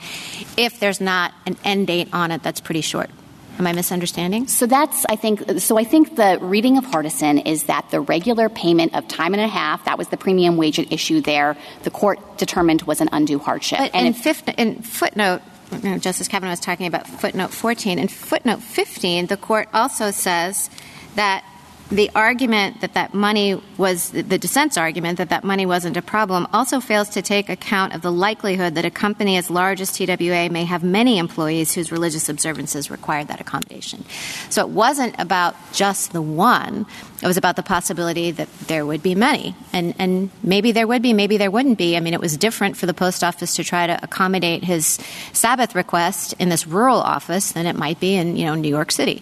if there's not an end date on it that's pretty short Am I misunderstanding? So that's, I think, so I think the reading of Hardison is that the regular payment of time and a half, that was the premium wage issue there, the court determined was an undue hardship. But and in, fifth, in footnote, you know, Justice Kavanaugh was talking about footnote 14. In footnote 15, the court also says that the argument that that money was the dissent's argument that that money wasn't a problem also fails to take account of the likelihood that a company as large as TWA may have many employees whose religious observances required that accommodation. So it wasn't about just the one. It was about the possibility that there would be many. And, and maybe there would be, maybe there wouldn't be. I mean, it was different for the post office to try to accommodate his Sabbath request in this rural office than it might be in, you know, New York City.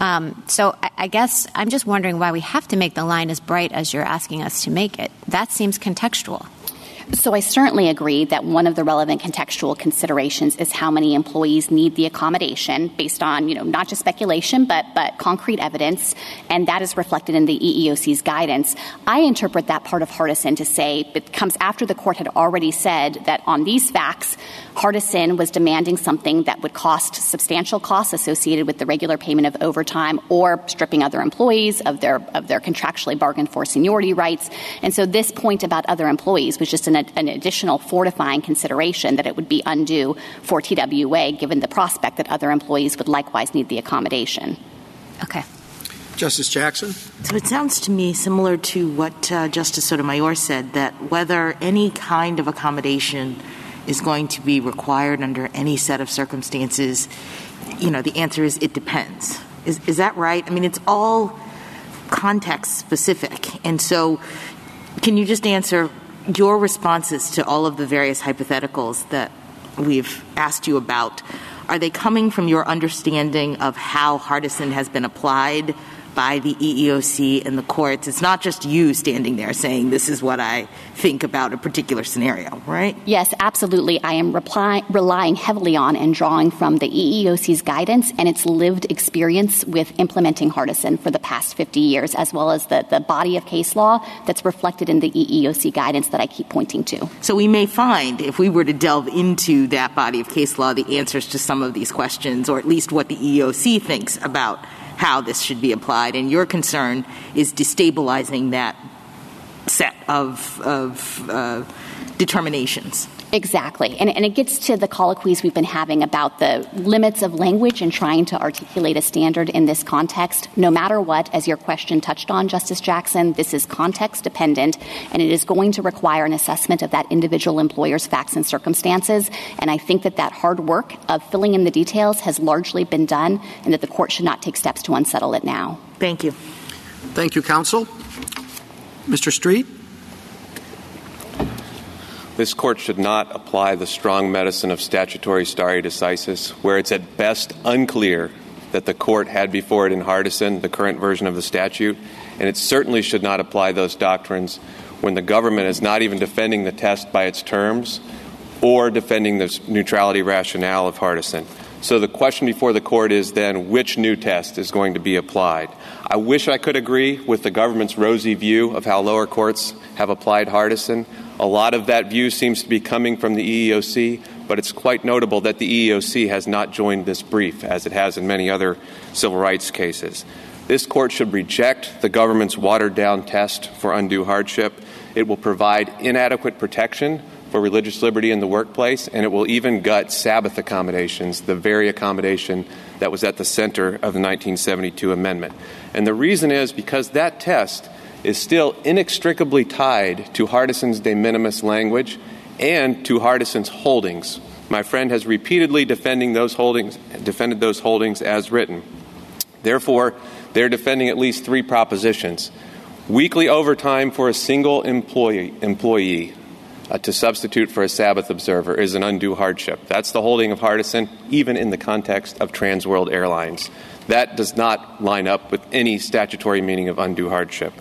Um, so I, I guess I'm just wondering why we have to make the line as bright as you're asking us to make it. That seems contextual. So I certainly agree that one of the relevant contextual considerations is how many employees need the accommodation based on, you know, not just speculation, but, but concrete evidence, and that is reflected in the EEOC's guidance. I interpret that part of Hardison to say it comes after the court had already said that on these facts, Hardison was demanding something that would cost substantial costs associated with the regular payment of overtime or stripping other employees of their of their contractually bargained for seniority rights. And so this point about other employees was just an an, an additional fortifying consideration that it would be undue for TWA given the prospect that other employees would likewise need the accommodation. Okay. Justice Jackson? So it sounds to me similar to what uh, Justice Sotomayor said that whether any kind of accommodation is going to be required under any set of circumstances, you know, the answer is it depends. Is, is that right? I mean, it's all context specific. And so, can you just answer your responses to all of the various hypotheticals that we've asked you about? Are they coming from your understanding of how Hardison has been applied by the EEOC and the courts. It's not just you standing there saying, this is what I think about a particular scenario, right? Yes, absolutely. I am reply- relying heavily on and drawing from the EEOC's guidance and its lived experience with implementing Hardison for the past 50 years, as well as the, the body of case law that's reflected in the EEOC guidance that I keep pointing to. So we may find, if we were to delve into that body of case law, the answers to some of these questions, or at least what the EEOC thinks about how this should be applied, and your concern is destabilizing that set of, of uh, determinations. Exactly. And, and, it gets to the colloquies we've been having about the limits of language and trying to articulate a standard in this context. No matter what, as your question touched on, Justice Jackson, this is context dependent and it is going to require an assessment of that individual employer's facts and circumstances. And I think that that hard work of filling in the details has largely been done and that the court should not take steps to unsettle it now. Thank you. Thank you, counsel. Mr. Streett? This court should not apply the strong medicine of statutory stare decisis, where it's at best unclear that the court had before it in Hardison the current version of the statute, and it certainly should not apply those doctrines when the government is not even defending the test by its terms or defending the neutrality rationale of Hardison. So the question before the court is then which new test is going to be applied? I wish I could agree with the government's rosy view of how lower courts have applied Hardison. A lot of that view seems to be coming from the EEOC, but it's quite notable that the EEOC has not joined this brief, as it has in many other civil rights cases. This court should reject the government's watered down test for undue hardship. It will provide inadequate protection for religious liberty in the workplace, and it will even gut Sabbath accommodations, the very accommodation that was at the center of the 1972 amendment. And the reason is because that test is still inextricably tied to Hardison's de minimis language and to Hardison's holdings. My friend has repeatedly defending those holdings, defended those holdings as written. Therefore, they're defending at least three propositions. Weekly overtime for a single employee, employee uh, to substitute for a Sabbath observer is an undue hardship. That's the holding of Hardison, even in the context of Trans World Airlines. That does not line up with any statutory meaning of undue hardship.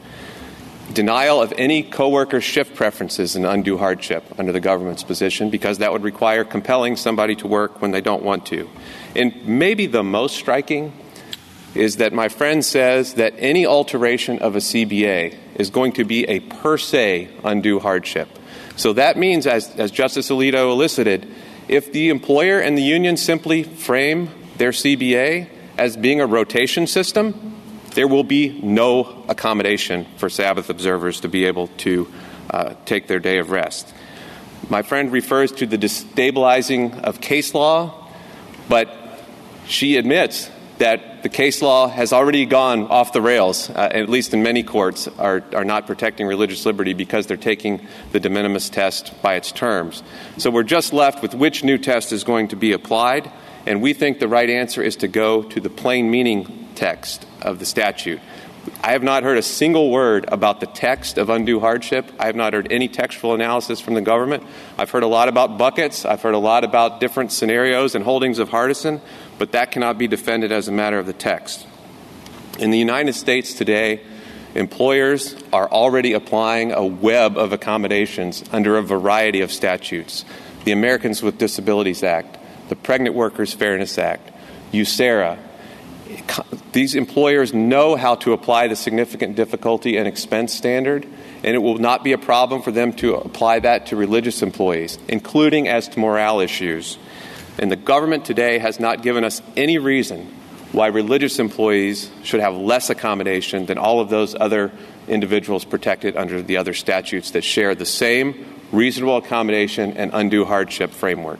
Denial of any coworker shift preferences an undue hardship under the government's position because that would require compelling somebody to work when they don't want to. And maybe the most striking is that my friend says that any alteration of a CBA is going to be a per se undue hardship. So that means, as, as Justice Alito elicited, if the employer and the union simply frame their CBA as being a rotation system, there will be no accommodation for Sabbath observers to be able to uh, take their day of rest. My friend refers to the destabilizing of case law, but she admits that the case law has already gone off the rails, uh, at least in many courts, are, are not protecting religious liberty because they're taking the de minimis test by its terms. So we're just left with which new test is going to be applied, and we think the right answer is to go to the plain meaning text of the statute. I have not heard a single word about the text of undue hardship. I have not heard any textual analysis from the government. I've heard a lot about buckets. I've heard a lot about different scenarios and holdings of Hardison, but that cannot be defended as a matter of the text. In the United States today, employers are already applying a web of accommodations under a variety of statutes the Americans with Disabilities Act, the Pregnant Workers Fairness Act, USERRA, these employers know how to apply the significant difficulty and expense standard, and it will not be a problem for them to apply that to religious employees, including as to morale issues. And the government today has not given us any reason why religious employees should have less accommodation than all of those other individuals protected under the other statutes that share the same reasonable accommodation, and undue hardship framework.